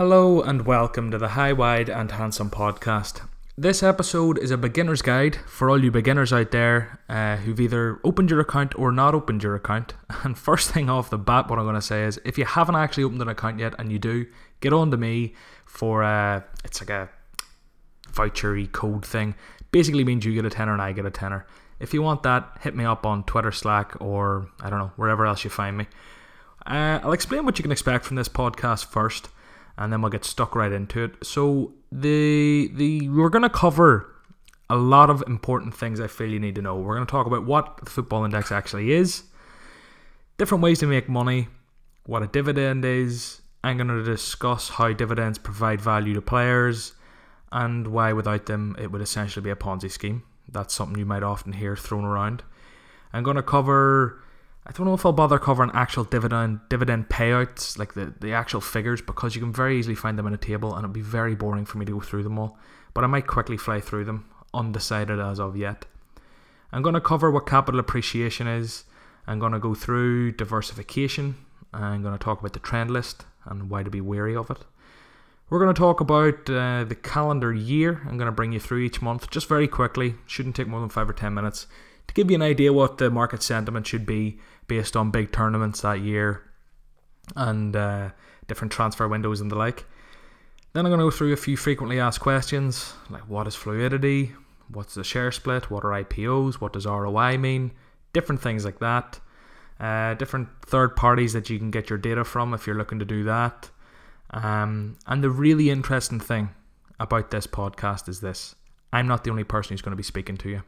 Hello and welcome to the High, Wide and Handsome podcast. This episode is a beginner's guide for all you beginners out there uh, who've either opened your account or not opened your account. And first thing off the bat, what I'm going to say is if you haven't actually opened an account yet and you do, get on to me for uh, it's like a vouchery code thing. Basically means you get a tenner and I get a tenner. If you want that, hit me up on Twitter, Slack, or I don't know, wherever else you find me. Uh, I'll explain what you can expect from this podcast first, and then we'll get stuck right into it. So the the we're going to cover a lot of important things I feel you need to know. We're going to talk about what the football index actually is, different ways to make money, what a dividend is. I'm going to discuss how dividends provide value to players and why without them it would essentially be a Ponzi scheme. That's something you might often hear thrown around. I'm going to cover. I don't know if I'll bother covering actual dividend dividend payouts, like the, the actual figures, because you can very easily find them in a table, and it'd be very boring for me to go through them all. But I might quickly fly through them, undecided as of yet. I'm going to cover what capital appreciation is. I'm going to go through diversification. I'm going to talk about the trend list and why to be wary of it. We're going to talk about uh, the calendar year. I'm going to bring you through each month just very quickly. Shouldn't take more than five or ten minutes to give you an idea what the market sentiment should be based on big tournaments that year and uh, different transfer windows and the like. Then I'm going to go through a few frequently asked questions like what is fluidity, what's the share split, what are IPOs, what does ROI mean, different things like that. Uh, different third parties that you can get your data from if you're looking to do that. Um, and the really interesting thing about this podcast is this I'm not the only person who's going to be speaking to you.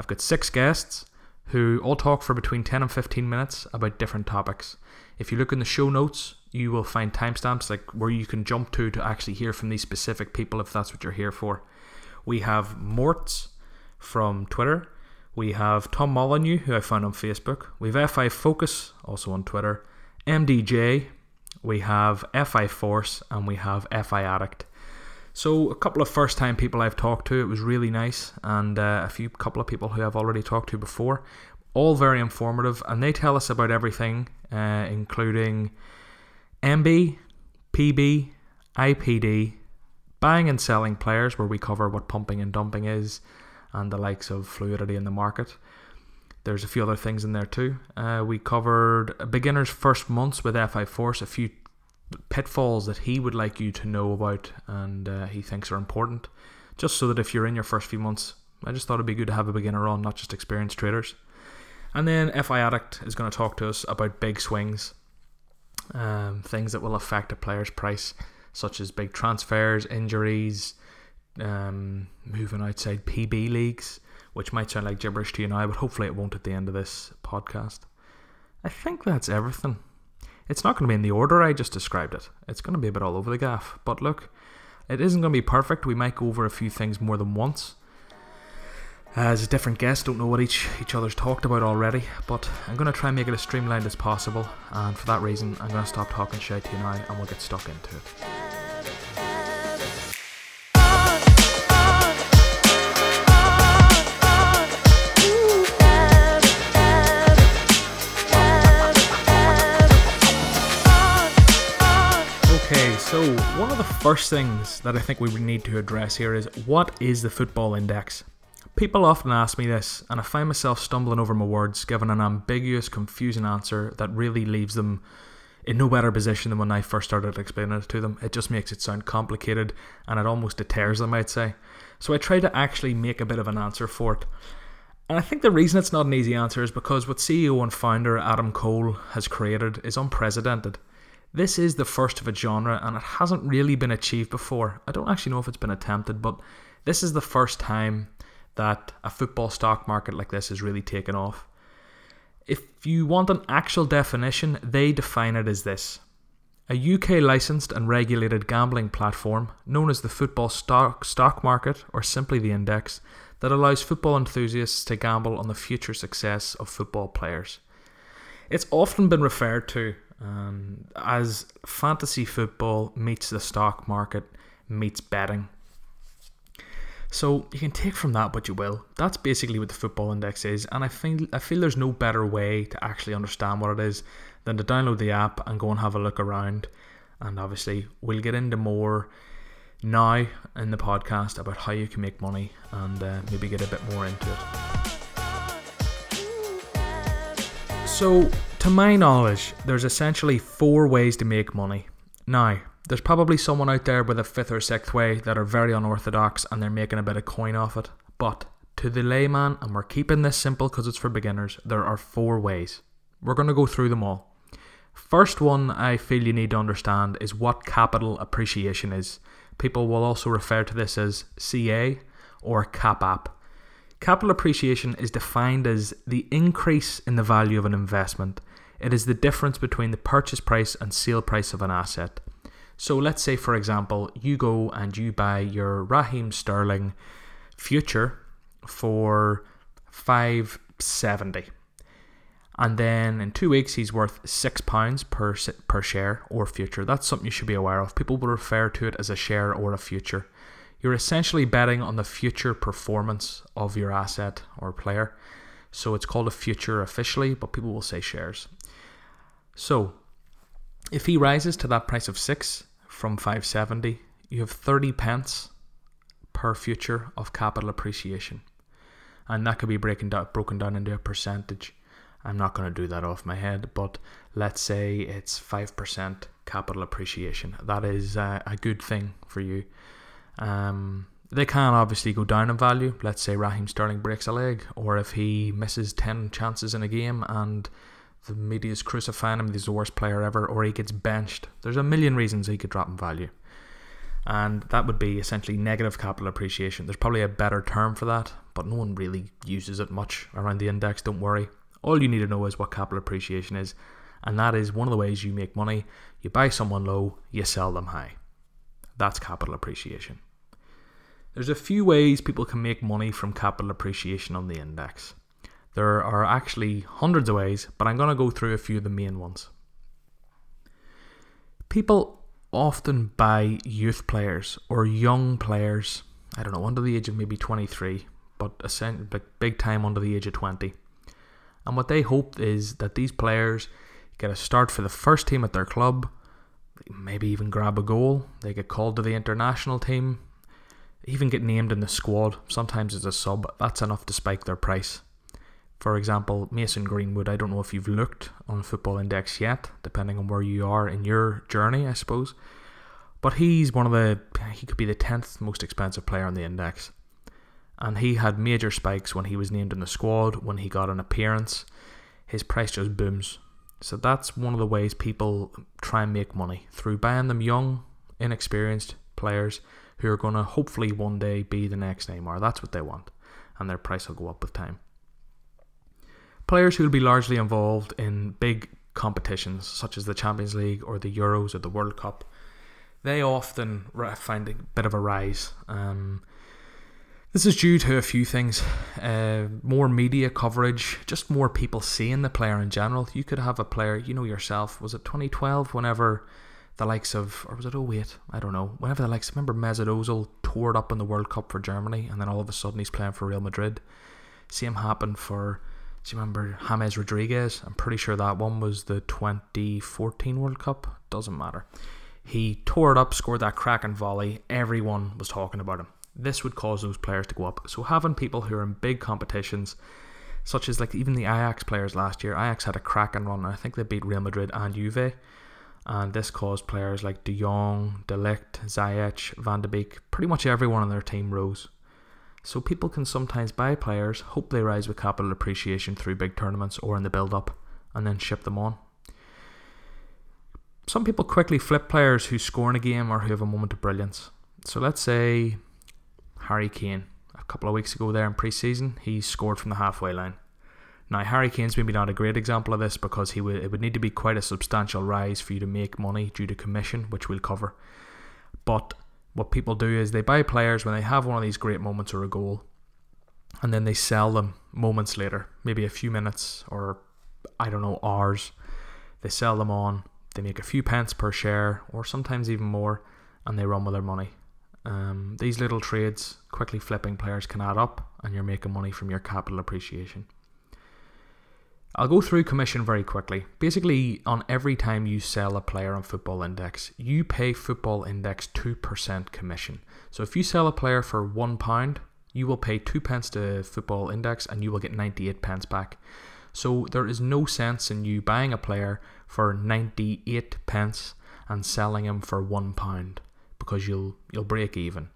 I've got six guests who all talk for between 10 and 15 minutes about different topics. If you look in the show notes, you will find timestamps like where you can jump to to actually hear from these specific people if that's what you're here for. We have Mortz from Twitter. We have Tom Molyneux, who I found on Facebook. We have FI Focus, also on Twitter. MDJ, we have FI Force, and we have FI Addict. So a couple of first time people I've talked to, it was really nice, and uh, a few couple of people who I've already talked to before, all very informative, and they tell us about everything, uh, including MB, PB, IPD, buying and selling players, where we cover what pumping and dumping is, and the likes of fluidity in the market. There's a few other things in there too. Uh, we covered beginner's first months with FI Force, a few pitfalls that he would like you to know about and uh, he thinks are important, just so that if you're in your first few months, I just thought it'd be good to have a beginner on, not just experienced traders. And then FI Addict is going to talk to us about big swings, um, things that will affect a player's price, such as big transfers, injuries, um, moving outside PB leagues, which might sound like gibberish to you now, but hopefully it won't at the end of this podcast. I think that's everything. It's not going to be in the order I just described it. It's going to be a bit all over the gaff. But look, it isn't going to be perfect. We might go over a few things more than once. Uh, as different guests don't know what each each other's talked about already, but I'm going to try and make it as streamlined as possible. And for that reason, I'm going to stop talking shit to you now, and we'll get stuck into it. One of the first things that I think we need to address here is what is the football index? People often ask me this, and I find myself stumbling over my words, giving an ambiguous, confusing answer that really leaves them in no better position than when I first started explaining it to them. It just makes it sound complicated and it almost deters them, I'd say. So I try to actually make a bit of an answer for it. And I think the reason it's not an easy answer is because what CEO and founder Adam Cole has created is unprecedented. This is the first of a genre and it hasn't really been achieved before. I don't actually know if it's been attempted, but this is the first time that a football stock market like this has really taken off. If you want an actual definition, they define it as this a UK licensed and regulated gambling platform known as the football stock, stock market or simply the index that allows football enthusiasts to gamble on the future success of football players. It's often been referred to um, as fantasy football meets the stock market meets betting. So you can take from that what you will. That's basically what the football index is, and I feel I feel there's no better way to actually understand what it is than to download the app and go and have a look around And obviously, we'll get into more now in the podcast about how you can make money and uh, maybe get a bit more into it. So, to my knowledge, there's essentially four ways to make money. Now, there's probably someone out there with a fifth or sixth way that are very unorthodox and they're making a bit of coin off it. But to the layman, and we're keeping this simple because it's for beginners, there are four ways. We're going to go through them all. First one I feel you need to understand is what capital appreciation is. People will also refer to this as CA or CapApp. Capital appreciation is defined as the increase in the value of an investment. It is the difference between the purchase price and sale price of an asset. So let's say, for example, you go and you buy your Raheem Sterling future for 570 and then in two weeks he's worth six pounds per per share or future. That's something you should be aware of. People will refer to it as a share or a future. You're essentially betting on the future performance of your asset or player, so it's called a future officially, but people will say shares. So, if he rises to that price of six from 570, you have 30 pence per future of capital appreciation, and that could be breaking down broken down into a percentage. I'm not going to do that off my head, but let's say it's 5% capital appreciation. That is uh, a good thing for you. Um, they can obviously go down in value. Let's say Raheem Sterling breaks a leg, or if he misses 10 chances in a game and the media's crucifying him, he's the worst player ever, or he gets benched. There's a million reasons he could drop in value. And that would be essentially negative capital appreciation. There's probably a better term for that, but no one really uses it much around the index, don't worry. All you need to know is what capital appreciation is, and that is one of the ways you make money. You buy someone low, you sell them high. That's capital appreciation. There's a few ways people can make money from capital appreciation on the index. There are actually hundreds of ways, but I'm going to go through a few of the main ones. People often buy youth players or young players, I don't know, under the age of maybe 23, but big time under the age of 20. And what they hope is that these players get a start for the first team at their club, maybe even grab a goal, they get called to the international team, even get named in the squad, sometimes as a sub. That's enough to spike their price. For example, Mason Greenwood, I don't know if you've looked on Football Index yet, depending on where you are in your journey, I suppose. But he's one of the, he could be the 10th most expensive player on the index and he had major spikes when he was named in the squad, when he got an appearance. His price just booms. So that's one of the ways people try and make money through buying them young, inexperienced players who are going to hopefully one day be the next Neymar. That's what they want, and their price will go up with time. Players who will be largely involved in big competitions such as the Champions League or the Euros or the World Cup, they often find a bit of a rise. Um, this is due to a few things uh, more media coverage, just more people seeing the player in general. You could have a player, you know yourself, was it 2012 whenever the likes of, or was it 08? I don't know. Whenever the likes, remember Mesut Ozil tore it up in the World Cup for Germany and then all of a sudden he's playing for Real Madrid. Same happened for, do you remember James Rodriguez? I'm pretty sure that one was the 2014 World Cup. Doesn't matter. He tore it up, scored that cracking volley. Everyone was talking about him this would cause those players to go up. So having people who are in big competitions, such as like even the Ajax players last year, Ajax had a cracking run. I think they beat Real Madrid and Juve, and this caused players like De Jong, De Ligt, Ziyech, Van de Beek, pretty much everyone on their team rose. So people can sometimes buy players, hope they rise with capital appreciation through big tournaments or in the build-up, and then ship them on. Some people quickly flip players who score in a game or who have a moment of brilliance. So let's say Harry Kane. A couple of weeks ago there in pre-season, he scored from the halfway line. Now Harry Kane's maybe not a great example of this because he would it would need to be quite a substantial rise for you to make money due to commission, which we'll cover. But what people do is they buy players when they have one of these great moments or a goal, and then they sell them moments later, maybe a few minutes or I don't know hours. They sell them on. They make a few pence per share, or sometimes even more, and they run with their money. Um, these little trades, quickly flipping players, can add up, and you're making money from your capital appreciation. I'll go through commission very quickly. Basically, on every time you sell a player on Football Index, you pay Football Index 2% commission. So if you sell a player for £1, you will pay 2 pence to Football Index and you will get 98 pence back. So there is no sense in you buying a player for 98 pence and selling him for £1 because you'll you'll break even.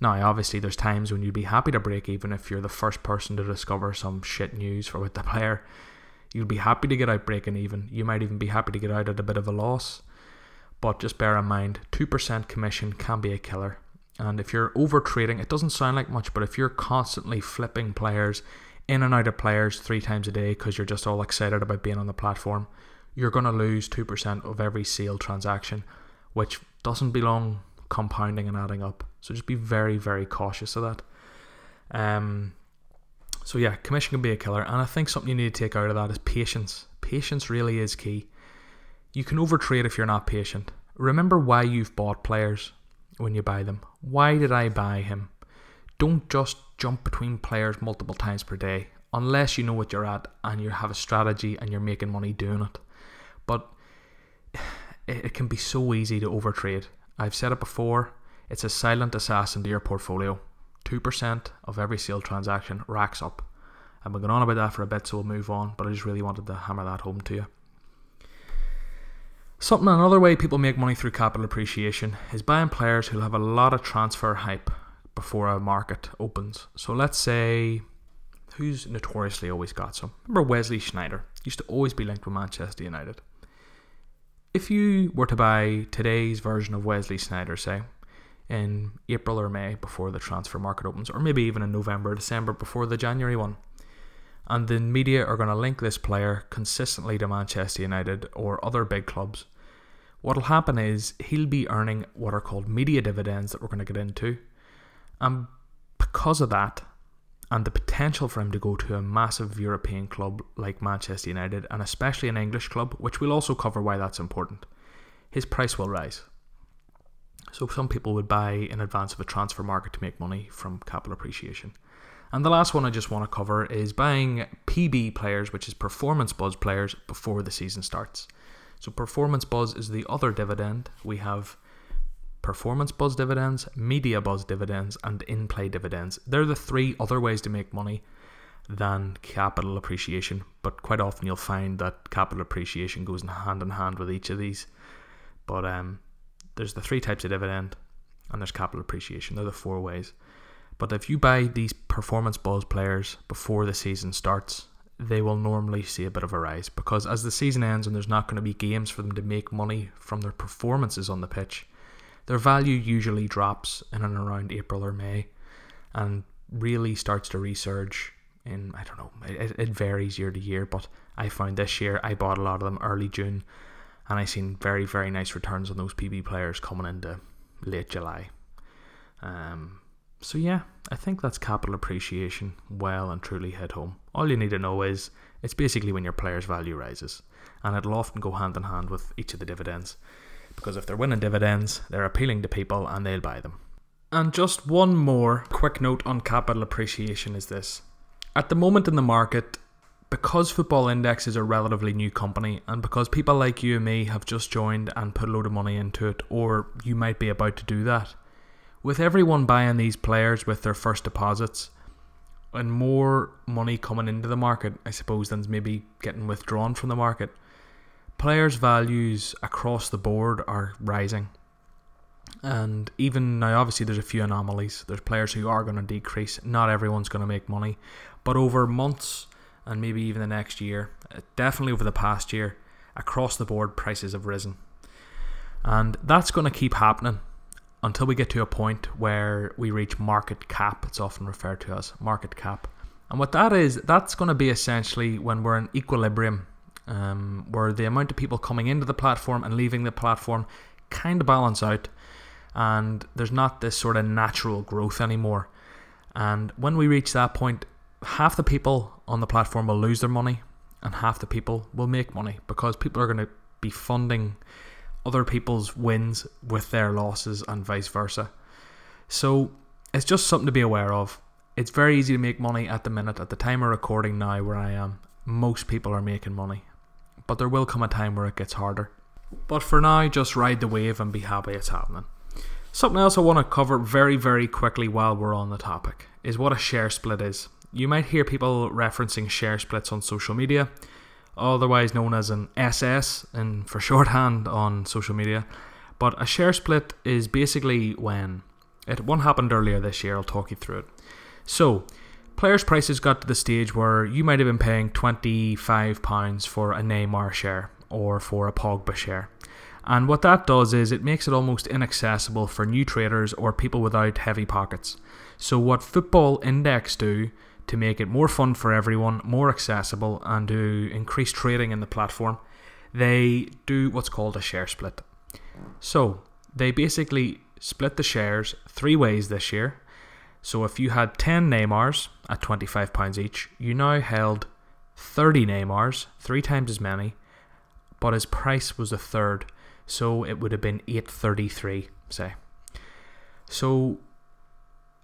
Now, obviously, there's times when you'd be happy to break even if you're the first person to discover some shit news for with the player. You'll be happy to get out breaking even. You might even be happy to get out at a bit of a loss. But just bear in mind, 2% commission can be a killer. And if you're over trading, it doesn't sound like much, but if you're constantly flipping players in and out of players three times a day because you're just all excited about being on the platform, you're going to lose 2% of every sale transaction, which doesn't belong compounding and adding up. So just be very, very cautious of that. Um, so yeah, commission can be a killer, and I think something you need to take out of that is patience. Patience really is key. You can overtrade if you're not patient. Remember why you've bought players when you buy them. Why did I buy him? Don't just jump between players multiple times per day unless you know what you're at and you have a strategy and you're making money doing it. But it, can be so easy to overtrade. I've said it before, it's a silent assassin to your portfolio. 2% of every sale transaction racks up. I've been going on about that for a bit, so we'll move on, but I just really wanted to hammer that home to you. Something another way people make money through capital appreciation is buying players who'll have a lot of transfer hype before a market opens. So let's say who's notoriously always got some. Remember Wesley Sneijder used to always be linked with Manchester United. If you were to buy today's version of Wesley Sneijder, say, in April or May before the transfer market opens, or maybe even in November, December before the January one. And the media are going to link this player consistently to Manchester United or other big clubs. What'll happen is he'll be earning what are called media dividends that we're going to get into. And because of that, and the potential for him to go to a massive European club like Manchester United, and especially an English club, which we'll also cover why that's important, his price will rise. So some people would buy in advance of a transfer market to make money from capital appreciation. And the last one I just want to cover is buying PB players, which is performance buzz players, before the season starts. So performance buzz is the other dividend. We have performance buzz dividends, media buzz dividends, and in play dividends. They're the three other ways to make money than capital appreciation, but quite often you'll find that capital appreciation goes hand in hand with each of these. But um, there's the three types of dividend and there's capital appreciation. They're the four ways. But if you buy these performance buzz players before the season starts, they will normally see a bit of a rise because as the season ends and there's not going to be games for them to make money from their performances on the pitch, their value usually drops in and around April or May and really starts to resurge in I don't know it, it varies year to year but I found this year I bought a lot of them early June and I seen very very nice returns on those PB players coming into late July. Um, so yeah, I think that's capital appreciation well and truly hit home. All you need to know is it's basically when your player's value rises, and it'll often go hand in hand with each of the dividends, because if they're winning dividends, they're appealing to people and they'll buy them. And just one more quick note on capital appreciation is this. At the moment in the market, because Football Index is a relatively new company, and because people like you and me have just joined and put a load of money into it, or you might be about to do that, with everyone buying these players with their first deposits, and more money coming into the market, I suppose, than maybe getting withdrawn from the market, players' values across the board are rising. And even now, obviously, there's a few anomalies. There's players who are going to decrease. Not everyone's going to make money. But over months, and maybe even the next year, uh, definitely over the past year, across the board, prices have risen. And that's going to keep happening until we get to a point where we reach market cap. It's often referred to as market cap. And what that is, that's going to be essentially when we're in equilibrium, um, where the amount of people coming into the platform and leaving the platform kind of balance out, and there's not this sort of natural growth anymore. And when we reach that point, half the people on the platform will lose their money and half the people will make money because people are going to be funding other people's wins with their losses and vice versa. So it's just something to be aware of. It's very easy to make money at the minute, at the time of recording now, where I am. most people are making money. But there will come a time where it gets harder. But for now, just ride the wave and be happy it's happening. Something else I want to cover very, very quickly while we're on the topic is what a share split is. You might hear people referencing share splits on social media, otherwise known as an SS and for shorthand on social media. But a share split is basically when it one happened earlier this year. I'll talk you through it. So, players' prices got to the stage where you might have been paying £25 for a Neymar share or for a Pogba share. And what that does is it makes it almost inaccessible for new traders or people without heavy pockets. So, what Football Index do to make it more fun for everyone, more accessible, and to increase trading in the platform, they do what's called a share split. So, they basically split the shares three ways this year. So, if you had 10 Neymars at £25 each, you now held 30 Neymars, three times as many, but his price was a third. So, it would have been 833, say. So,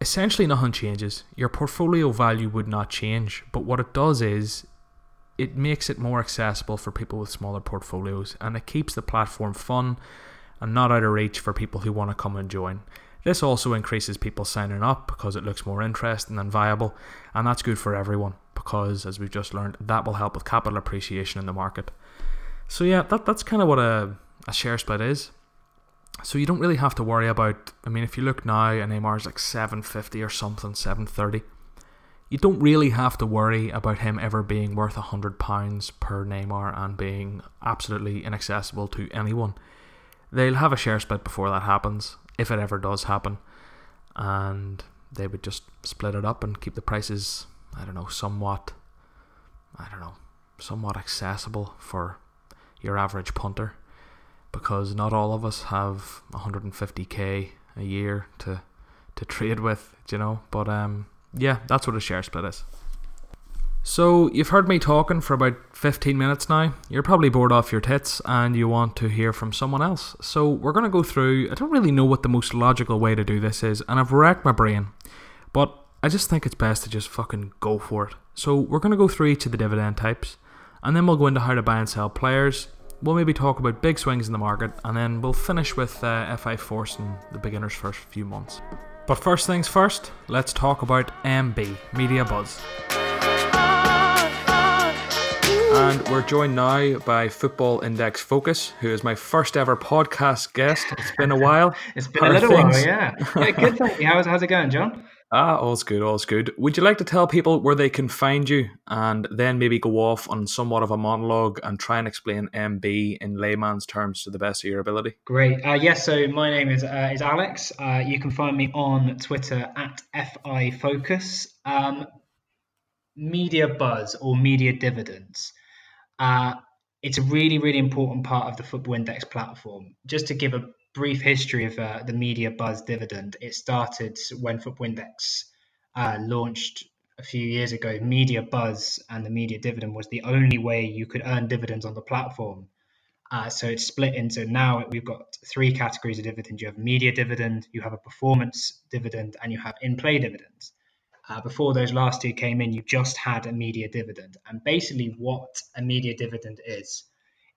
essentially nothing changes. Your portfolio value would not change, but what it does is it makes it more accessible for people with smaller portfolios and it keeps the platform fun and not out of reach for people who want to come and join. This also increases people signing up because it looks more interesting and viable, and that's good for everyone because, as we've just learned, that will help with capital appreciation in the market. So, yeah, that, that's kind of what a, a share split is. So you don't really have to worry about. I mean, if you look now, and Neymar's like 750 or something, 730. You don't really have to worry about him ever being worth hundred pounds per Neymar and being absolutely inaccessible to anyone. They'll have a share split before that happens, if it ever does happen, and they would just split it up and keep the prices, I don't know, somewhat, I don't know, somewhat accessible for your average punter because not all of us have 150k a year to to trade with, you know. But um, yeah, that's what a share split is. So you've heard me talking for about 15 minutes now. You're probably bored off your tits and you want to hear from someone else. So we're going to go through. I don't really know what the most logical way to do this is, and I've racked my brain, but I just think it's best to just fucking go for it. So we're going to go through each of the dividend types, and then we'll go into how to buy and sell players, we'll maybe talk about big swings in the market, and then we'll finish with uh, FI Force and the beginner's first few months. But first things first, let's talk about MB, Media Buzz. And we're joined now by Football Index Focus, who is my first ever podcast guest. It's been a while. it's been How a little while, yeah. Yeah, good. Thank you. How's, how's it going, John? Ah, all's good, all's good. Would you like to tell people where they can find you and then maybe go off on somewhat of a monologue and try and explain MB in layman's terms to the best of your ability? Great. Uh, yes, so my name is uh, is Alex. Uh, you can find me on Twitter at FI Focus. Um, media buzz or media dividends. Uh, it's a really, really important part of the Football Index platform. Just to give a brief history of uh, the media buzz dividend. It started when Football Index uh, launched a few years ago. Media buzz and the media dividend was the only way you could earn dividends on the platform. Uh, so it's split into now we've got three categories of dividend. You have media dividend, you have a performance dividend, and you have in play dividends. Uh, before those last two came in, you just had a media dividend. And basically, what a media dividend is,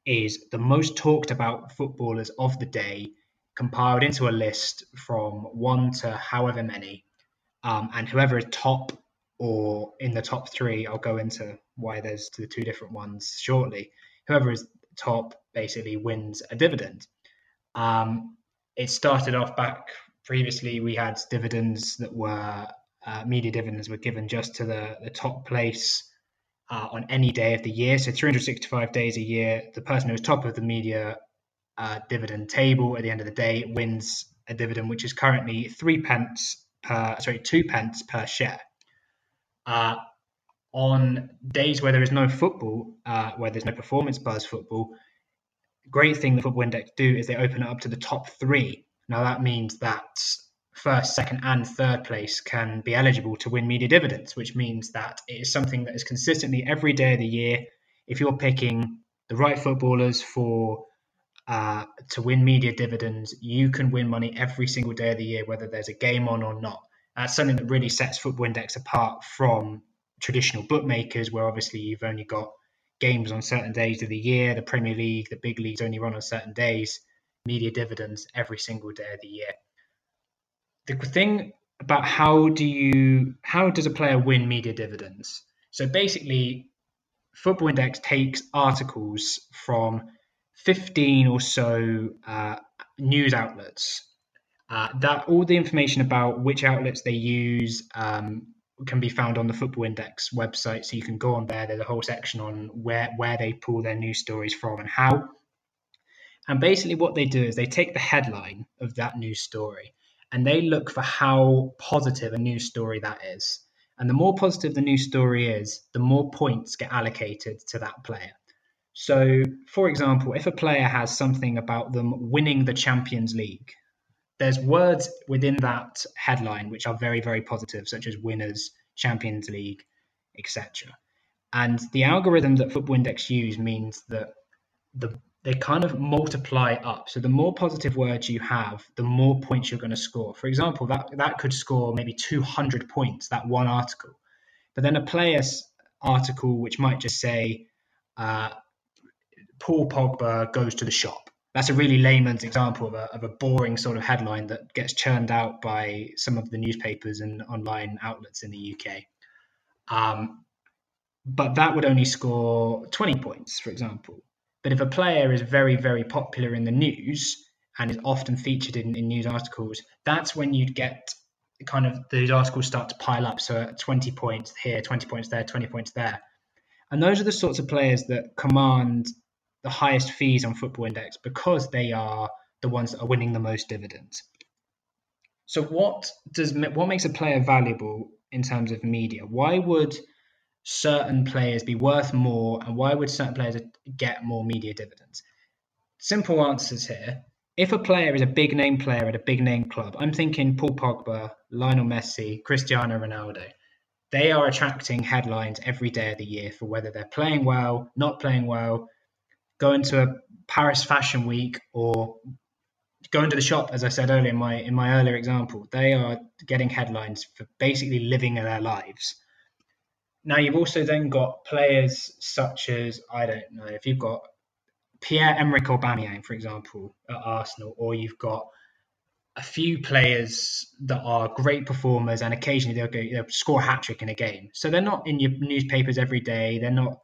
is the most talked about footballers of the day compiled into a list from one to however many, um, and whoever is top or in the top three, I'll go into why there's the two different ones shortly. Whoever is top basically wins a dividend. Um, it started off back previously. We had dividends that were uh, media dividends were given just to the the top place uh, on any day of the year. So 365 days a year, the person who was top of the media uh, dividend table at the end of the day wins a dividend which is currently three pence per sorry two pence per share. Uh, on days where there is no football, uh, where there's no performance buzz football, great thing the Football Index do is they open it up to the top three. Now that means that first, second, and third place can be eligible to win media dividends, which means that it is something that is consistently every day of the year. If you're picking the right footballers for uh, to win media dividends, you can win money every single day of the year, whether there's a game on or not. That's something that really sets Football Index apart from traditional bookmakers, where obviously you've only got games on certain days of the year. The Premier League, the big leagues only run on certain days. Media dividends every single day of the year. The thing about how do you how does a player win media dividends? So basically, Football Index takes articles from 15 or so uh, news outlets. Uh, that all the information about which outlets they use um, can be found on the Football Index website. So you can go on there. There's a whole section on where where they pull their news stories from and how. And basically, what they do is they take the headline of that news story and they look for how positive a news story that is. And the more positive the news story is, the more points get allocated to that player. So, for example, if a player has something about them winning the Champions League, there's words within that headline which are very, very positive, such as winners, Champions League, etc. And the algorithm that Football Index use means that the they kind of multiply up. So the more positive words you have, the more points you're going to score. For example, that that could score maybe 200 points that one article. But then a player's article which might just say uh, Paul Pogba goes to the shop. That's a really layman's example of a, of a boring sort of headline that gets churned out by some of the newspapers and online outlets in the UK. Um, but that would only score 20 points, for example. But if a player is very, very popular in the news and is often featured in, in news articles, that's when you'd get kind of those articles start to pile up. So 20 points here, 20 points there, 20 points there. And those are the sorts of players that command the highest fees on Football Index because they are the ones that are winning the most dividends. So what does what makes a player valuable in terms of media? Why would certain players be worth more and why would certain players get more media dividends? Simple answers here. If a player is a big name player at a big name club, I'm thinking Paul Pogba, Lionel Messi, Cristiano Ronaldo. They are attracting headlines every day of the year for whether they're playing well, not playing well, going to a Paris Fashion Week or going to the shop, as I said earlier in my in my earlier example. They are getting headlines for basically living their lives. Now you've also then got players such as I don't know if you've got Pierre Emerick Aubameyang, for example, at Arsenal, or you've got a few players that are great performers and occasionally they'll, go, they'll score a hat trick in a game. So they're not in your newspapers every day. They're not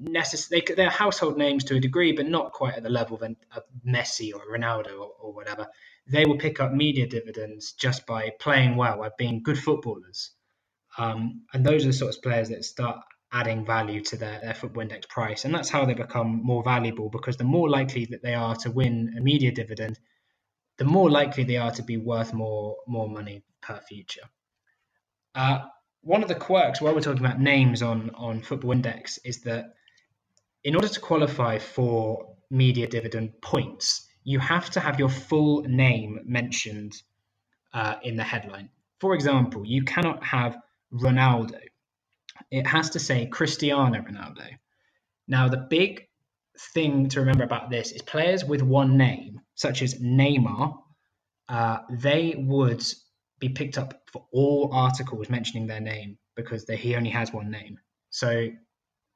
necessarily they're household names to a degree, but not quite at the level of Messi or Ronaldo or, or whatever. They will pick up media dividends just by playing well, by being good footballers. Um, and those are the sorts of players that start adding value to their, their football index price. And that's how they become more valuable because the more likely that they are to win a media dividend, the more likely they are to be worth more more money per future. Uh, one of the quirks while we're talking about names on, on Football Index is that in order to qualify for media dividend points, you have to have your full name mentioned uh, in the headline. For example, you cannot have Ronaldo. It has to say Cristiano Ronaldo. Now, the big thing to remember about this is players with one name, such as Neymar, uh, they would be picked up for all articles mentioning their name because they, he only has one name. So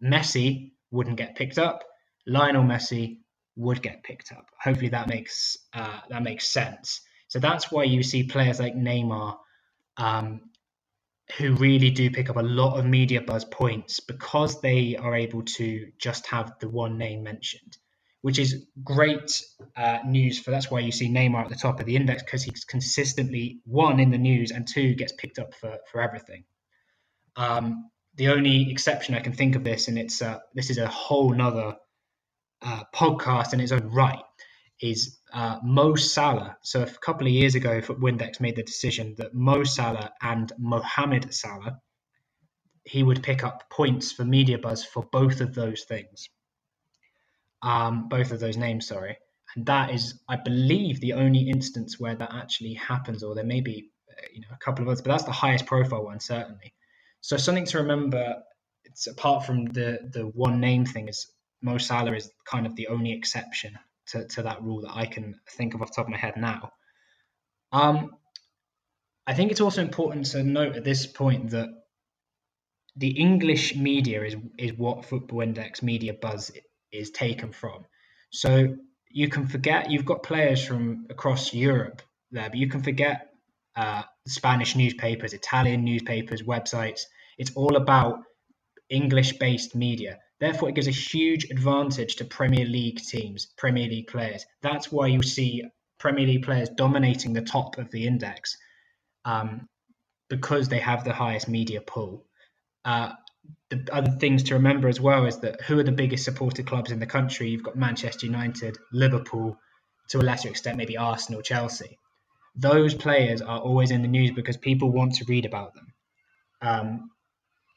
Messi wouldn't get picked up. Lionel Messi would get picked up. Hopefully that makes uh, that makes sense. So that's why you see players like Neymar um, who really do pick up a lot of media buzz points because they are able to just have the one name mentioned, which is great uh, news for. That's why you see Neymar at the top of the index because he's consistently one in the news and two gets picked up for for everything. Um, the only exception I can think of this, and it's uh, this is a whole nother uh, podcast in its own right, is uh, Mo Salah. So a couple of years ago, Windex made the decision that Mo Salah and Mohamed Salah, he would pick up points for media buzz for both of those things. Um, both of those names, sorry. And that is, I believe, the only instance where that actually happens, or there may be, uh, you know, a couple of others, but that's the highest profile one, certainly. So something to remember. It's apart from the the one name thing is Mo Salah is kind of the only exception to, to that rule that I can think of off the top of my head now. Um, I think it's also important to note at this point that the English media is is what Football Index media buzz is taken from. So you can forget you've got players from across Europe there, but you can forget uh, Spanish newspapers, Italian newspapers, websites. It's all about English-based media. Therefore, it gives a huge advantage to Premier League teams, Premier League players. That's why you see Premier League players dominating the top of the index um, because they have the highest media pull. Uh, the other things to remember as well is that who are the biggest supported clubs in the country? You've got Manchester United, Liverpool, to a lesser extent, maybe Arsenal, Chelsea. Those players are always in the news because people want to read about them. Um,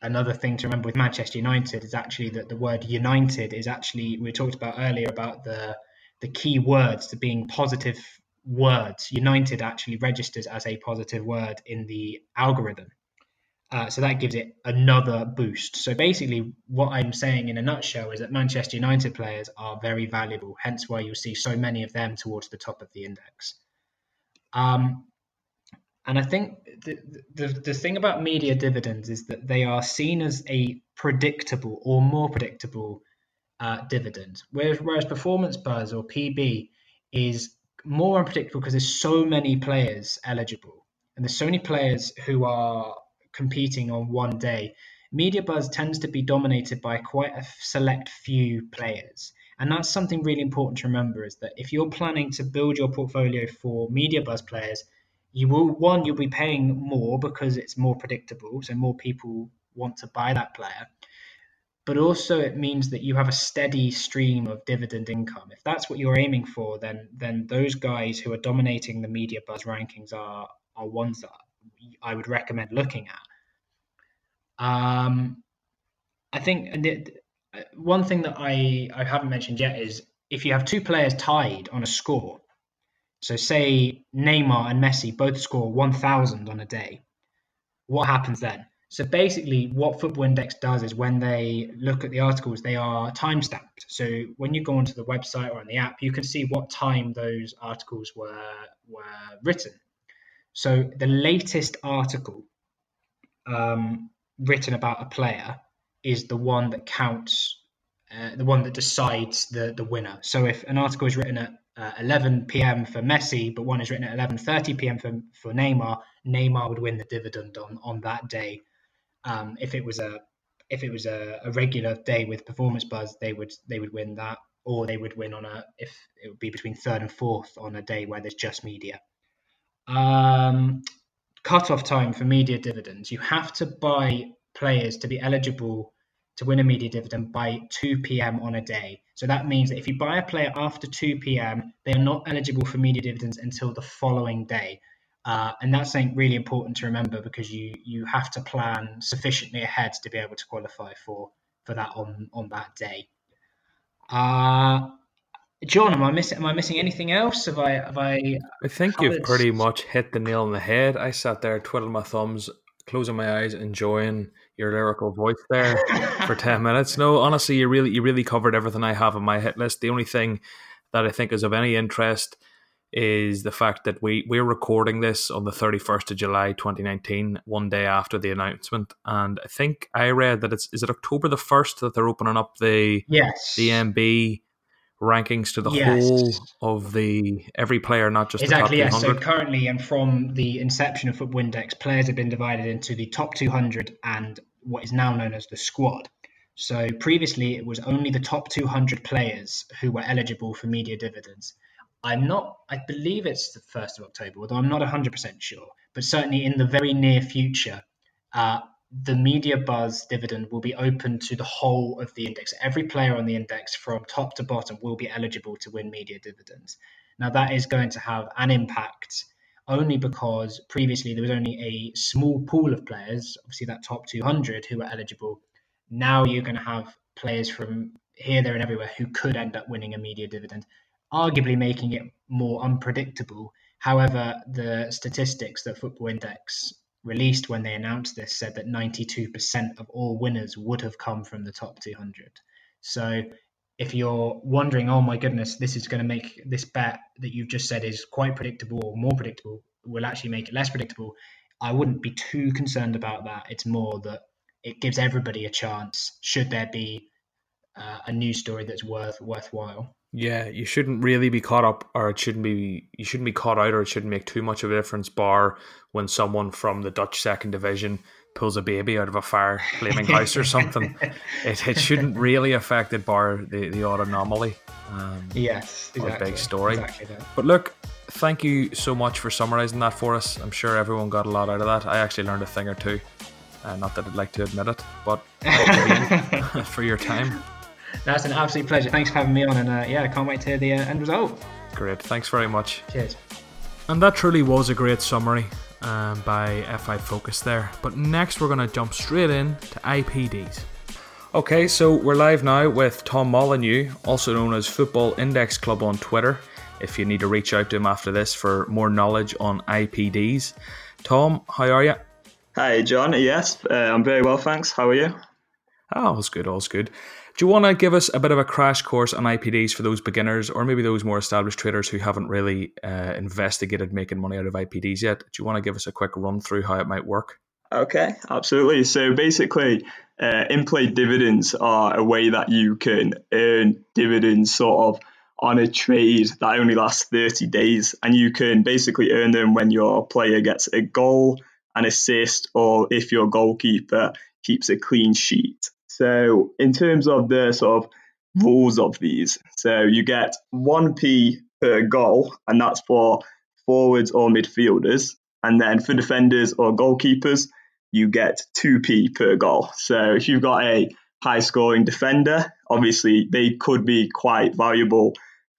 another thing to remember with Manchester United is actually that the word United is actually we talked about earlier about the the key words to being positive words. United actually registers as a positive word in the algorithm. Uh, so that gives it another boost. So basically, what I'm saying in a nutshell is that Manchester United players are very valuable, hence why you'll see so many of them towards the top of the index. Um, and I think the, the, the thing about media dividends is that they are seen as a predictable or more predictable uh, dividend, whereas, whereas performance buzz or PB is more unpredictable because there's so many players eligible and there's so many players who are competing on one day. Media buzz tends to be dominated by quite a select few players. And that's something really important to remember is that if you're planning to build your portfolio for media buzz players, you will one you'll be paying more because it's more predictable so more people want to buy that player. But also it means that you have a steady stream of dividend income. If that's what you're aiming for then then those guys who are dominating the media buzz rankings are are ones that i would recommend looking at. Um i think one thing that i i haven't mentioned yet is if you have two players tied on a score so say Neymar and Messi both score 1,000 on a day. What happens then? So basically, what Football Index does is when they look at the articles, they are time stamped. So when you go onto the website or on the app, you can see what time those articles were were written. So the latest article um, written about a player is the one that counts, uh, the one that decides the the winner. So if an article is written at uh, 11 p.m. for Messi, but one is written at 11:30 p.m. for for Neymar. Neymar would win the dividend on on that day. Um, if it was a if it was a, a, regular day with performance buzz, they would they would win that, or they would win on a if it would be between third and fourth on a day where there's just media. Um, cut-off time for media dividends. You have to buy players to be eligible to win a media dividend by 2 p.m. on a day. So that means that if you buy a player after 2 p.m., they are not eligible for media dividends until the following day. Uh, and that's something really important to remember because you you have to plan sufficiently ahead to be able to qualify for for that on on that day. Uh, John, am I missing? Am I missing anything else? Have I? Have I? I think covered... you've pretty much hit the nail on the head. I sat there twiddling my thumbs, closing my eyes, enjoying your lyrical voice there for 10 minutes. No, honestly, you really you really covered everything I have on my hit list. The only thing that I think is of any interest is the fact that we we're recording this on the 31st of July 2019, one day after the announcement, and I think I read that it's is it October the 1st that they're opening up the yes the MB rankings to the yes. whole of the every player, not just exactly. yes. So currently, and from the inception of Football Index, players have been divided into the top 200 and what is now known as the squad. So previously, it was only the top 200 players who were eligible for media dividends. I'm not, I believe it's the 1st of October, although I'm not 100% sure. But certainly in the very near future, uh, the media buzz dividend will be open to the whole of the index. Every player on the index from top to bottom will be eligible to win media dividends. Now, that is going to have an impact only because previously there was only a small pool of players, obviously that top 200, who were eligible. Now you're going to have players from here, there, and everywhere who could end up winning a media dividend, arguably making it more unpredictable. However, the statistics that Football Index released when they announced this said that 92% of all winners would have come from the top 200. So if you're wondering, oh my goodness, this is going to make this bet that you've just said is quite predictable or more predictable, will actually make it less predictable. I wouldn't be too concerned about that. It's more that it gives everybody a chance. Should there be uh, a news story that's worth worthwhile? Yeah, you shouldn't really be caught up, or it shouldn't be you shouldn't be caught out, or it shouldn't make too much of a difference. Bar when someone from the Dutch second division pulls a baby out of a fire flaming house or something, it, it shouldn't really affect it. Bar the the odd anomaly. Um, yes, exactly, big story. Exactly but look, thank you so much for summarising that for us. I'm sure everyone got a lot out of that. I actually learned a thing or two. Uh, not that I'd like to admit it, but for your time. That's an absolute pleasure. Thanks for having me on, and uh, yeah, I can't wait to hear the uh, end result. Great. Thanks very much. Cheers. And that truly was a great summary um, by FI Focus there. But next, we're going to jump straight in to IPDs. Okay, so we're live now with Tom Molyneux, also known as Football Index Club on Twitter. If you need to reach out to him after this for more knowledge on IPDs. Tom, how are you? Hi, John. Yes, uh, I'm very well, thanks. How are you? Oh, all's good, all's good. Do you want to give us a bit of a crash course on IPDs for those beginners or maybe those more established traders who haven't really uh, investigated making money out of IPDs yet? Do you want to give us a quick run through how it might work? Okay, absolutely. So basically, uh, in play dividends are a way that you can earn dividends sort of on a trade that only lasts 30 days. And you can basically earn them when your player gets a goal, an assist, or if your goalkeeper keeps a clean sheet. So, in terms of the sort of rules of these, so you get 1p per goal, and that's for forwards or midfielders. And then for defenders or goalkeepers, you get 2p per goal. So, if you've got a high scoring defender, obviously they could be quite valuable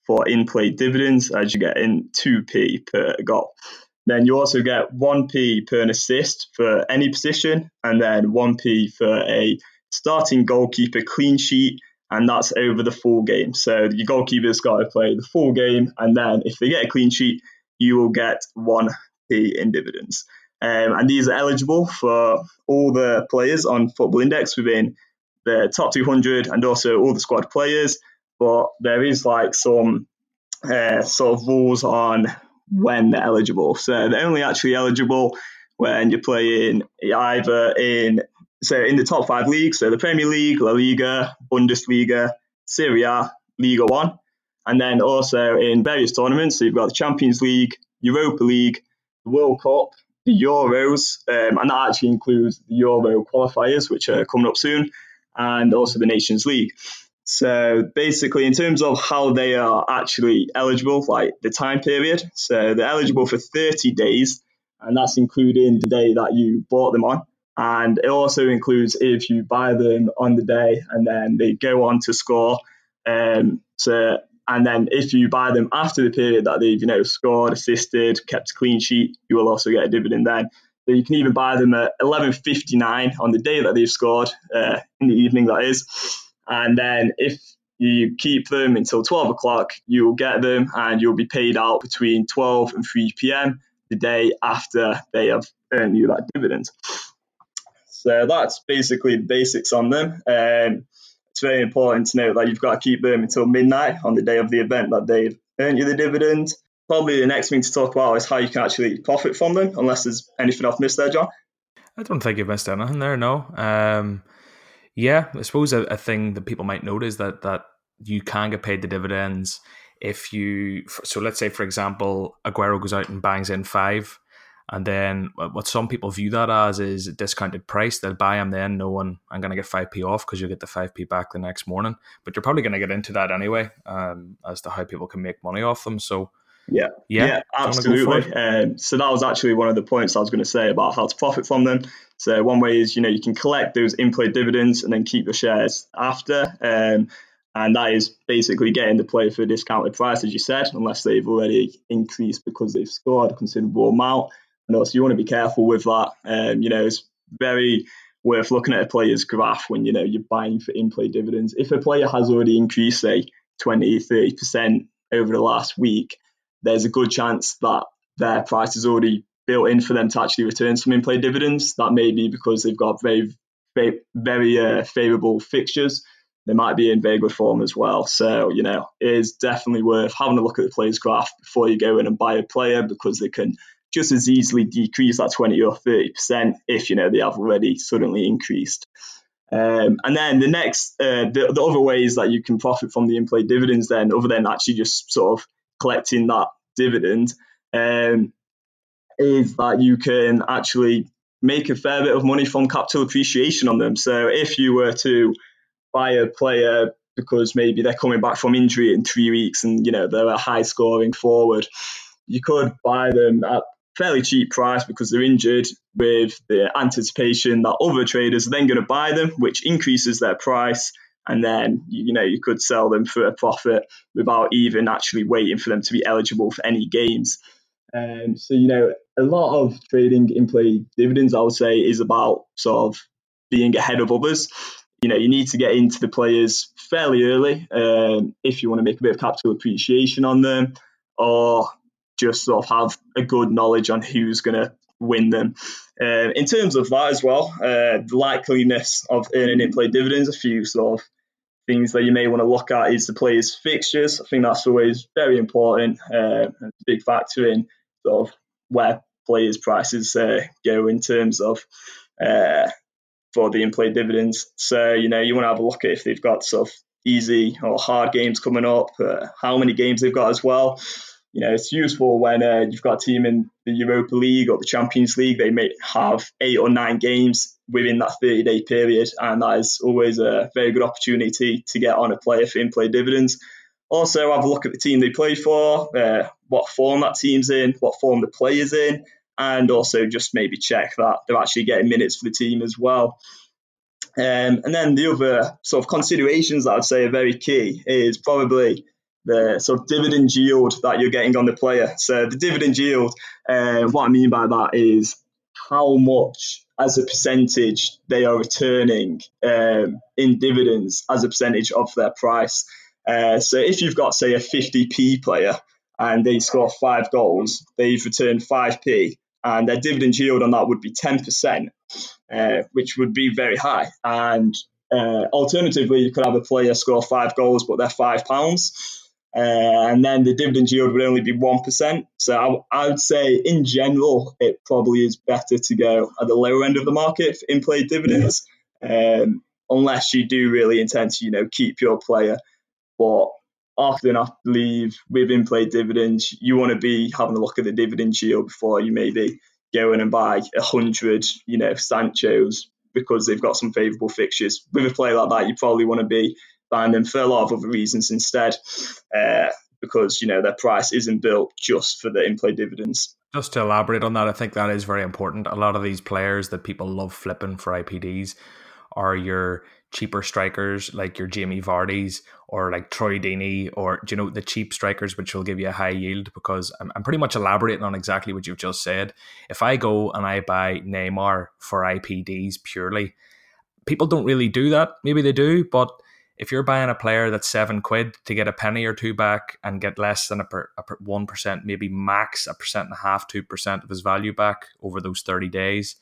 for in play dividends as you get in 2p per goal. Then you also get 1p per assist for any position, and then 1p for a starting goalkeeper clean sheet, and that's over the full game. So your goalkeeper's got to play the full game, and then if they get a clean sheet, you will get 1p in dividends. Um, and these are eligible for all the players on Football Index within the top 200 and also all the squad players. But there is like some uh, sort of rules on when they're eligible. So they're only actually eligible when you're playing either in so in the top five leagues, so the Premier League, La Liga, Bundesliga, Serie Ligue One, and then also in various tournaments. So you've got the Champions League, Europa League, the World Cup, the Euros, um, and that actually includes the Euro qualifiers, which are coming up soon, and also the Nations League. So basically, in terms of how they are actually eligible, like the time period, so they're eligible for 30 days, and that's including the day that you bought them on. And it also includes if you buy them on the day and then they go on to score. Um, so, and then if you buy them after the period that they've you know scored, assisted, kept a clean sheet, you will also get a dividend then. So you can even buy them at 11:59 on the day that they've scored uh, in the evening, that is. And then if you keep them until 12 o'clock, you will get them and you'll be paid out between 12 and 3 p.m. the day after they have earned you that dividend. So that's basically the basics on them. Um, it's very important to note that you've got to keep them until midnight on the day of the event that they've earned you the dividend. Probably the next thing to talk about is how you can actually profit from them, unless there's anything I've missed there, John. I don't think you've missed anything there, no. Um, yeah, I suppose a, a thing that people might note is that that you can get paid the dividends if you. So let's say, for example, Aguero goes out and bangs in five and then what some people view that as is a discounted price. They'll buy them then knowing I'm going to get 5p off because you'll get the 5p back the next morning. But you're probably going to get into that anyway um, as to how people can make money off them. So, yeah, yeah, yeah absolutely. Um, so that was actually one of the points I was going to say about how to profit from them. So one way is, you know, you can collect those in-play dividends and then keep your shares after. Um, and that is basically getting the play for a discounted price, as you said, unless they've already increased because they've scored a considerable amount. And also, you want to be careful with that. Um, you know, it's very worth looking at a player's graph when you know you're buying for in-play dividends. If a player has already increased, say, 20, 30% over the last week, there's a good chance that their price is already built in for them to actually return some in-play dividends. That may be because they've got very, very, very uh, favourable fixtures. They might be in very good form as well. So, you know, it is definitely worth having a look at the player's graph before you go in and buy a player because they can just as easily decrease that 20 or 30% if you know they have already suddenly increased. Um, and then the next, uh, the, the other ways that you can profit from the in-play dividends, then other than actually just sort of collecting that dividend, um, is that you can actually make a fair bit of money from capital appreciation on them. So if you were to buy a player because maybe they're coming back from injury in three weeks and you know they're a high scoring forward, you could buy them at fairly cheap price because they're injured with the anticipation that other traders are then going to buy them, which increases their price. And then, you know, you could sell them for a profit without even actually waiting for them to be eligible for any games. Um, so, you know, a lot of trading in play dividends, I would say, is about sort of being ahead of others. You know, you need to get into the players fairly early um, if you want to make a bit of capital appreciation on them, or just sort of have a good knowledge on who's going to win them. Uh, in terms of that as well, uh, the likeliness of earning in play dividends, a few sort of things that you may want to look at is the players' fixtures. I think that's always very important, uh, a big factor in sort of where players' prices uh, go in terms of uh, for the in play dividends. So, you know, you want to have a look at if they've got sort of easy or hard games coming up, uh, how many games they've got as well you know, it's useful when uh, you've got a team in the Europa League or the Champions League. They may have eight or nine games within that 30 day period, and that is always a very good opportunity to get on a player for in play dividends. Also, have a look at the team they play for, uh, what form that team's in, what form the player's in, and also just maybe check that they're actually getting minutes for the team as well. Um, and then the other sort of considerations that I'd say are very key is probably the sort of dividend yield that you're getting on the player. So the dividend yield, uh, what I mean by that is how much as a percentage they are returning um, in dividends as a percentage of their price. Uh, so if you've got say a 50p player and they score five goals, they've returned 5p, and their dividend yield on that would be 10%, uh, which would be very high. And uh, alternatively, you could have a player score five goals, but they're five pounds uh, and then the dividend yield would only be 1%. So I, I, would say, in general, it probably is better to go at the lower end of the market for in play dividends, um, unless you do really intend to, you know, keep your player. But often, I believe, with in play dividends, you want to be having a look at the dividend yield before you maybe go in and buy a hundred, you know, Sancho's because they've got some favourable fixtures. With a player like that, you probably want to be buying them for a lot of other reasons instead, uh, because you know their price isn't built just for the in-play dividends. Just to elaborate on that, I think that is very important. A lot of these players that people love flipping for IPDs are your cheaper strikers like your Jamie Vardy's or like Troy Deeney or you know the cheap strikers which will give you a high yield because I'm, I'm pretty much elaborating on exactly what you've just said. If I go and I buy Neymar for IPDs purely, people don't really do that. Maybe they do, but if you're buying a player that's seven quid to get a penny or two back and get less than a, per, a one percent, maybe max a percent and a half, two percent of his value back over those thirty days,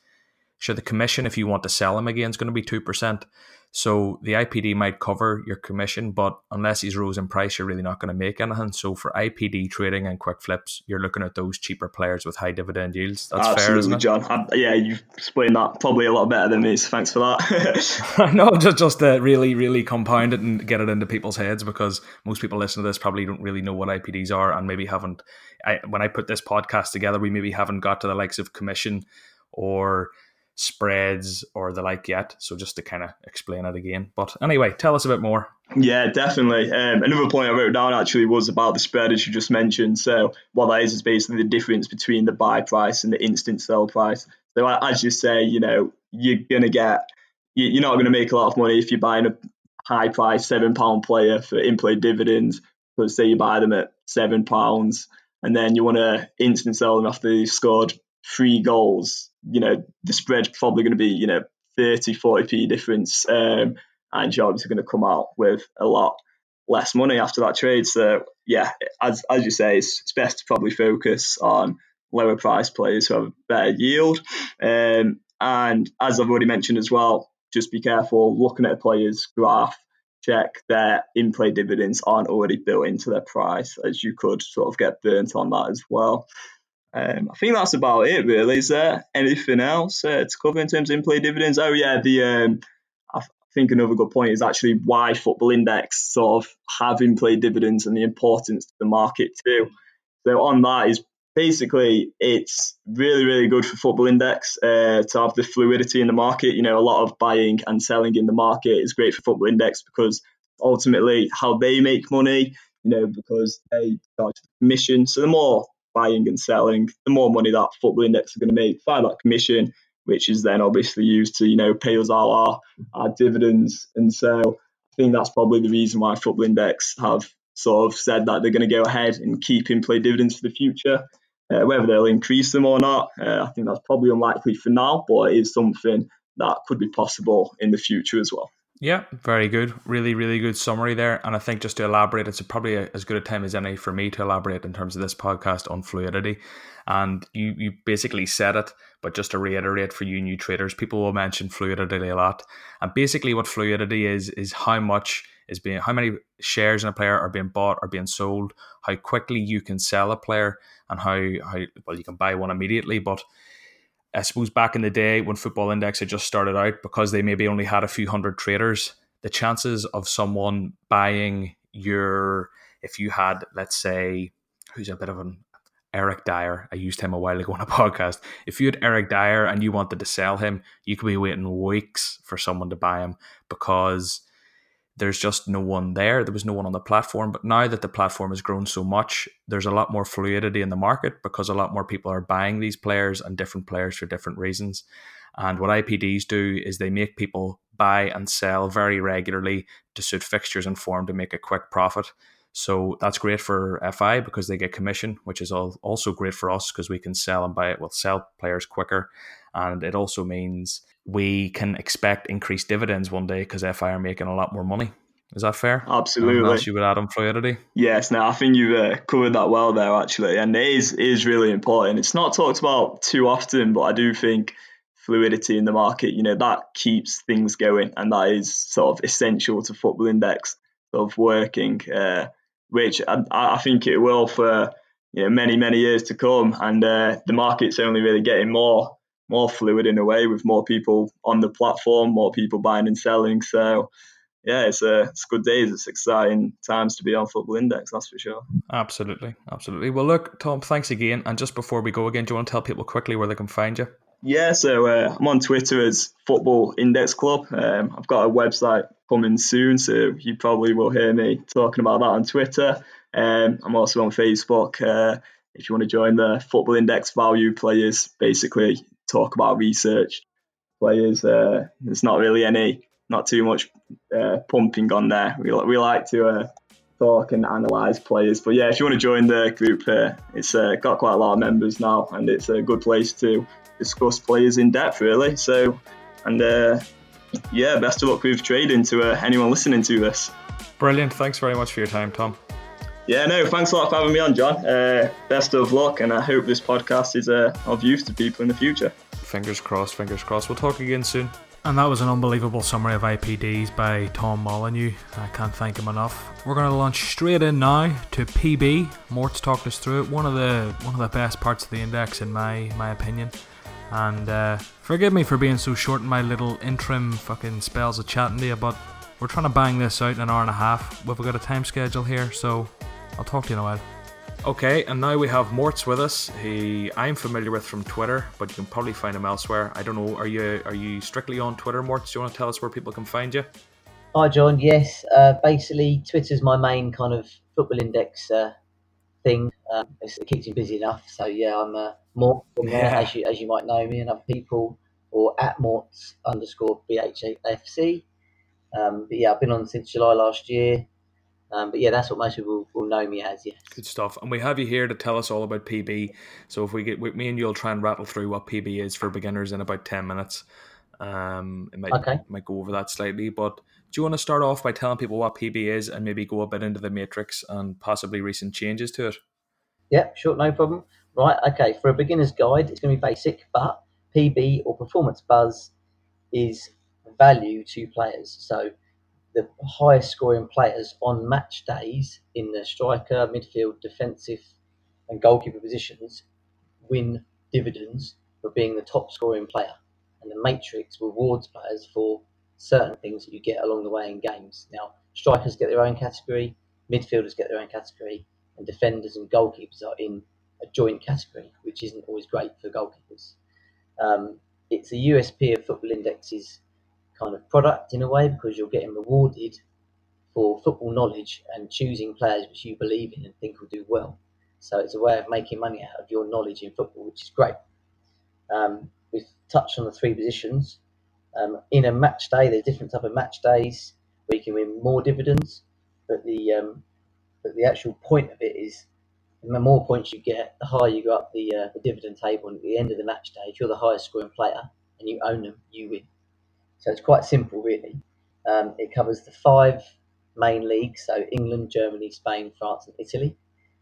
sure the commission if you want to sell him again is going to be two percent. So the IPD might cover your commission, but unless he's rose in price, you're really not going to make anything. So for IPD trading and quick flips, you're looking at those cheaper players with high dividend yields. That's Absolutely, fair, John. I, yeah, you've explained that probably a lot better than me. So thanks for that. no, just just to really, really compound it and get it into people's heads because most people listening to this probably don't really know what IPDs are and maybe haven't. I, when I put this podcast together, we maybe haven't got to the likes of commission or spreads or the like yet. So just to kind of explain it again. But anyway, tell us a bit more. Yeah, definitely. Um, another point I wrote down actually was about the spread, as you just mentioned. So what that is is basically the difference between the buy price and the instant sell price. So as you say, you know, you're gonna get, you're not gonna make a lot of money if you're buying a high price seven pound player for in play dividends. But say you buy them at seven pounds, and then you want to instant sell them after they've scored three goals you know, the spread's probably going to be, you know, 30, 40p difference. Um, and you're obviously going to come out with a lot less money after that trade. So, yeah, as, as you say, it's, it's best to probably focus on lower price players who have a better yield. Um, and as I've already mentioned as well, just be careful looking at a player's graph. Check their in play dividends aren't already built into their price, as you could sort of get burnt on that as well. Um, I think that's about it, really. Is there anything else uh, to cover in terms of in-play dividends? Oh yeah, the um, I think another good point is actually why Football Index sort of have in-play dividends and the importance to the market too. So on that is basically it's really really good for Football Index uh, to have the fluidity in the market. You know, a lot of buying and selling in the market is great for Football Index because ultimately how they make money. You know, because they charge commission. So the more buying and selling, the more money that Football Index are going to make via that commission, which is then obviously used to, you know, pay us all our, our dividends. And so I think that's probably the reason why Football Index have sort of said that they're going to go ahead and keep in play dividends for the future. Uh, whether they'll increase them or not, uh, I think that's probably unlikely for now, but it is something that could be possible in the future as well. Yeah, very good. Really, really good summary there. And I think just to elaborate, it's probably a, as good a time as any for me to elaborate in terms of this podcast on fluidity. And you, you basically said it, but just to reiterate for you new traders, people will mention fluidity a lot. And basically, what fluidity is is how much is being, how many shares in a player are being bought or being sold, how quickly you can sell a player, and how how well you can buy one immediately, but I suppose back in the day when Football Index had just started out, because they maybe only had a few hundred traders, the chances of someone buying your, if you had, let's say, who's a bit of an Eric Dier, I used him a while ago on a podcast. If you had Eric Dier and you wanted to sell him, you could be waiting weeks for someone to buy him because there's just no one there. There was no one on the platform. But now that the platform has grown so much, there's a lot more fluidity in the market because a lot more people are buying these players and different players for different reasons. And what IPDs do is they make people buy and sell very regularly to suit fixtures and form to make a quick profit. So that's great for FI because they get commission, which is also great for us because we can sell and buy it. We'll sell players quicker. And it also means we can expect increased dividends one day because FI are making a lot more money. Is that fair? Absolutely. Unless you would add on fluidity. Yes, now I think you've uh, covered that well there, actually. And it is, is really important. It's not talked about too often, but I do think fluidity in the market, you know, that keeps things going. And that is sort of essential to Football Index sort of working, uh, which I, I, think it will for you know, many, many years to come. And uh, the market's only really getting more more fluid in a way with more people on the platform, more people buying and selling. So yeah, it's a it's good days. It's exciting times to be on Football Index, that's for sure. Absolutely, absolutely. Well, look, Tom, thanks again. And just before we go again, do you want to tell people quickly where they can find you? Yeah, so uh, I'm on Twitter as Football Index Club. Um, I've got a website coming soon, so you probably will hear me talking about that on Twitter. Um, I'm also on Facebook. Uh, if you want to join the Football Index Value Players, basically talk about research players. Uh, there's not really any, not too much uh, pumping on there. We, we like to uh, talk and analyse players. But yeah, if you want to join the group, uh, it's uh, got quite a lot of members now, and it's a good place to discuss players in depth, really. So, and uh, yeah, best of luck with trading to anyone listening to this. Brilliant. Thanks very much for your time, Tom. Yeah, no, thanks a lot for having me on, John. Uh, best of luck, and I hope this podcast is uh, of use to people in the future. Fingers crossed, fingers crossed. We'll talk again soon. And that was an unbelievable summary of IPDs by Tom Molyneux. I can't thank him enough. We're going to launch straight in now to PB. Mortz talked us through it. One of the one of the best parts of the index, in my my opinion. And uh, forgive me for being so short in my little interim fucking spells of chatting to you, but we're trying to bang this out in an hour and a half. We've got a time schedule here, so I'll talk to you in a while. Okay, and now we have Mortz with us. He I'm familiar with from Twitter, but you can probably find him elsewhere. I don't know. Are you are you strictly on Twitter, Mortz? Do you want to tell us where people can find you? Hi, John. Yes, uh, basically Twitter's my main kind of football index uh, thing. Um, it keeps me busy enough. So yeah, I'm uh, Mort from there, yeah. as you as you might know me and other people, or at Morts underscore BHFC. Um, but yeah, I've been on since July last year. Um, but yeah, that's what most people will know me as. Yes. Good stuff. And we have you here to tell us all about PB. So if we get with me and you'll try and rattle through what PB is for beginners in about ten minutes. Um, it might okay. might go over that slightly, but do you want to start off by telling people what PB is and maybe go a bit into the matrix and possibly recent changes to it? Yeah, sure, no problem. Right, okay. For a beginner's guide, it's going to be basic, but PB or performance buzz is value to players. So the highest scoring players on match days in the striker, midfield, defensive, and goalkeeper positions win dividends for being the top scoring player. And the matrix rewards players for certain things that you get along the way in games. Now, strikers get their own category, midfielders get their own category, and defenders and goalkeepers are in a joint category, which isn't always great for goalkeepers. Um, it's a USP of Football Index's kind of product in a way because you're getting rewarded for football knowledge and choosing players which you believe in and think will do well. So it's a way of making money out of your knowledge in football, which is great. Um, we've touched on the three positions. Um, in a match day, there's different type of match days where you can win more dividends, but the um, but the actual point of it is the more points you get, the higher you go up the, uh, the dividend table. And at the end of the match day, if you're the highest scoring player and you own them, you win. So it's quite simple, really. Um, it covers the five main leagues, so England, Germany, Spain, France, and Italy.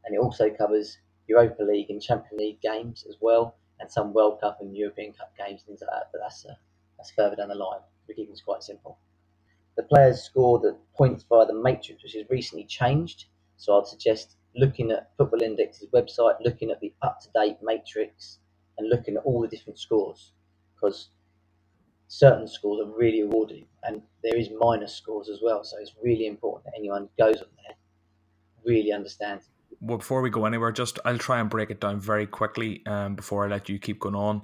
And it also covers Europa League and Champions League games as well, and some World Cup and European Cup games, things like that. But that's, uh, that's further down the line. The keeping is quite simple. The players score the points via the matrix, which has recently changed. So I'd suggest looking at Football Index's website, looking at the up to date matrix, and looking at all the different scores because certain scores are really rewarding and there is minus scores as well. So it's really important that anyone goes on there really understands. Well, before we go anywhere, just I'll try and break it down very quickly um, before I let you keep going on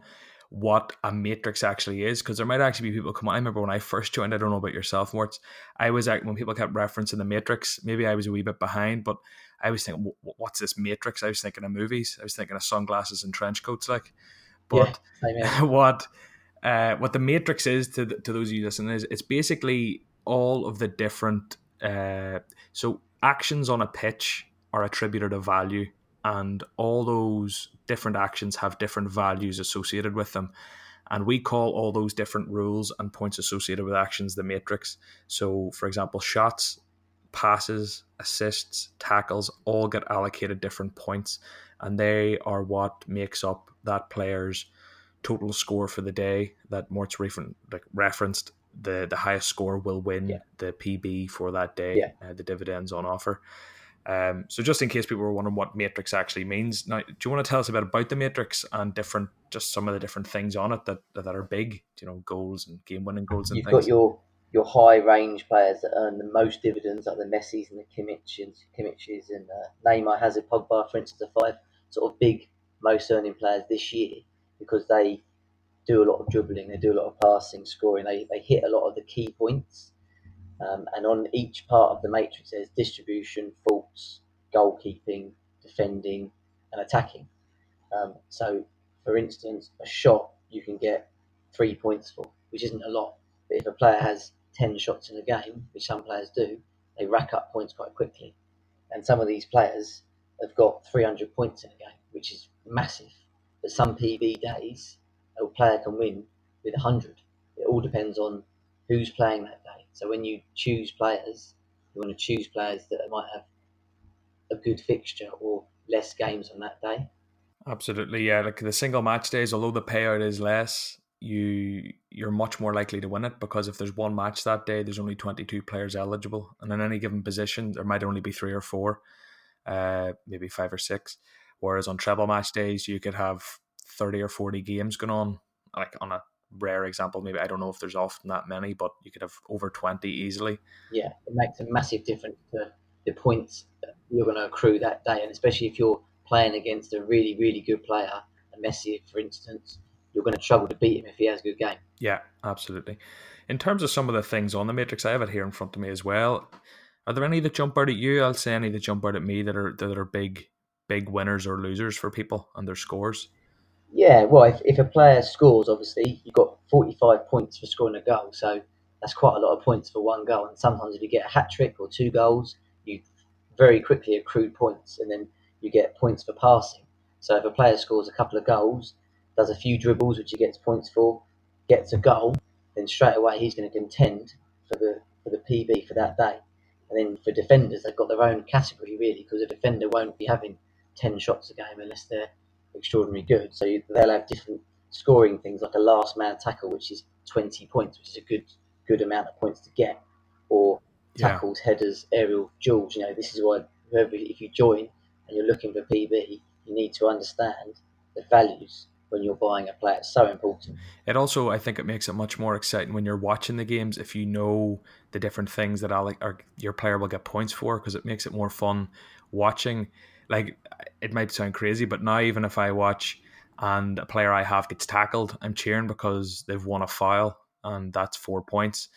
what a matrix actually is because there might actually be people come on. I remember when I first joined, I don't know about yourself, Mortz. I was when people kept referencing the matrix, maybe I was a wee bit behind, but I was thinking, what's this matrix? I was thinking of movies. I was thinking of sunglasses and trench coats, like. But yeah, what uh, what the matrix is to the, to those of you listening is it's basically all of the different uh, so actions on a pitch are attributed a value and all those different actions have different values associated with them. And we call all those different rules and points associated with actions the matrix. So for example shots passes assists tackles all get allocated different points and they are what makes up that player's total score for the day that Mortz refer- like referenced the the highest score will win yeah. the PB for that day yeah. uh, the dividends on offer um, so just in case people were wondering what matrix actually means, now do you want to tell us a bit about the matrix and different, just some of the different things on it that that are big, you know, goals and game winning goals and You've things. got your your high range players that earn the most dividends, like the Messi's and the Kimmiches, Kimmiches and uh, Neymar, Hazard, Pogba, for instance, are five sort of big most earning players this year because they do a lot of dribbling, they do a lot of passing, scoring, they, they hit a lot of the key points um, and on each part of the matrix, there's distribution, faults, goalkeeping, defending, and attacking. Um, so, for instance, a shot you can get three points for, which isn't a lot. But if a player has 10 shots in a game, which some players do, they rack up points quite quickly. And some of these players have got 300 points in a game, which is massive. But some PB days, a player can win with 100. It all depends on who's playing that day. So when you choose players, you want to choose players that might have a good fixture or less games on that day. Absolutely, yeah. Like the single match days, although the payout is less, you you're much more likely to win it because if there's one match that day, there's only 22 players eligible, and in any given position, there might only be three or four, uh, maybe five or six. Whereas on treble match days, you could have 30 or 40 games going on, like on a rare example. Maybe I don't know if there's often that many, but you could have over 20 easily. Yeah, it makes a massive difference to the points that you're going to accrue that day. And especially if you're playing against a really, really good player, a Messi, for instance, you're going to struggle to beat him if he has a good game. Yeah, absolutely. In terms of some of the things on the Matrix, I have it here in front of me as well. Are there any that jump out at you? I'll say any that jump out at me that are that are big, big winners or losers for people and their scores. Yeah, well, if, if a player scores, obviously, you've got 45 points for scoring a goal. So that's quite a lot of points for one goal. And sometimes if you get a hat trick or two goals, you very quickly accrue points and then you get points for passing. So if a player scores a couple of goals, does a few dribbles, which he gets points for, gets a goal, then straight away he's going to contend for the for the PB for that day. And then for defenders, they've got their own category really, because a defender won't be having 10 shots a game unless they're extraordinarily good. So they'll have different scoring things like a last man tackle, which is 20 points, which is a good good amount of points to get, or tackles, yeah. headers, aerial duels. You know, this is why whoever if you join and you're looking for PB, you need to understand the values when you're buying a player. It's so important. It also, I think, it makes it much more exciting when you're watching the games if you know the different things that Alec or your player will get points for because it makes it more fun watching. Like it might sound crazy, but now even if I watch and a player I have gets tackled, I'm cheering because they've won a foul and that's four points.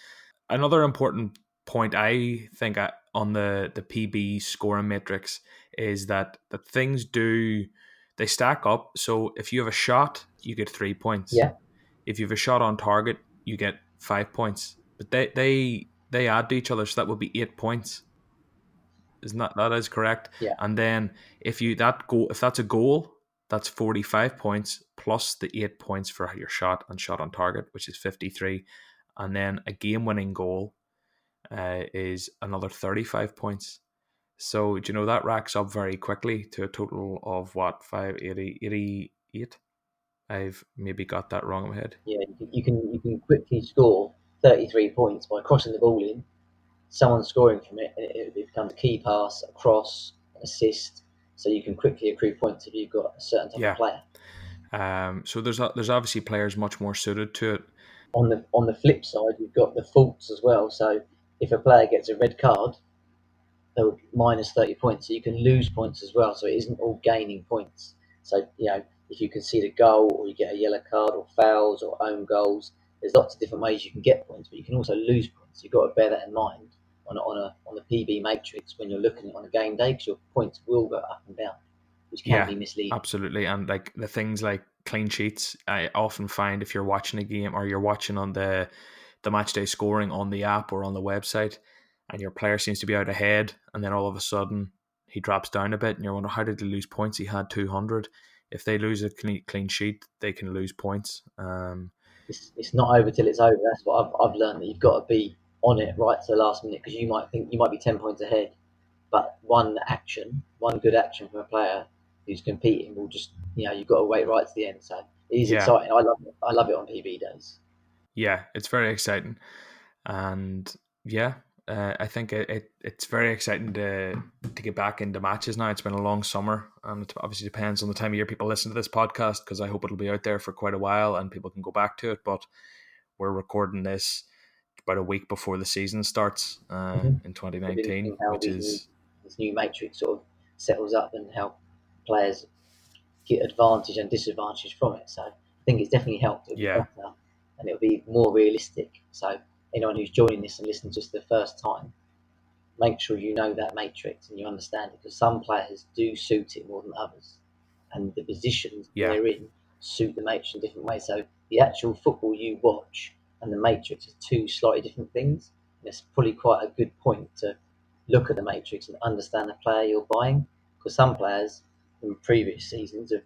Another important point I think on the the PB scoring matrix is that that things do they stack up. So if you have a shot, you get three points. Yeah. If you have a shot on target, you get five points. But they they they add to each other, so that would be eight points. Isn't that that is correct? Yeah. And then if you that go if that's a goal, that's forty five points plus the eight points for your shot and shot on target, which is fifty three, and then a game winning goal uh, is another thirty five points. So, do you know that racks up very quickly to a total of what, 580, 88? I've maybe got that wrong in my head. Yeah, you can you can quickly score 33 points by crossing the ball in, someone scoring from it, and it, it becomes a key pass, a cross, an assist. So you can quickly accrue points if you've got a certain type Yeah. of player. Um, so there's there's obviously players much more suited to it. On the on the flip side, you've got the faults as well. So if a player gets a red card, they'll minus 30 points. So you can lose points as well. So it isn't all gaining points. So, you know, if you concede a goal or you get a yellow card or fouls or own goals, there's lots of different ways you can get points, but you can also lose points. You've got to bear that in mind on a, on a on the PB matrix when you're looking on a game day because your points will go up and down, which can Yeah, be misleading. Absolutely, and like the things like clean sheets, I often find if you're watching a game or you're watching on the the match day scoring on the app or on the website, and your player seems to be out ahead, and then all of a sudden he drops down a bit, and you're wondering how did he lose points? He had two hundred. If they lose a clean, clean sheet, they can lose points. Um, It's, it's not over till it's over. That's what I've, I've learned that you've got to be on it right to the last minute because you might think you might be 10 points ahead, but one action, one good action from a player who's competing will just, you know, you've got to wait right to the end. So it is Yeah. exciting. I love it. I love it on PB days. yeah, it's very exciting, and yeah, uh, I think it, it it's very exciting to to get back into matches now. It's been a long summer, and it obviously depends on the time of year people listen to this podcast because I hope it'll be out there for quite a while and people can go back to it. But we're recording this about a week before the season starts uh, Mhm. in 2019, which is this new matrix sort of settles up and how players get advantage and disadvantage from it. So I think it's definitely helped. It'll Yeah. better and it'll be more realistic. So anyone who's joining this and listening just the first time, make sure you know that matrix and you understand it because some players do suit it more than others, and the positions Yeah. they're in suit the matrix in different ways. So the actual football you watch and the matrix are two slightly different things. And it's probably quite a good point to look at the matrix and understand the player you're buying. Because some players in previous seasons have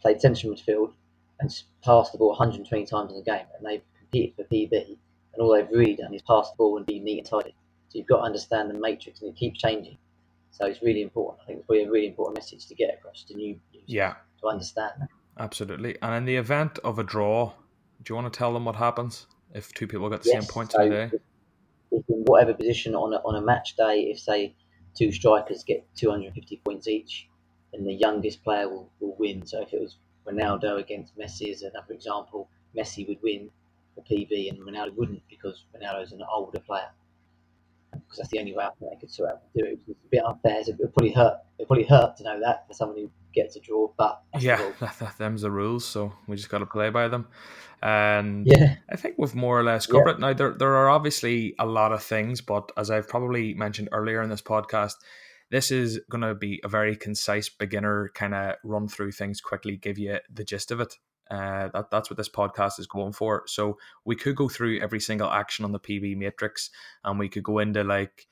played central midfield and passed the ball 120 times in a game, and they've competed for PB, and all they've really done is pass the ball and be neat and tidy. So you've got to understand the matrix, and it keeps changing. So it's really important. I think it's probably a really important message to get across to new users yeah, to understand that. absolutely. And in the event of a draw, do you want to tell them what happens if two people get the same points so in? If, in whatever position on a, on a match day, if say two strikers get 250 points each, then the youngest player will, will win. So if it was Ronaldo against Messi as another example, Messi would win the PB and Ronaldo wouldn't because Ronaldo's an older player. Because that's the only way I think they could sort out do it. It's a bit unfair. So it would probably hurt. It probably hurt to know that for someone who gets a draw, but the Yeah, that, them's the rules, so we just got to play by them. And yeah, I think we've more or less covered it. Now, there, there are obviously a lot of things, but as I've probably mentioned earlier in this podcast, this is going to be a very concise beginner kind of run through things quickly, give you the gist of it. Uh, that, that's what this podcast is going for. So we could go through every single action on the PB matrix and we could go into like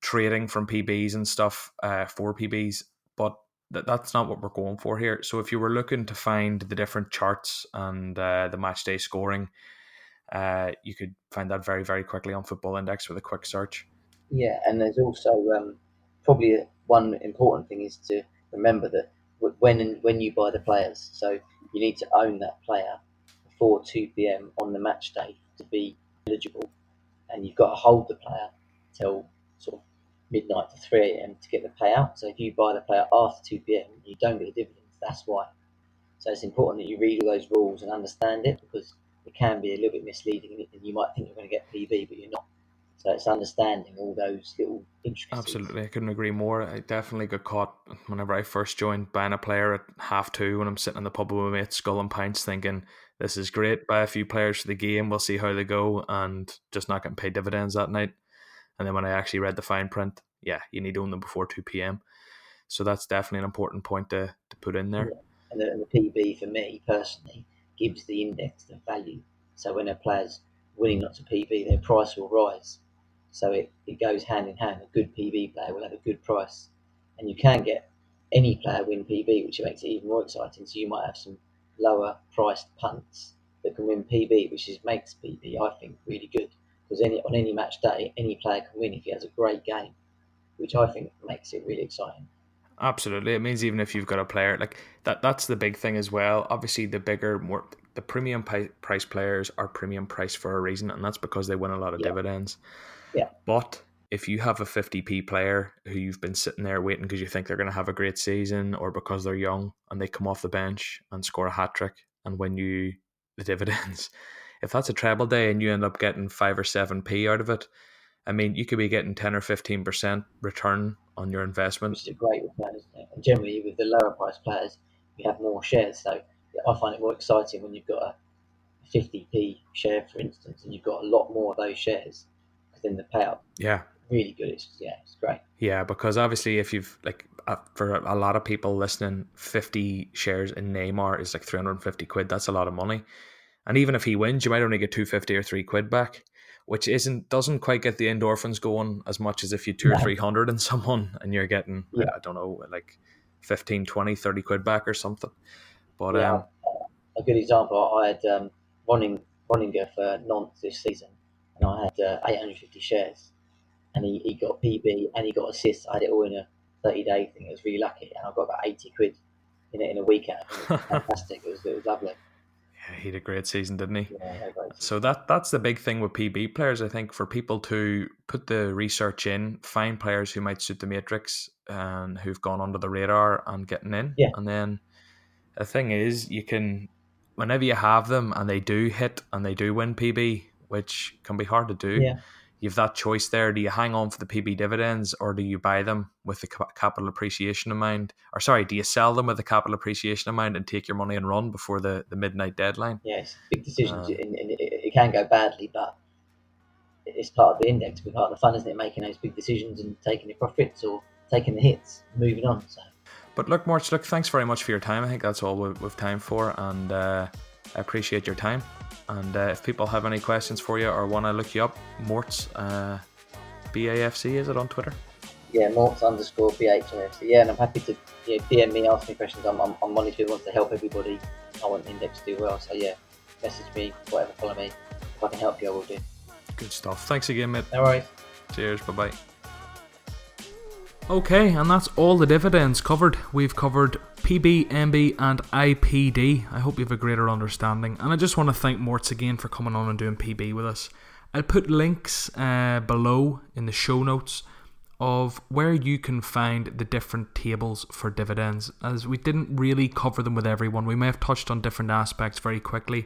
trading from PBs and stuff uh, for PBs, but that, that's not what we're going for here. So if you were looking to find the different charts and uh, the match day scoring, uh, you could find that very, very quickly on Football Index with a quick search. Yeah, and there's also um, probably one important thing is to remember that when when you buy the players, so you need to own that player before 2 p.m. on the match day to be eligible, and you've got to hold the player till sort of midnight to 3 a.m. to get the payout. So if you buy the player after 2 p.m., you don't get the dividends. That's why. So it's important that you read all those rules and understand it because it can be a little bit misleading and you might think you're going to get PB, but you're not. So it's understanding all those little intricacies. Absolutely, I couldn't agree more. I definitely got caught whenever I first joined buying a player at half two when I'm sitting in the pub with my mates, skull and pints, thinking this is great. Buy a few players for the game, we'll see how they go, and just not getting paid dividends that night. And then when I actually read the fine print, yeah, you need to own them before two p.m. So that's definitely an important point to, to put in there. And, the, the PB for me personally gives the index the value. So when a player's winning lots of PB, their price will rise. So it, it goes hand in hand. A good PB player will have a good price. And you can get any player win PB, which makes it even more exciting. So you might have some lower priced punts that can win PB, which is makes PB, I think, really good. Because any on any match day, any player can win if he has a great game, which I think makes it really exciting. Absolutely, it means even if you've got a player like that, that's the big thing as well. Obviously, the bigger, more the premium price players are premium price for a reason, and that's because they win a lot of Yeah. dividends. Yeah. But if you have a 50p player who you've been sitting there waiting because you think they're going to have a great season or because they're young and they come off the bench and score a hat trick and win you the dividends, if that's a treble day and you end up getting 5 or 7p out of it, I mean, you could be getting 10 or 15% return on your investment. which is a great return, isn't it? And generally, with the lower price players, you have more shares. So I find it more exciting when you've got a 50p share, for instance, and you've got a lot more of those shares. Then the payout Yeah. really good. It's yeah, it's great. Yeah, because obviously, if you've like uh, for a lot of people listening, fifty shares in Neymar is like three hundred and fifty quid. That's a lot of money, and even if he wins, you might only get two fifty or three quid back, which isn't doesn't quite get the endorphins going as much as if you two or three hundred in someone and you're getting I- Yeah. I, don't know like 15, 20, 30 quid back or something. But Yeah, um, a good example. I had um, Ronning, Rongier for Nantes this season, and I had uh, 850 shares, and he, he got PB and he got assists. I had it all in a 30 day thing. It was really lucky, and I got about 80 quid in it in a weekend. It was fantastic. It was, it was lovely. Yeah, he had a great season, didn't he? Yeah. So that that's the big thing with PB players. I think for people to put the research in, find players who might suit the matrix and who've gone under the radar and getting in. Yeah. And then the thing is, you can whenever you have them and they do hit and they do win PB, which can be hard to do. Yeah. You've that choice there. Do you hang on for the PB dividends or do you buy them with the capital appreciation in mind? Or sorry, do you sell them with the capital appreciation in mind and take your money and run before the, the midnight deadline? Yes, big decisions, Um, and, and it, it can go badly, but it's part of the index, but part of the fun, isn't it? Making those big decisions and taking the profits or taking the hits, moving on. So But look, Mortz, look, thanks very much for your time. I think that's all we've, we've time for, and uh, I appreciate your time. And uh, if people have any questions for you or want to look you up, Mortz uh, BAFC, is it on Twitter? yeah, Mortz underscore BHMFC. Yeah, and I'm happy to yeah, DM me, ask me questions. I'm, I'm, I'm one who wants to help everybody. I want index to do well. So yeah, message me, whatever, follow me. If I can help you, I will do. Good stuff. Thanks again, mate. No worries. Cheers. Bye bye. Okay, and that's all the dividends covered. We've covered PB, MB, and IPD. I hope you have a greater understanding. And I just want to thank Mortz again for coming on and doing PB with us. I'll put links uh, below in the show notes of where you can find the different tables for dividends, as we didn't really cover them with everyone. We may have touched on different aspects very quickly,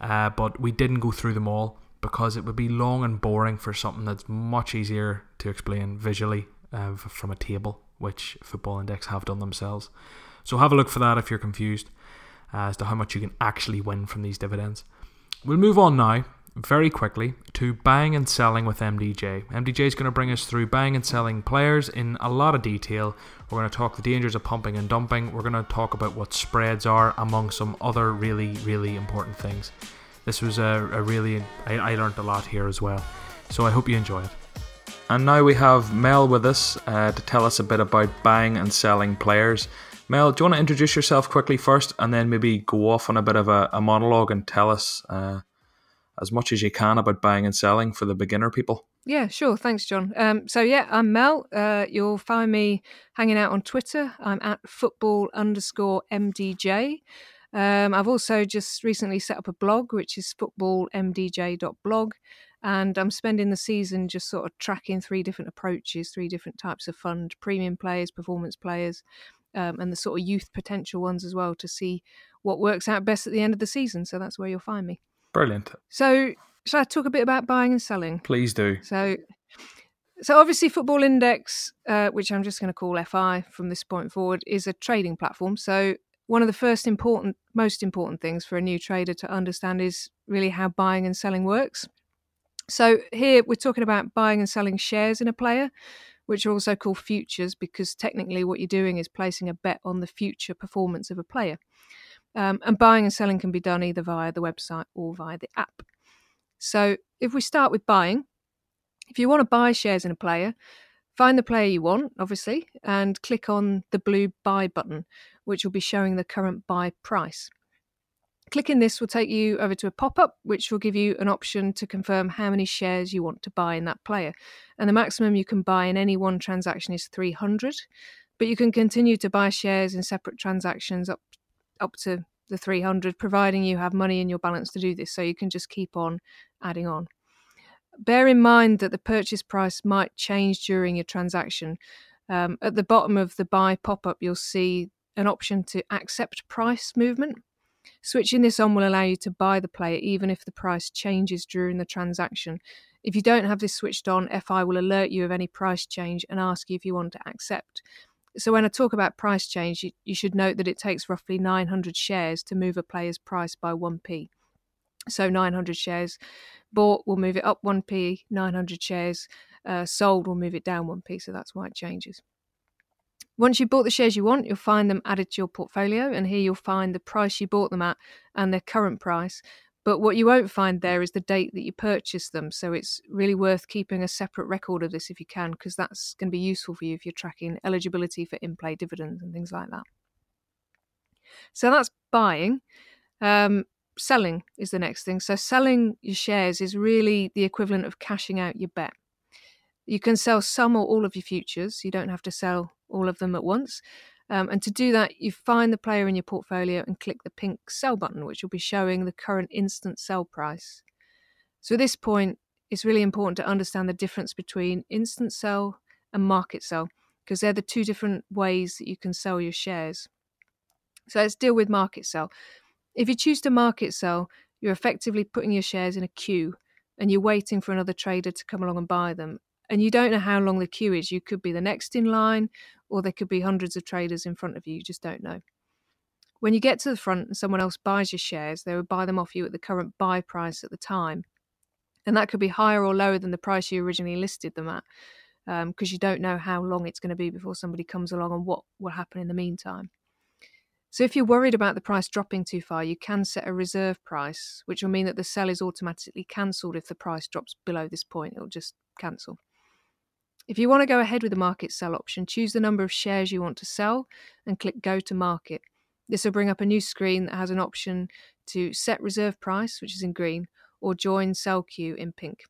uh, but we didn't go through them all because it would be long and boring for something that's much easier to explain visually uh, from a table, which Football Index have done themselves. So have a look for that if you're confused uh, as to how much you can actually win from these dividends. We'll move on now, very quickly, to buying and selling with MDJ. MDJ is going to bring us through buying and selling players in a lot of detail. We're going to talk the dangers of pumping and dumping. We're going to talk about what spreads are, among some other really, really important things. This was a, a really, I, I learned a lot here as well. So I hope you enjoy it. And now we have Mel with us uh, to tell us a bit about buying and selling players. Mel, do you want to introduce yourself quickly first and then maybe go off on a bit of a, a monologue and tell us uh, as much as you can about buying and selling for the beginner people? Yeah, sure. Thanks, John. Um, so yeah, I'm Mel. Uh, you'll find me hanging out on Twitter. I'm at football underscore MDJ. Um, I've also just recently set up a blog, which is footballmdj.blog. And I'm spending the season just sort of tracking three different approaches, three different types of fund premium players, performance players, um, and the sort of youth potential ones as well to see what works out best at the end of the season. So that's where you'll find me. Brilliant. So, shall I talk a bit about buying and selling? Please do. So, so obviously, Football Index, uh, which I'm just going to call FI from this point forward, is a trading platform. So, one of the first important, most important things for a new trader to understand is really how buying and selling works. So, here we're talking about buying and selling shares in a player, which are also called futures because technically what you're doing is placing a bet on the future performance of a player. Um, and buying and selling can be done either via the website or via the app. So, if we start with buying, if you want to buy shares in a player, find the player you want, obviously, and click on the blue buy button, which will be showing the current buy price. Clicking this will take you over to a pop up, which will give you an option to confirm how many shares you want to buy in that player. And the maximum you can buy in any one transaction is 300, but you can continue to buy shares in separate transactions up, up to the 300, providing you have money in your balance to do this. So you can just keep on adding on. Bear in mind that the purchase price might change during your transaction. Um, at the bottom of the buy pop up, you'll see an option to accept price movement. Switching this on will allow you to buy the player even if the price changes during the transaction. If you don't have this switched on, FI will alert you of any price change and ask you if you want to accept. So, when I talk about price change, you, you should note that it takes roughly 900 shares to move a player's price by 1p. So 900 shares bought will move it up 1p, 900 shares uh, sold will move it down 1p. So that's why it changes. Once you've bought the shares you want, you'll find them added to your portfolio, and here you'll find the price you bought them at and their current price. But what you won't find there is the date that you purchased them. So it's really worth keeping a separate record of this if you can, because that's going to be useful for you if you're tracking eligibility for in play dividends and things like that. So that's buying. Um, selling is the next thing. So, selling your shares is really the equivalent of cashing out your bet. You can sell some or all of your futures. You don't have to sell all of them at once. Um, and to do that, you find the player in your portfolio and click the pink sell button, which will be showing the current instant sell price. So, at this point, it's really important to understand the difference between instant sell and market sell, because they're the two different ways that you can sell your shares. So, let's deal with market sell. If you choose to market sell, you're effectively putting your shares in a queue and you're waiting for another trader to come along and buy them. And you don't know how long the queue is. You could be the next in line, or there could be hundreds of traders in front of you. You just don't know. When you get to the front and someone else buys your shares, they will buy them off you at the current buy price at the time. And that could be higher or lower than the price you originally listed them at, because um, you don't know how long it's going to be before somebody comes along and what will happen in the meantime. So if you're worried about the price dropping too far, you can set a reserve price, which will mean that the sell is automatically cancelled if the price drops below this point. It'll just cancel. If you want to go ahead with the market sell option, choose the number of shares you want to sell and click go to market. This will bring up a new screen that has an option to set reserve price, which is in green, or join sell queue in pink.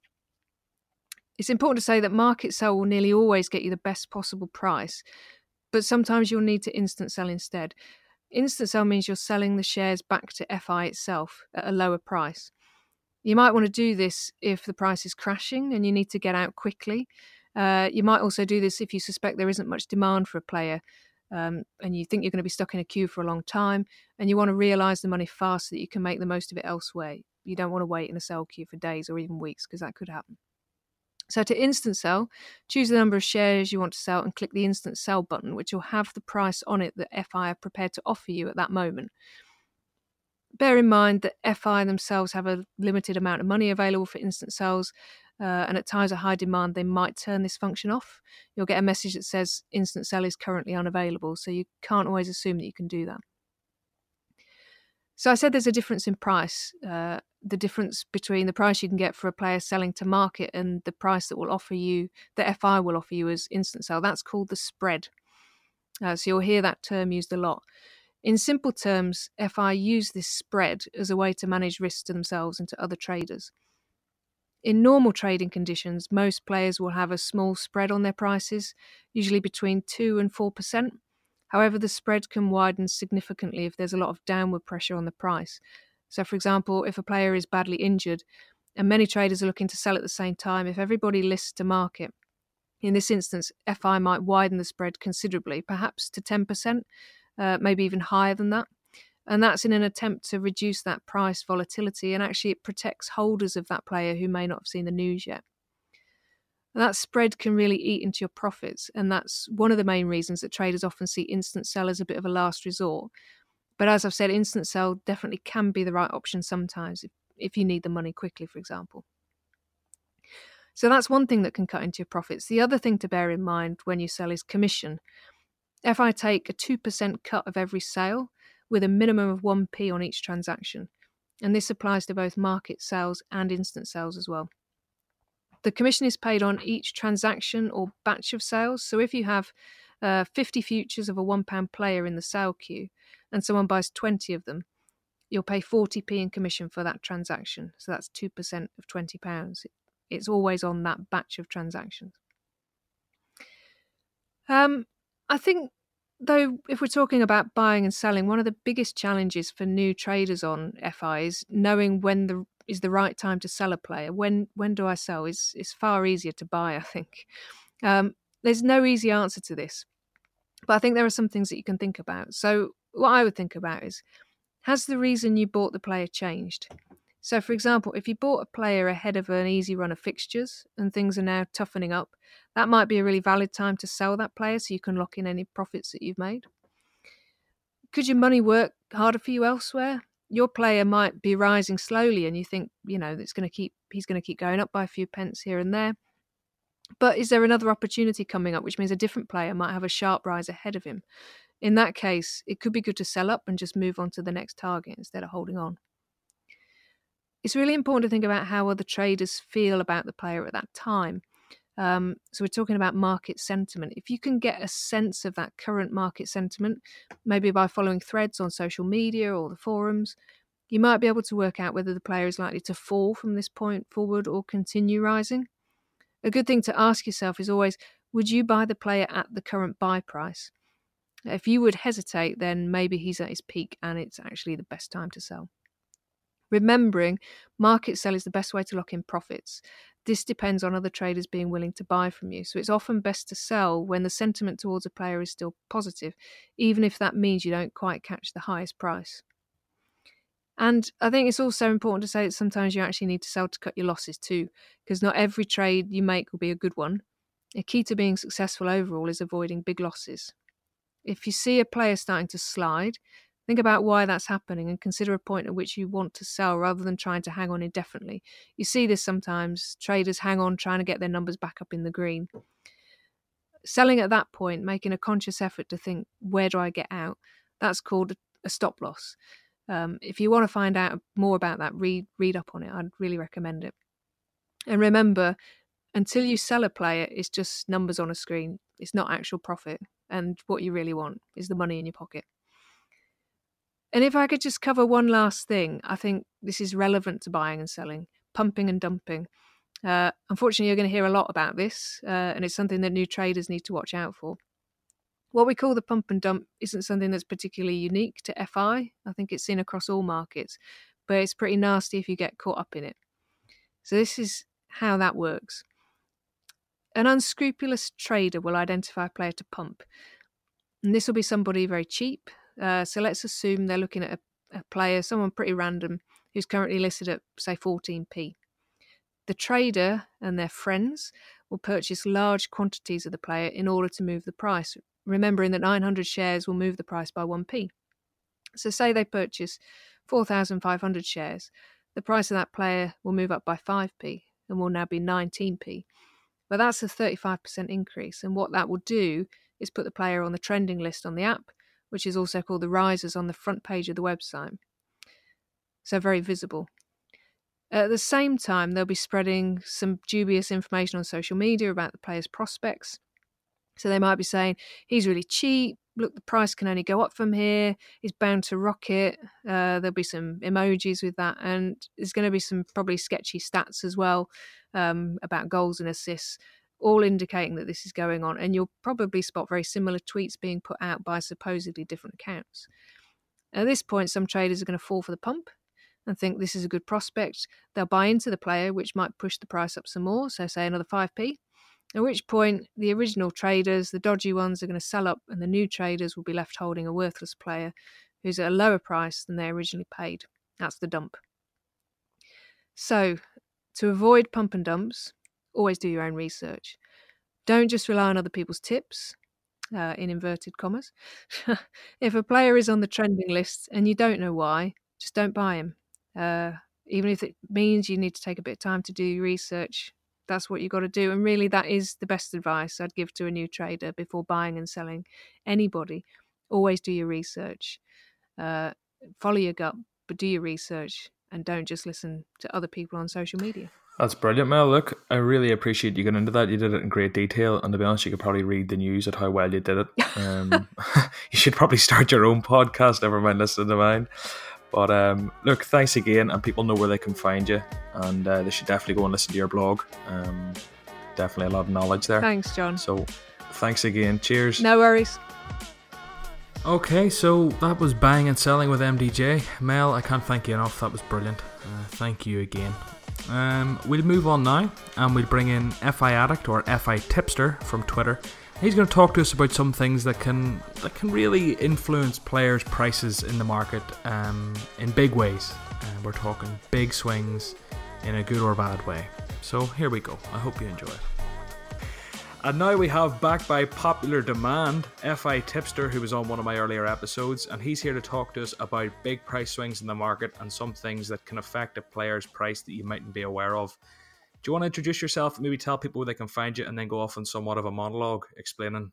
It's important to say that market sell will nearly always get you the best possible price, but sometimes you'll need to instant sell instead. Instant sell means you're selling the shares back to FI itself at a lower price. You might want to do this if the price is crashing and you need to get out quickly. Uh, you might also do this if you suspect there isn't much demand for a player um, and you think you're going to be stuck in a queue for a long time and you want to realise the money fast so that you can make the most of it elsewhere. You don't want to wait in a sell queue for days or even weeks because that could happen. So to instant sell, choose the number of shares you want to sell and click the instant sell button, which will have the price on it that FI are prepared to offer you at that moment. Bear in mind that FI themselves have a limited amount of money available for instant sells, uh, and at times of high demand, they might turn this function off. You'll get a message that says instant sell is currently unavailable, so you can't always assume that you can do that. So I said there's a difference in price. Uh, the difference between the price you can get for a player selling to market and the price that will offer you, the FI will offer you as instant sell, that's called the spread. Uh, so you'll hear that term used a lot. In simple terms, FI use this spread as a way to manage risk to themselves and to other traders. In normal trading conditions, most players will have a small spread on their prices, usually between 2 and 4%. However, the spread can widen significantly if there's a lot of downward pressure on the price, so, for example, if a player is badly injured and many traders are looking to sell at the same time, if everybody lists to market, in this instance, FI might widen the spread considerably, perhaps to 10%, uh, maybe even higher than that. And that's in an attempt to reduce that price volatility and actually it protects holders of that player who may not have seen the news yet. That spread can really eat into your profits. And that's one of the main reasons that traders often see instant sell as a bit of a last resort. But as I've said, instant sell definitely can be the right option sometimes if, if you need the money quickly, for example. So that's one thing that can cut into your profits. The other thing to bear in mind when you sell is commission. FI take a 2% cut of every sale with a minimum of 1p on each transaction, and this applies to both market sales and instant sales as well. The commission is paid on each transaction or batch of sales. So if you have uh, 50 futures of a £1 player in the sale queue and someone buys 20 of them, you'll pay 40p in commission for that transaction. So that's 2% of £20. It's always on that batch of transactions. Um, I think, though, if we're talking about buying and selling, one of the biggest challenges for new traders on FI is knowing when the is the right time to sell a player. When when do I sell? Is is far easier to buy. I think um, there's no easy answer to this, but I think there are some things that you can think about. So what I would think about is has the reason you bought the player changed? So, for example, if you bought a player ahead of an easy run of fixtures and things are now toughening up, that might be a really valid time to sell that player so you can lock in any profits that you've made. Could your money work harder for you elsewhere? Your player might be rising slowly and you think, you know, it's going to keep he's going to keep going up by a few pence here and there. But is there another opportunity coming up which means a different player might have a sharp rise ahead of him? In that case, it could be good to sell up and just move on to the next target instead of holding on it's really important to think about how other traders feel about the player at that time. Um, so we're talking about market sentiment. If you can get a sense of that current market sentiment, maybe by following threads on social media or the forums, you might be able to work out whether the player is likely to fall from this point forward or continue rising. A good thing to ask yourself is always would you buy the player at the current buy price? If you would hesitate, then maybe he's at his peak and it's actually the best time to sell. Remembering, market sell is the best way to lock in profits. This depends on other traders being willing to buy from you. So it's often best to sell when the sentiment towards a player is still positive, even if that means you don't quite catch the highest price. And I think it's also important to say that sometimes you actually need to sell to cut your losses too, because not every trade you make will be a good one. A key to being successful overall is avoiding big losses. If you see a player starting to slide, Think about why that's happening and consider a point at which you want to sell rather than trying to hang on indefinitely. You see this sometimes. Traders hang on trying to get their numbers back up in the green. Selling at that point, making a conscious effort to think, where do I get out? That's called a stop loss. Um, if you want to find out more about that, read read up on it. I'd really recommend it. And remember, until you sell a player, it's just numbers on a screen. It's not actual profit. And what you really want is the money in your pocket. And if I could just cover one last thing, I think this is relevant to buying and selling, pumping and dumping. Uh, unfortunately, you're going to hear a lot about this, uh, and it's something that new traders need to watch out for. What we call the pump and dump isn't something that's particularly unique to FI. I think it's seen across all markets, but it's pretty nasty if you get caught up in it. So, this is how that works. An unscrupulous trader will identify a player to pump, and this will be somebody very cheap uh, so let's assume they're looking at a, a player, someone pretty random, who's currently listed at, say, 14p. The trader and their friends will purchase large quantities of the player in order to move the price, remembering that 900 shares will move the price by 1p. So, say they purchase 4,500 shares, the price of that player will move up by 5p and will now be 19p. But that's a 35% increase, and what that will do is put the player on the trending list on the app which is also called the risers on the front page of the website. So, very visible. At the same time, they'll be spreading some dubious information on social media about the player's prospects. So, they might be saying, he's really cheap. Look, the price can only go up from here. He's bound to rocket. Uh, there'll be some emojis with that. And there's going to be some probably sketchy stats as well um, about goals and assists all indicating that this is going on. And you'll probably spot very similar tweets being put out by supposedly different accounts. At this point, some traders are going to fall for the pump and think this is a good prospect. They'll buy into the player, which might push the price up some more, so say another 5p. At which point, the original traders, the dodgy ones, are going to sell up, and the new traders will be left holding a worthless player who's at a lower price than they originally paid. That's the dump. So, to avoid pump and dumps, always do your own research. Don't just rely on other people's tips, uh, in inverted commas. if a player is on the trending list and you don't know why, just don't buy him. Uh, even if it means you need to take a bit of time to do your research, that's what you've got to do. And really, that is the best advice I'd give to a new trader before buying and selling anybody. Always do your research, uh, follow your gut, but do your research and don't just listen to other people on social media. That's brilliant, Mel. Look, I really appreciate you getting into that. You did it in great detail, and to be honest, you could probably read the news at how well you did it. Um, you should probably start your own podcast. Never mind listening to mine. But um, look, thanks again, and people know where they can find you, and uh, they should definitely go and listen to your blog. Um, definitely a lot of knowledge there. Thanks, John. So, thanks again. Cheers. No worries. Okay, so that was buying and selling with MDJ. Mel, I can't thank you enough. That was brilliant. Uh, thank you again. Um, we'll move on now and we'll bring in FI Addict or FI Tipster from Twitter. He's going to talk to us about some things that can that can really influence players' prices in the market um, in big ways. And we're talking big swings in a good or bad way. So here we go. I hope you enjoy it. And now we have, back by popular demand, FI Tipster, who was on one of my earlier episodes, and he's here to talk to us about big price swings in the market and some things that can affect a player's price that you mightn't be aware of. Do you want to introduce yourself, maybe tell people where they can find you, and then go off on somewhat of a monologue explaining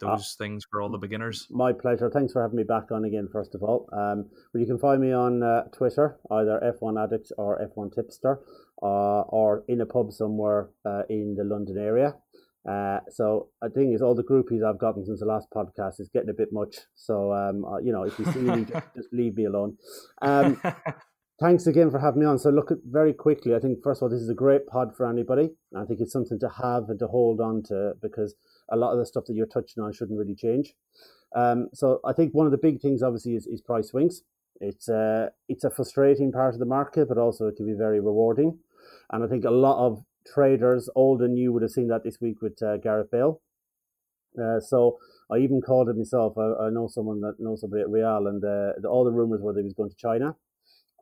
those uh, things for all the beginners? My pleasure. Thanks for having me back on again, first of all. Um, well, you can find me on uh, Twitter, either FI Addict or FI Tipster, uh, or in a pub somewhere uh, in the London area. Uh, so I think is all the groupies I've gotten since the last podcast is getting a bit much. So um, uh, you know, if you see me, just, just, leave me alone. Um, thanks again for having me on. So look at very quickly. I think first of all, this is a great pod for anybody. I think it's something to have and to hold on to because a lot of the stuff that you're touching on shouldn't really change. Um, so I think one of the big things obviously is, is price swings. It's a uh, it's a frustrating part of the market, but also it can be very rewarding. And I think a lot of traders, old and new, would have seen that this week with uh, Gareth Bale. Uh, so I even called it myself. I, I, know someone that knows somebody at Real, and uh, the, all the rumors were that he was going to China.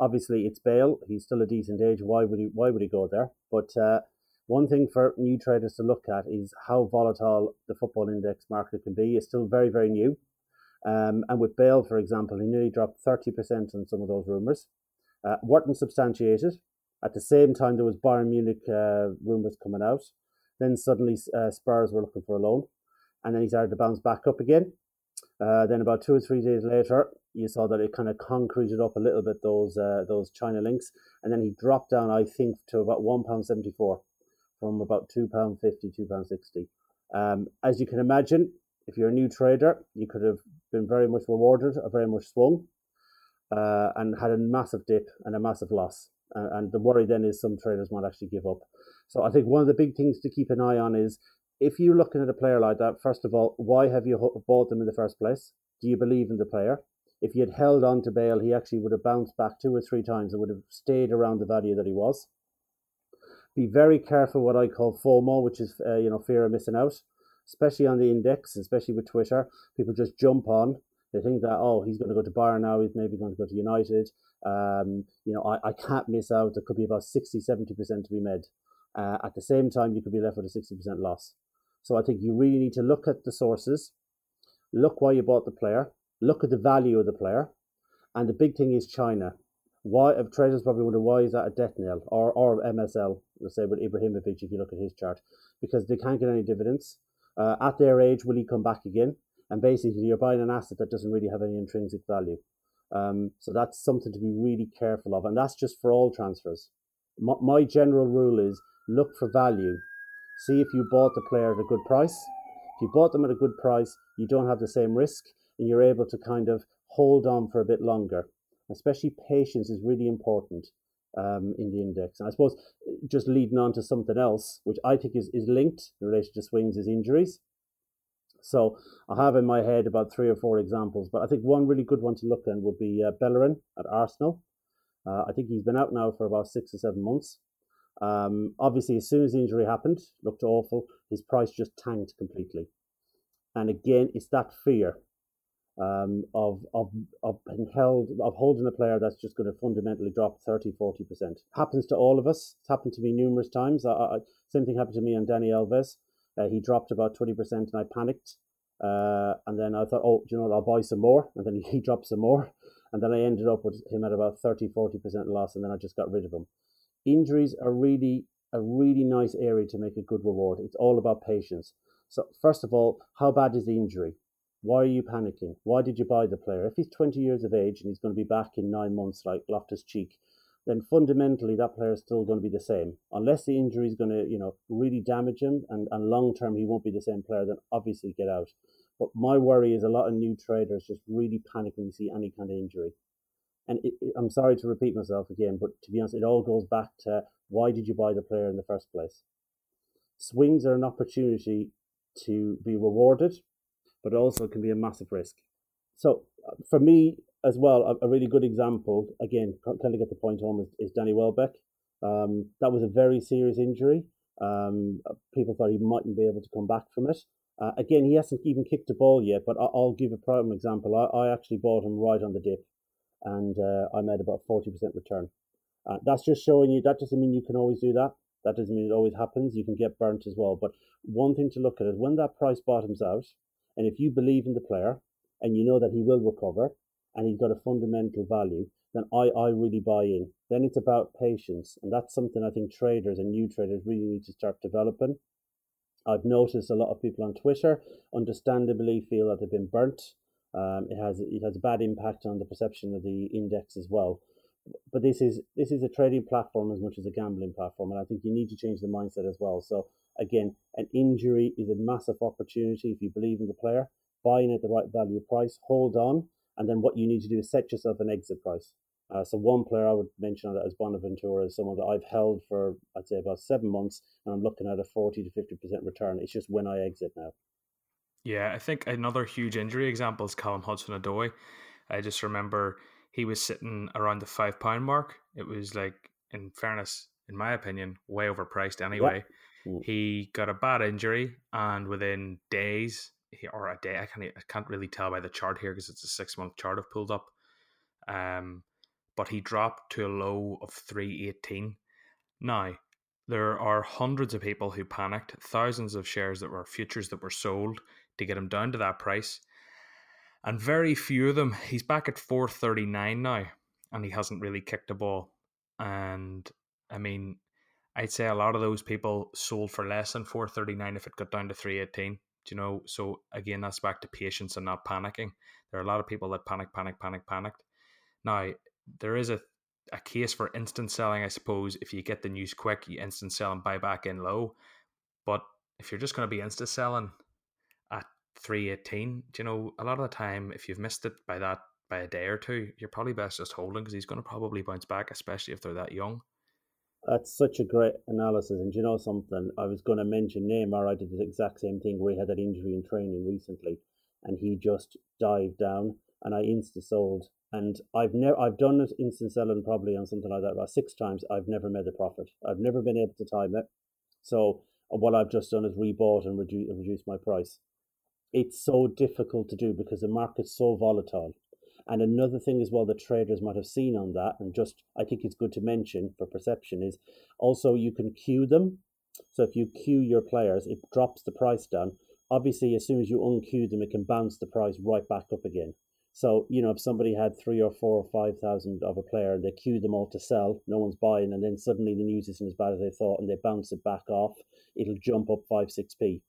Obviously, it's Bale. He's still a decent age. Why would he? Why would he go there? But uh, one thing for new traders to look at is how volatile the football index market can be. It's still very, very new. Um, and with Bale, for example, he nearly dropped 30% on some of those rumours. Uh, weren't substantiated, at the same time, there was Bayern Munich uh, rumours coming out. Then suddenly uh, Spurs were looking for a loan, and then he started to bounce back up again. Uh, then about two or three days later, you saw that it kind of concreted up a little bit those uh, those China links, and then he dropped down, I think, to about one pound seventy four, from about two pound fifty, two pound sixty. Um, as you can imagine, if you're a new trader, you could have been very much rewarded or very much swung, uh, and had a massive dip and a massive loss and the worry then is some traders might actually give up. So I think one of the big things to keep an eye on is if you're looking at a player like that, first of all, why have you bought them in the first place? Do you believe in the player? If you had held on to Bale, he actually would have bounced back two or three times and would have stayed around the value that he was. Be very careful what I call FOMO, which is uh, you know fear of missing out, especially on the index, especially with Twitter. People just jump on they think that, oh, he's going to go to Bayern now, he's maybe going to go to United. Um, you know, I, I can't miss out. There could be about 60, 70% to be made. Uh, at the same time, you could be left with a 60% loss. So I think you really need to look at the sources, look why you bought the player, look at the value of the player. And the big thing is China. Why traders probably wonder why is that a death nail or or MSL, let's say with Ibrahimovic if you look at his chart, because they can't get any dividends. Uh, at their age, will he come back again? and basically you're buying an asset that doesn't really have any intrinsic value. Um, so that's something to be really careful of, and that's just for all transfers. My, my general rule is look for value. See if you bought the player at a good price. If you bought them at a good price, you don't have the same risk, and you're able to kind of hold on for a bit longer. Especially patience is really important um, in the index. And I suppose just leading on to something else, which I think is, is linked in relation to swings, is injuries. So I have in my head about three or four examples, but I think one really good one to look at would be uh, Bellerin at Arsenal. Uh, I think he's been out now for about six or seven months. Um, obviously, as soon as the injury happened, looked awful. His price just tanked completely. And again, it's that fear. um, of, of, of being held, of holding a player that's just going to fundamentally drop 30, 40%. Happens to all of us. It's happened to me numerous times. I, I, same thing happened to me on Dani Alves. Uh, he dropped about 20% and I panicked. Uh, and then I thought, oh, you know what, I'll buy some more. And then he dropped some more. And then I ended up with him at about 30, 40% loss. And then I just got rid of him. Injuries are really a really nice area to make a good reward. It's all about patience. So, first of all, how bad is the injury? Why are you panicking? Why did you buy the player? If he's 20 years of age and he's going to be back in nine months, like Loftus Cheek, then fundamentally that player is still going to be the same. Unless the injury is going to, you know, really damage him and, and long term he won't be the same player, then obviously get out. But my worry is a lot of new traders just really panic when you see any kind of injury. And it, it, I'm sorry to repeat myself again, but to be honest, it all goes back to why did you buy the player in the first place? Swings are an opportunity to be rewarded but also can be a massive risk. So uh, for me as well, a, a really good example, again, kind of get the point home, is, is Danny Welbeck. Um, that was a very serious injury. Um, people thought he mightn't be able to come back from it. Uh, again, he hasn't even kicked a ball yet, but I, will give a prime example. I, I, actually bought him right on the dip, and uh, I made about 40% return. Uh, that's just showing you, that doesn't mean you can always do that. That doesn't mean it always happens. You can get burnt as well. But one thing to look at is when that price bottoms out, and if you believe in the player and you know that he will recover and he's got a fundamental value, then I, I really buy in. Then it's about patience. And that's something I think traders and new traders really need to start developing. I've noticed a lot of people on Twitter understandably feel that they've been burnt. Um, it has it has a bad impact on the perception of the index as well. But this is this is a trading platform as much as a gambling platform, and I think you need to change the mindset as well. So Again, an injury is a massive opportunity if you believe in the player. Buying at the right value price, hold on, and then what you need to do is set yourself an exit price. Uh, so one player I would mention that as Bonaventura is someone that I've held for I'd say about seven months, and I'm looking at a forty to fifty percent return. It's just when I exit now. Yeah, I think another huge injury example is Callum Hudson-Odoi. I just remember he was sitting around the five pound mark. It was like, in fairness, in my opinion, way overpriced anyway. Mm. He got a bad injury, and within days, or a day, I can't, I can't really tell by the chart here because it's a six month chart I've pulled up. Um, but he dropped to a low of 318. Now, there are hundreds of people who panicked, thousands of shares that were futures that were sold to get him down to that price. And very few of them, he's back at 439 now, and he hasn't really kicked a ball. And I mean, I'd say a lot of those people sold for less than 439 if it got down to 318. Do you know? So again, that's back to patience and not panicking. There are a lot of people that panic, panic, panic, panicked. Now, there is a, a case for instant selling, I suppose. If you get the news quick, you instant sell and buy back in low. But if you're just going to be instant selling at 318, do you know, a lot of the time, if you've missed it by that by a day or two, you're probably best just holding because he's going to probably bounce back, especially if they're that young. That's such a great analysis. And you know something? I was going to mention Neymar. I did the exact same thing where he had that injury in training recently, and he just dived down, and I insta sold. And I've never, I've done it instant selling probably on something like that about six times. I've never made a profit. I've never been able to time it. So uh, what I've just done is rebought and reduce, reduce my price. It's so difficult to do because the market's so volatile. And another thing as well that traders might have seen on that, and just I think it's good to mention for perception, is also you can queue them. So if you queue your players, it drops the price down. Obviously, as soon as you unqueue them, it can bounce the price right back up again. So, you know, if somebody had three or four or five thousand of a player, and they queue them all to sell, no one's buying, and then suddenly the news isn't as bad as they thought and they bounce it back off, it'll jump up five, six P.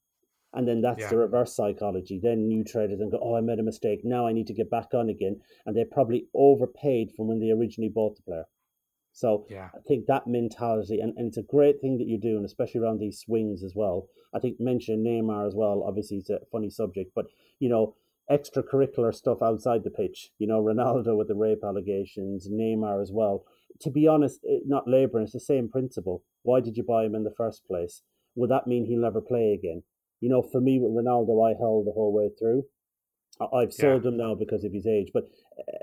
And then that's yeah. the reverse psychology. Then new traders and go, oh, I made a mistake. Now I need to get back on again. And they probably overpaid from when they originally bought the player. So yeah. I think that mentality, and, and it's a great thing that you're doing, especially around these swings as well. I think mention Neymar as well. Obviously, it's a funny subject, but you know, extracurricular stuff outside the pitch. You know, Ronaldo with the rape allegations, Neymar as well. To be honest, eh, not labouring, it's the same principle. Why did you buy him in the first place? Would that mean he'll never play again? You know, for me with Ronaldo, I held the whole way through. I've sold yeah. him now because of his age, but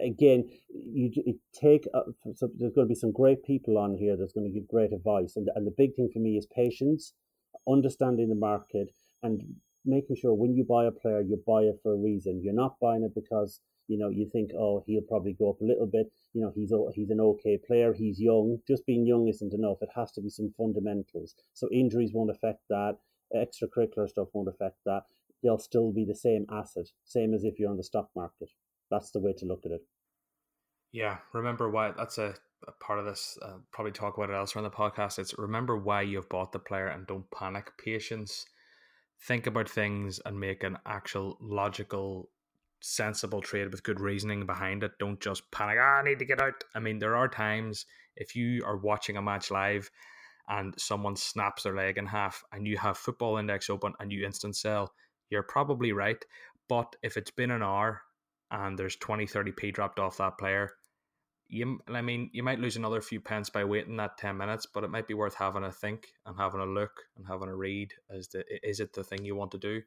again, you, you take uh, so there's going to be some great people on here that's going to give great advice, and and the big thing for me is patience, understanding the market, and making sure when you buy a player, you buy it for a reason. You're not buying it because you know you think, oh, he'll probably go up a little bit. You know, he's he's an okay player. He's young. Just being young isn't enough. It has to be some fundamentals. So injuries won't affect that. Extracurricular stuff won't affect that. They'll still be the same asset, same as if you're on the stock market. That's the way to look at it. Yeah, remember why that's a, a part of this. Uh, probably talk about it elsewhere in the podcast. It's remember why you've bought the player and don't panic. Patience. Think about things and make an actual logical, sensible trade with good reasoning behind it. Don't just panic. Ah, I need to get out. I mean, there are times if you are watching a match live and someone snaps their leg in half and you have football index open and you instant sell, you're probably right. But if it's been an hour and there's 20, 30p dropped off that player, you, I mean, you might lose another few pence by waiting that 10 minutes, but it might be worth having a think and having a look and having a read as to is it the thing you want to do?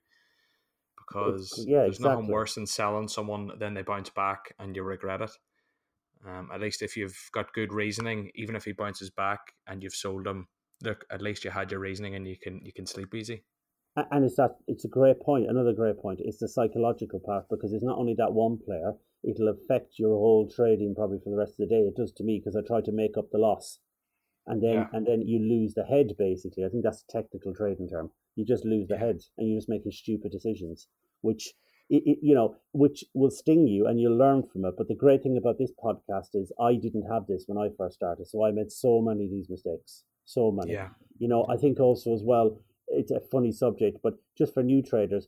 Because yeah, there's exactly. nothing worse than selling someone, then they bounce back and you regret it. Um, at least if you've got good reasoning, even if he bounces back and you've sold him, look, at least you had your reasoning and you can you can sleep easy. And it's that it's a great point. Another great point. It's the psychological part because it's not only that one player; it'll affect your whole trading probably for the rest of the day. It does to me because I try to make up the loss, and then yeah. and then you lose the head. Basically, I think that's a technical trading term. You just lose the head, and you're just making stupid decisions, which it, it, you know, which will sting you, and you'll learn from it. But the great thing about this podcast is I didn't have this when I first started, so I made so many of these mistakes, so many. Yeah. You know, I think also as well it's a funny subject, but just for new traders,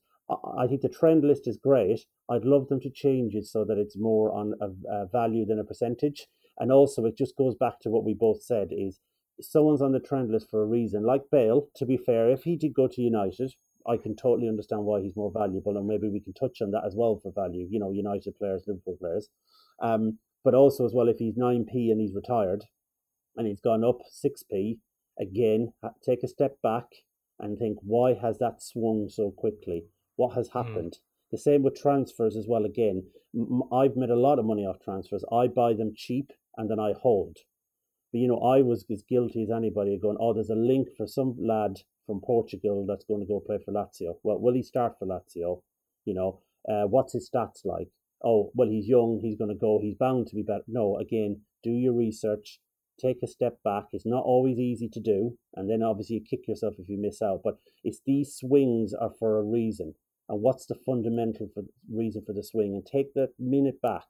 I think the trend list is great. I'd love them to change it so that it's more on a, a, value than a percentage. And also, it just goes back to what we both said: is someone's on the trend list for a reason. Like Bale, to be fair, if he did go to United, I can totally understand why he's more valuable, and maybe we can touch on that as well for value. You know, United players, Liverpool players, um, but also as well if he's nine p and he's retired, and he's gone up six p, again, take a step back and think, why has that swung so quickly? What has hmm. happened? Mm. The same with transfers as well. Again, I've made a lot of money off transfers. I buy them cheap and then I hold. But you know, I was as guilty as anybody going, oh, there's a link for some lad from Portugal that's going to go play for Lazio. Well, will he start for Lazio? You know, uh, what's his stats like? Oh, well, he's young. He's going to go. He's bound to be better. No, again, do your research take a step back. It's not always easy to do, and then obviously you kick yourself if you miss out. But it's these swings are for a reason, and what's the fundamental for, reason for the swing? And take that minute back.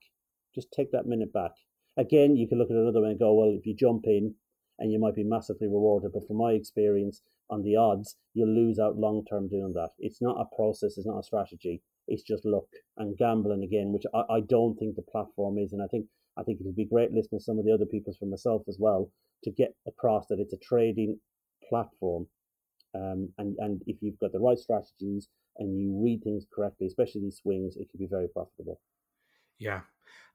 Just take that minute back. Again, you can look at another way and go, well, if you jump in, and you might be massively rewarded. But from my experience on the odds, you'll lose out long term doing that. It's not a process. It's not a strategy. It's just luck and gambling again, which I, I don't think the platform is. And I think I think it would be great listening to some of the other people's from myself as well to get across that it's a trading platform. Um, and, and if you've got the right strategies and you read things correctly, especially these swings, it can be very profitable. Yeah.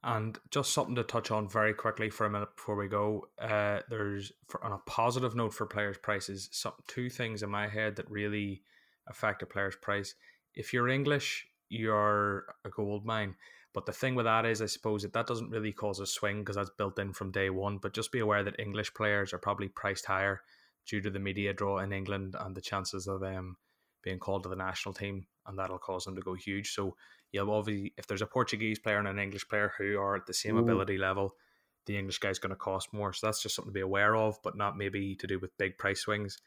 And just something to touch on very quickly for a minute before we go. Uh, there's for, on a positive note for players' prices, some two things in my head that really affect a player's price. If you're English, you're a gold mine. But the thing with that is, I suppose that that doesn't really cause a swing because that's built in from day one. But just be aware that English players are probably priced higher due to the media draw in England and the chances of them um, being called to the national team, and that'll cause them to go huge. So you'll obviously, if there's a Portuguese player and an English player who are at the same Ooh. ability level, the English guy's going to cost more. So that's just something to be aware of, but not maybe to do with big price swings.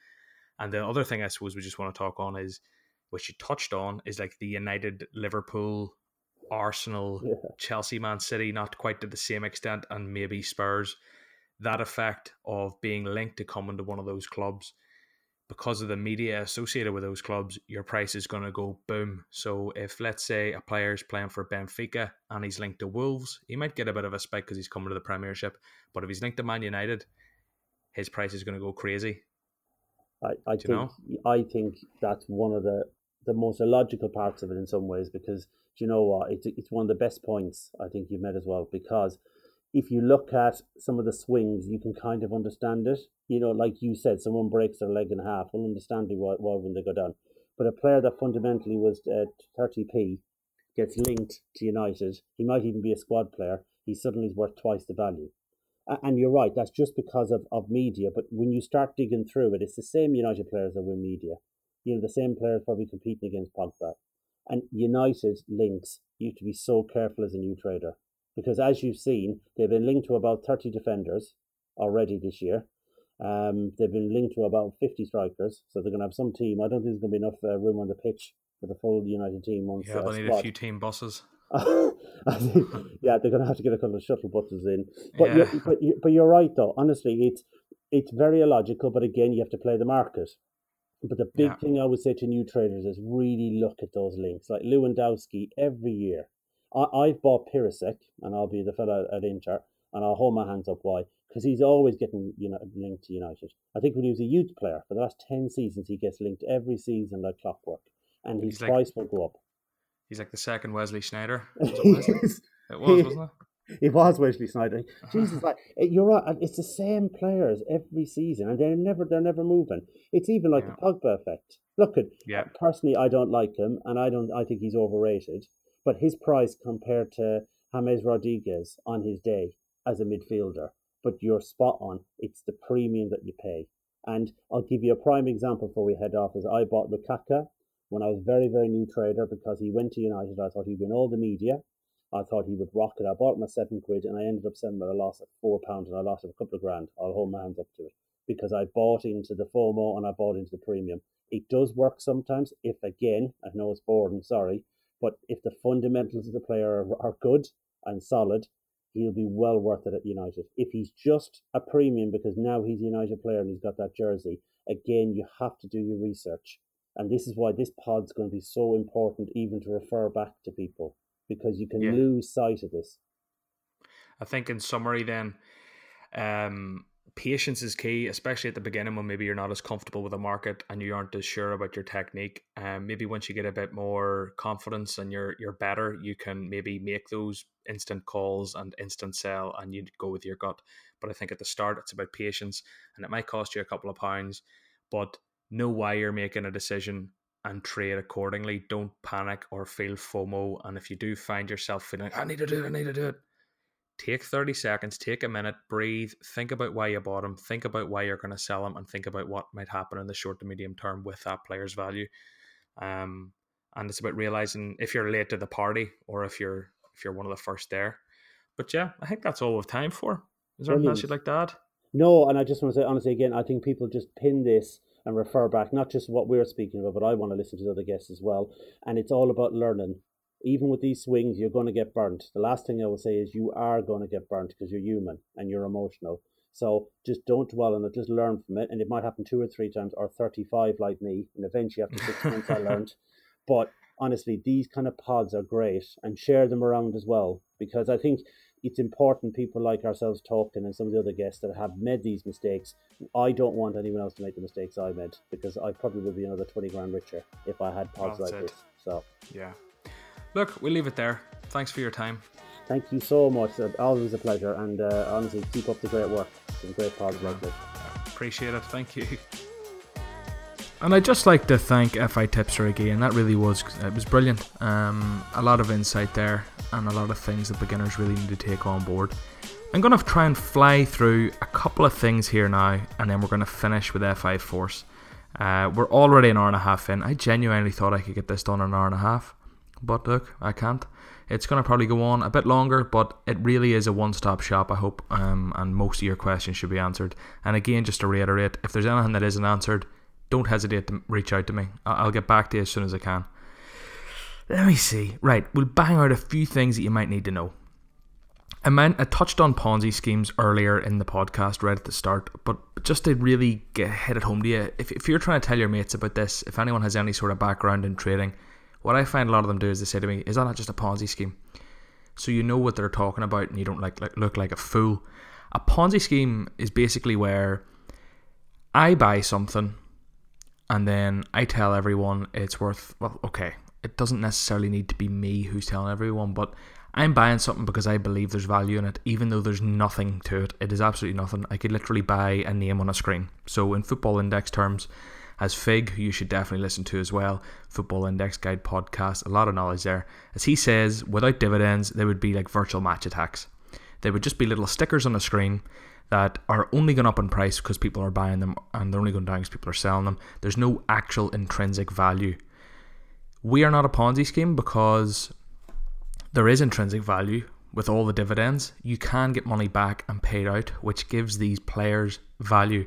And the other thing I suppose we just want to talk on is, which you touched on, is like the United Liverpool Arsenal, yeah. Chelsea, Man City, not quite to the same extent, and maybe Spurs. That effect of being linked to coming to one of those clubs because of the media associated with those clubs, your price is going to go boom. So if let's say a player is playing for Benfica and he's linked to Wolves, he might get a bit of a spike because he's coming to the Premiership. But if he's linked to Man United, his price is going to go crazy. I, I think know? I think that's one of the the most illogical parts of it in some ways because do you know what? It's, it's one of the best points I think you've made as well because if you look at some of the swings, you can kind of understand it. You know, like you said, someone breaks their leg in half, we'll understand why, why when they go down. But a player that fundamentally was at 30p gets linked to United, he might even be a squad player, he suddenly is worth twice the value. And you're right, that's just because of, of media. But when you start digging through it, it's the same United players that win media. you know, the same players probably competing against Pogba. And United links, you have to be so careful as a new trader because, as you've seen, they've been linked to about 30 defenders already this year. Um, they've been linked to about 50 strikers, so they're going to have some team. I don't think there's going to be enough uh, room on the pitch for the full United team. Once, yeah, they'll uh, need squad. a few team buses. yeah, they're going to have to get a couple of shuttle buses in. But Yeah. you're, but, you, but you're right though. Honestly, it's it's very illogical. But again, you have to play the market. But the big Yeah. thing I would say to new traders is really look at those links. Like Lewandowski, every year, I, I've bought Perisic, and I'll be the fellow at Inter, and I'll hold my hands up. Why? Because he's always getting you know linked to United. I think when he was a youth player for the last ten seasons, he gets linked every season like clockwork, and his He's like- price will go up. He's like the second Wesley Sneijder. Was it Wesley? it was, wasn't it? It was Wesley Sneijder. Jesus, like eh, you're right. It's the same players every season, and they're never they're never moving. It's even like Yeah. the Pogba effect. Look at Yeah. personally, I don't like him, and I don't. I think he's overrated. But his price compared to James Rodriguez on his day as a midfielder, but you're spot on. It's the premium that you pay. And I'll give you a prime example before we head off. Is I bought Lukaku when I was very very new trader because he went to United. I thought he'd win all the media. I thought he would rock it. I bought him at seven quid and I ended up selling him at a loss of four pounds and I lost a couple of grand. I'll hold my hands up to it because I bought into the FOMO and I bought into the premium. It does work sometimes if, again, I know it's boring, sorry, but if the fundamentals of the player are, are good and solid, he'll be well worth it at United. If he's just a premium because now he's a United player and he's got that jersey, again, you have to do your research. And this is why this pod's going to be so important, even to refer back to people, because you can Yeah. lose sight of this. I think in summary, then, um, patience is key, especially at the beginning when maybe you're not as comfortable with the market and you aren't as sure about your technique. Um, maybe once you get a bit more confidence and you're you're better, you can maybe make those instant calls and instant sell, and you go with your gut. But I think at the start, it's about patience, and it might cost you a couple of pounds, but know why you're making a decision and trade accordingly. Don't panic or feel FOMO. And if you do find yourself feeling, I need to do it, I need to do it, take 30 seconds, take a minute, breathe, think about why you bought him, think about why you're going to sell him, and think about what might happen in the short to medium term with that player's value. Um, and it's about realizing if you're late to the party or if you're if you're one of the first there. But yeah, I think that's all we've time for. Is there anything else you'd like to add? No, and I just want to say honestly again, I think people just pin this and refer back not just what we're speaking about, but I want to listen to the other guests as well. And it's all about learning. Even with these swings, you're going to get burnt. The last thing I will say is you are going to get burnt because you're human and you're emotional. So just don't dwell on it. Just learn from it, and it might happen two or three times, or thirty-five like me. And eventually, after six months, I learned. But honestly, these kind of pods are great, and share them around as well because I think it's important people like ourselves talking and some of the other guests that have made these mistakes. I don't want anyone else to make the mistakes I made because I probably would be another 20 grand richer if I had pods Well like this. So Yeah. Look, we'll leave it there. Thanks for your time. thank you so much. Always a pleasure. And uh, honestly, keep up the great work. It's a great pods like this. Appreciate it. Thank you. And I'd just like to thank FI Tipster again. That really was it was brilliant. Um, a lot of insight there, and a lot of things that beginners really need to take on board. I'm gonna try and fly through a couple of things here now, and then we're gonna finish with FI Force. Uh, we're already an hour and a half in. I genuinely thought I could get this done in an hour and a half, but look, I can't. It's gonna probably go on a bit longer, but it really is a one-stop shop. I hope, um, and most of your questions should be answered. And again, just to reiterate, if there's anything that isn't answered, don't hesitate to reach out to me. I'll get back to you as soon as I can. Let me see. Right, we'll bang out a few things that you might need to know. I, meant, I touched on Ponzi schemes earlier in the podcast, right at the start, but just to really get hit it home to you, if, if you're trying to tell your mates about this, if anyone has any sort of background in trading, what I find a lot of them do is they say to me, "Is that not just a Ponzi scheme?" So you know what they're talking about, and you don't like, like look like a fool. A Ponzi scheme is basically where I buy something and then I tell everyone it's worth well, okay. It doesn't necessarily need to be me who's telling everyone, but I'm buying something because I believe there's value in it, even though there's nothing to it. It is absolutely nothing. I could literally buy a name on a screen. So in football index terms, as Fig, who you should definitely listen to as well, Football Index Guide podcast, a lot of knowledge there. As he says, without dividends, there would be like virtual Match Attax. They would just be little stickers on a screen that are only going up in price because people are buying them and they're only going down because people are selling them. There's no actual intrinsic value. We are not a Ponzi scheme because there is intrinsic value with all the dividends. You can get money back and paid out, which gives these players value.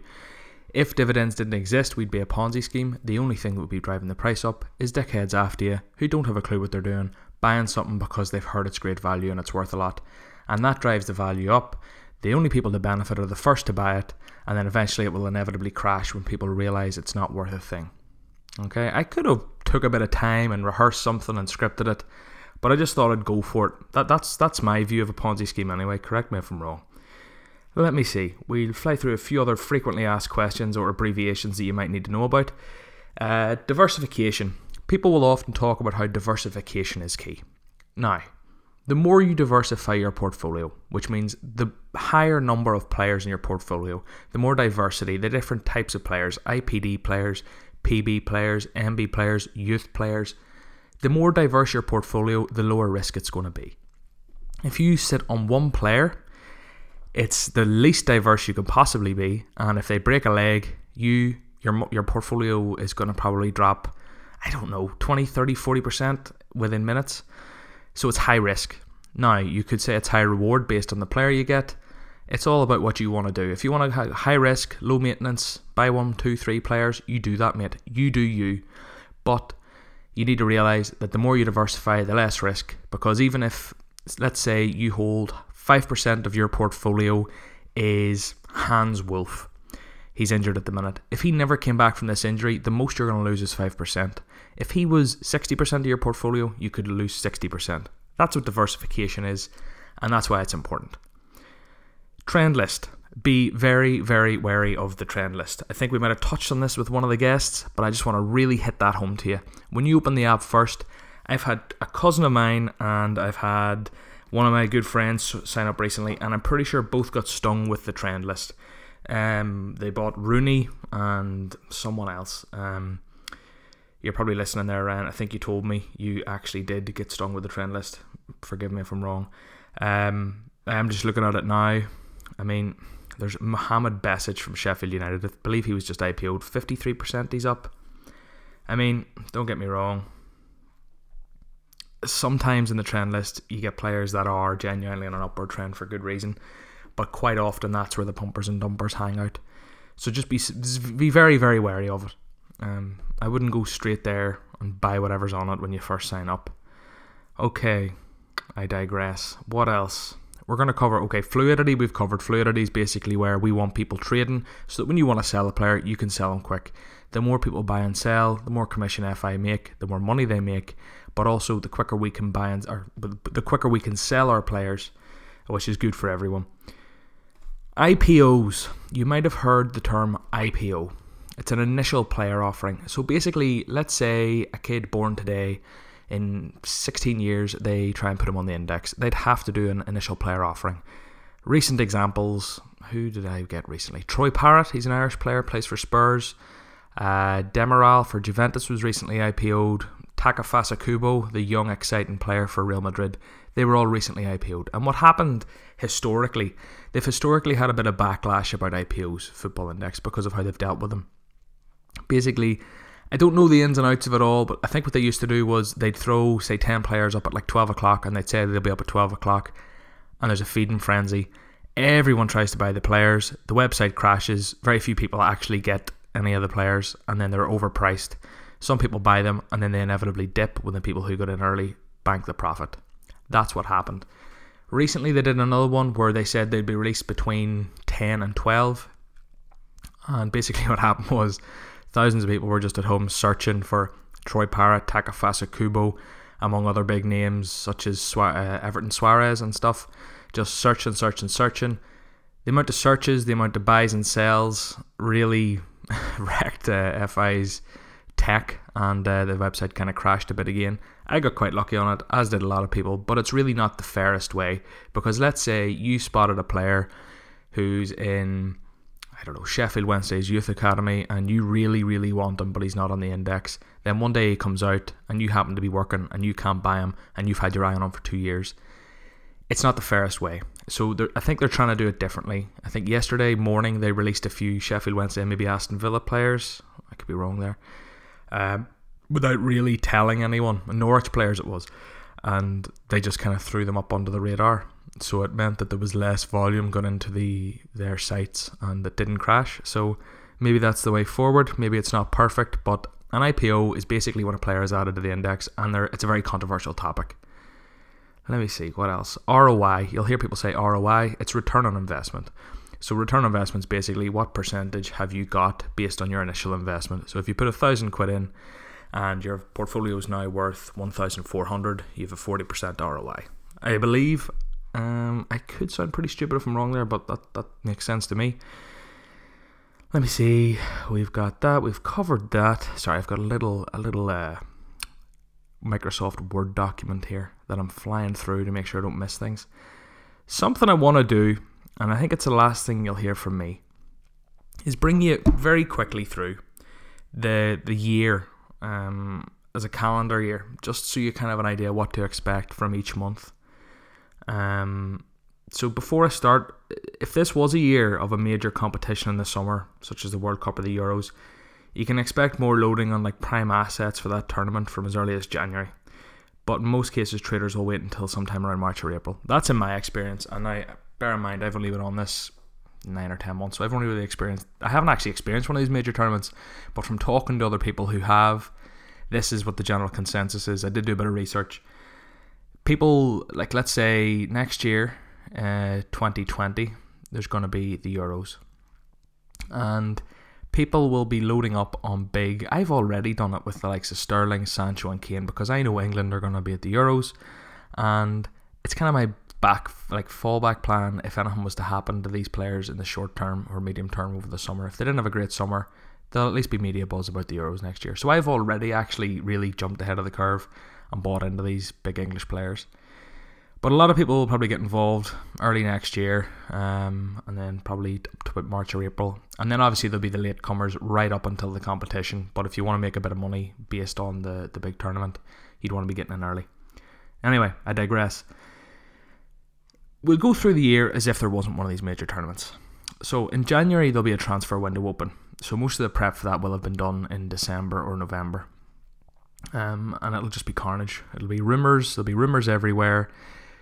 If dividends didn't exist, we'd be a Ponzi scheme. The only thing that would be driving the price up is dickheads after you who don't have a clue what they're doing, buying something because they've heard it's great value and it's worth a lot. And that drives the value up. The only people to benefit are the first to buy it, and then eventually it will inevitably crash when people realize it's not worth a thing. Okay, I could have took a bit of time and rehearsed something and scripted it, but I just thought I'd go for it. That, that's that's my view of a Ponzi scheme anyway. Correct me if I'm wrong. Let me see. We'll fly through a few other frequently asked questions or abbreviations that you might need to know about. Uh, diversification. People will often talk about how diversification is key. Now, the more you diversify your portfolio, which means the higher number of players in your portfolio, the more diversity, the different types of players, IPD players, PB players, MB players, youth players, the more diverse your portfolio, the lower risk it's going to be. If you sit on one player it's the least diverse you can possibly be, and if they break a leg, you your your portfolio is going to probably drop I don't know 20, 30, 40% within minutes. So it's high risk. Now, you could say it's high reward based on the player you get. It's all about what you want to do. If you want to have high risk, low maintenance, buy one, two, three players, you do that, mate. You do you. But you need to realize that the more you diversify, the less risk. Because even if, let's say, you hold 5% of your portfolio is Hans Wolf. He's injured at the minute. If he never came back from this injury, the most you're going to lose is 5%. If he was 60% of your portfolio, you could lose 60%. That's what diversification is, and that's why it's important. Trend list. Be very, very wary of the trend list. I think we might have touched on this with one of the guests, but I just want to really hit that home to you. When you open the app first, I've had a cousin of mine and I've had one of my good friends signed up recently, and I'm pretty sure both got stung with the trend list. Um, they bought Rooney and someone else. Um, you're probably listening there, Ryan. I think you told me you actually did get stung with the trend list. Forgive me if I'm wrong. Um, I'm just looking at it now. I mean, there's Mohamed Besic from Sheffield United. I believe he was just IPO'd. 53% he's up. I mean, don't get me wrong sometimes in the trend list you get players that are genuinely on an upward trend for good reason, but quite often that's where the pumpers and dumpers hang out. So just be be very very wary of it. Um, I wouldn't go straight there and buy whatever's on it when you first sign up. Okay, I digress. What else? We're going to cover, okay, fluidity, we've covered. Fluidity is basically where we want people trading so that when you want to sell a player, you can sell them quick. The more people buy and sell, the more commission FI make, the more money they make, but also the quicker we can buy and or the quicker we can sell our players, which is good for everyone. IPOs. You might have heard the term IPO. It's an initial player offering. So basically, let's say a kid born today, in 16 years, they try and put him on the index. They'd have to do an initial player offering. Recent examples. Who did I get recently? Troy Parrott. He's an Irish player, plays for Spurs. Uh, Demiral for Juventus was recently IPO'd. Takefusa Kubo, the young, exciting player for Real Madrid, they were all recently IPO'd. And what happened historically, they've historically had a bit of backlash about IPOs, Football Index, because of how they've dealt with them. Basically, I don't know the ins and outs of it all, but I think what they used to do was they'd throw, say, 10 players up at like 12 o'clock and they'd say they'll be up at 12 o'clock, and there's a feeding frenzy. Everyone tries to buy the players, the website crashes, very few people actually get any of the players, and then they're overpriced. Some people buy them and then they inevitably dip when the people who got in early bank the profit. That's what happened. Recently, they did another one where they said they'd be released between 10 and 12. And basically, what happened was thousands of people were just at home searching for Troy Parrott, Takefusa Kubo, among other big names such as uh, Everton Soares and stuff. Just searching, searching, searching. The amount of searches, the amount of buys and sells really wrecked uh, FI's tech and uh, the website kind of crashed a bit again. I got quite lucky on it, as did a lot of people, but it's really not the fairest way because let's say you spotted a player who's in, I don't know, Sheffield Wednesday's youth academy and you really, really want him, but he's not on the index. Then one day he comes out and you happen to be working and you can't buy him and you've had your eye on him for two years. It's not the fairest way. So I think they're trying to do it differently. I think yesterday morning they released a few Sheffield Wednesday maybe Aston Villa players. I could be wrong there. Um, without really telling anyone. Norwich players it was. And they just kind of threw them up under the radar. So it meant that there was less volume going into the their sites and it didn't crash. So maybe that's the way forward. Maybe it's not perfect, but an IPO is basically when a player is added to the index and it's a very controversial topic. Let me see, what else? ROI. You'll hear people say ROI, it's return on investment. So return on investment basically what percentage have you got based on your initial investment. So if you put a thousand quid in and your portfolio is now worth 1,400, you have a 40% ROI. I believe, um, I could sound pretty stupid if I'm wrong there, but that, that makes sense to me. Let me see. We've got that. We've covered that. Sorry, I've got a little a little uh, Microsoft Word document here that I'm flying through to make sure I don't miss things. Something I want to do, and I think it's the last thing you'll hear from me, is bring you very quickly through the the year um, as a calendar year, just so you kind of have an idea what to expect from each month. Um, so before I start, if this was a year of a major competition in the summer, such as the World Cup or the Euros, you can expect more loading on like prime assets for that tournament from as early as January. But in most cases, traders will wait until sometime around March or April. That's in my experience, and I bear in mind I've only been on this nine or ten months, so I've only really experienced. I haven't actually experienced one of these major tournaments, but from talking to other people who have, this is what the general consensus is. I did do a bit of research. People like let's say next year, uh, 2020, there's going to be the Euros, and people will be loading up on big. I've already done it with the likes of Sterling, Sancho, and Kane because I know England are going to be at the Euros, and it's kind of my back like fallback plan if anything was to happen to these players in the short term or medium term over the summer. If they didn't have a great summer, there'll at least be media buzz about the Euros next year. So I've already actually really jumped ahead of the curve and bought into these big English players. But a lot of people will probably get involved early next year, um, and then probably up to about March or April. And then obviously there'll be the late comers right up until the competition. But if you want to make a bit of money based on the, the big tournament, you'd want to be getting in early. Anyway, I digress. We'll go through the year as if there wasn't one of these major tournaments. So in January there'll be a transfer window open. So most of the prep for that will have been done in December or November. Um, and it'll just be carnage. It'll be rumours. There'll be rumours everywhere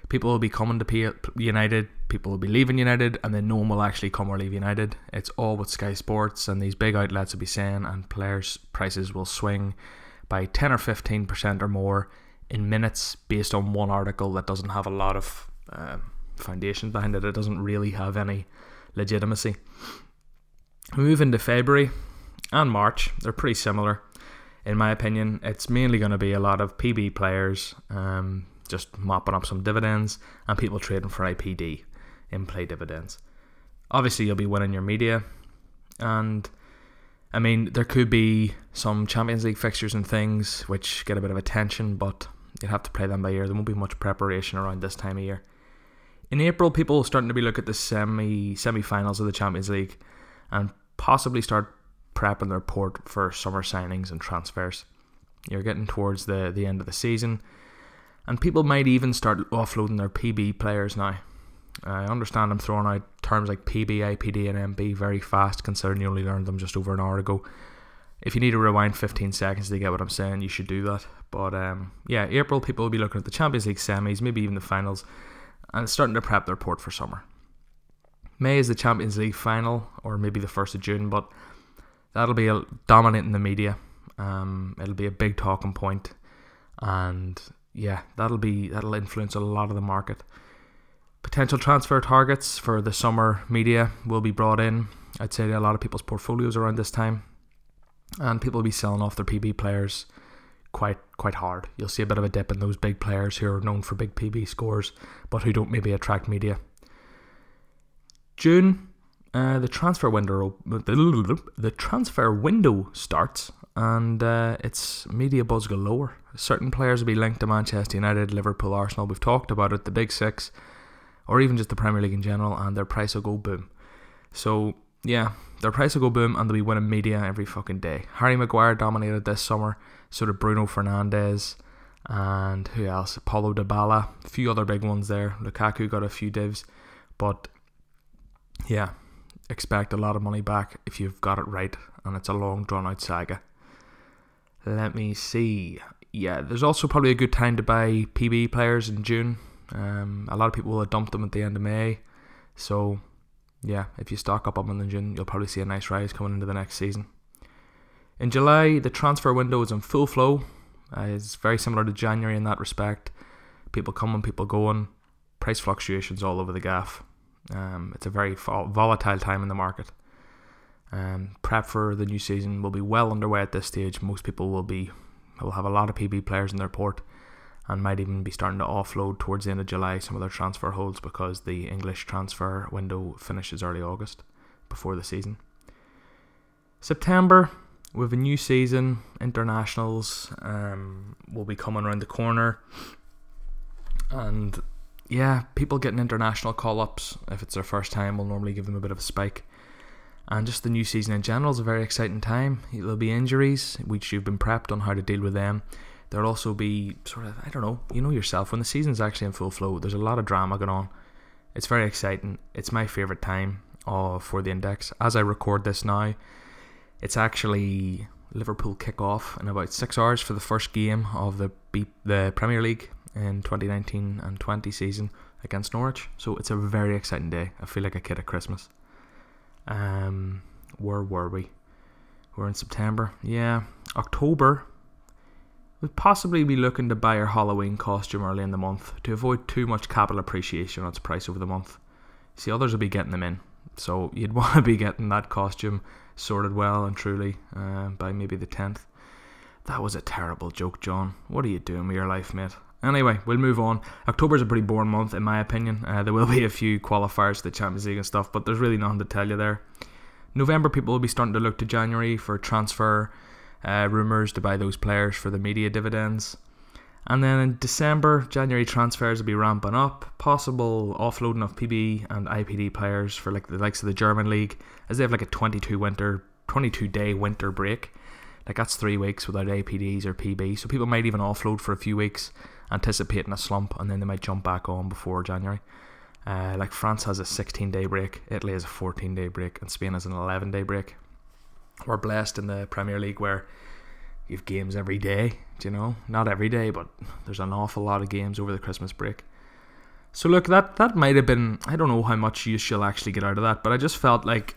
people will be coming to United, people will be leaving United, and then no one will actually come or leave United. It's all with Sky Sports, and these big outlets will be saying, and players' prices will swing by 10 or 15% or more in minutes based on one article that doesn't have a lot of uh, foundation behind it. It doesn't really have any legitimacy. Move into February and March, they're pretty similar. In my opinion, it's mainly going to be a lot of PB players, um, just mopping up some dividends and people trading for IPD in play dividends. Obviously, you'll be winning your media, and I mean, there could be some Champions League fixtures and things which get a bit of attention, but you'd have to play them by ear. There won't be much preparation around this time of year. In April, people are starting to be look at the semi semi-finals of the Champions League, and possibly start prepping their port for summer signings and transfers. You're getting towards the the end of the season and people might even start offloading their PB players now. I understand I'm throwing out terms like PB, IPD, and MB very fast, considering you only learned them just over an hour ago. If you need to rewind 15 seconds to get what I'm saying, you should do that. But um, yeah, April, people will be looking at the Champions League semis, maybe even the finals, and it's starting to prep their port for summer. May is the Champions League final, or maybe the 1st of June, but that'll be dominating the media. Um, it'll be a big talking point, and yeah, that'll be that'll influence a lot of the market. Potential transfer targets for the summer media will be brought in. I'd say a lot of people's portfolios around this time, and people will be selling off their PB players quite quite hard. You'll see a bit of a dip in those big players who are known for big PB scores, but who don't maybe attract media. June, uh, the transfer window the transfer window starts, and uh, it's media buzz galore. Certain players will be linked to Manchester United, Liverpool, Arsenal. We've talked about it, the big six, or even just the Premier League in general, and their price will go boom. So yeah, their price will go boom, and they'll be winning media every fucking day. Harry Maguire dominated this summer. So of Bruno Fernandes, and who else? Paulo Dybala, a few other big ones there. Lukaku got a few divs. But yeah, expect a lot of money back if you've got it right, and it's a long drawn out saga. Let me see. Yeah, there's also probably a good time to buy PB players in June. Um, a lot of people will have dumped them at the end of May, so yeah, if you stock up on them in June, you'll probably see a nice rise coming into the next season. In July, the transfer window is in full flow. Uh, it's very similar to January in that respect. People coming, people going, price fluctuations all over the gaff. Um, it's a very volatile time in the market. Um, prep for the new season will be well underway at this stage. Most people will be will have a lot of PB players in their port and might even be starting to offload towards the end of July some of their transfer holds because the English transfer window finishes early August before the season. September, with a new season, internationals um, will be coming around the corner, and yeah, people getting international call ups if it's their first time will normally give them a bit of a spike. And just the new season in general is a very exciting time. There'll be injuries, which you've been prepped on how to deal with them. There'll also be sort of, I don't know, you know yourself, when the season's actually in full flow, there's a lot of drama going on. It's very exciting. It's my favourite time uh, for the index. As I record this now, it's actually Liverpool kick off in about six hours for the first game of the B- the Premier League in 2019 and 20 season against Norwich. So it's a very exciting day. I feel like a kid at Christmas. Um, where were we? We're in September. Yeah, October. We'd possibly be looking to buy our Halloween costume early in the month to avoid too much capital appreciation on its price over the month. See, others will be getting them in, so you'd want to be getting that costume sorted well and truly uh, by maybe the 10th. That was a terrible joke, John. What are you doing with your life, mate? Anyway, we'll move on. October's a pretty boring month, in my opinion. Uh, there will be a few qualifiers to the Champions League and stuff, but there's really nothing to tell you there. November, people will be starting to look to January for transfer uh, rumours to buy those players for the media dividends. And then in December, January transfers will be ramping up. Possible offloading of PB and IPD players for like the likes of the German league, as they have like a 22 winter, 22 day winter break. Like that's three weeks without IPDs or PB. So people might even offload for a few weeks anticipating a slump, and then they might jump back on before January. Uh, like France has a 16 day break, Italy has a 14 day break, and Spain has an 11 day break. We're blessed in the Premier League where you have games every day, do you know? Not every day, but there's an awful lot of games over the Christmas break. So look, that that might have been I don't know how much use you'll actually get out of that, but I just felt like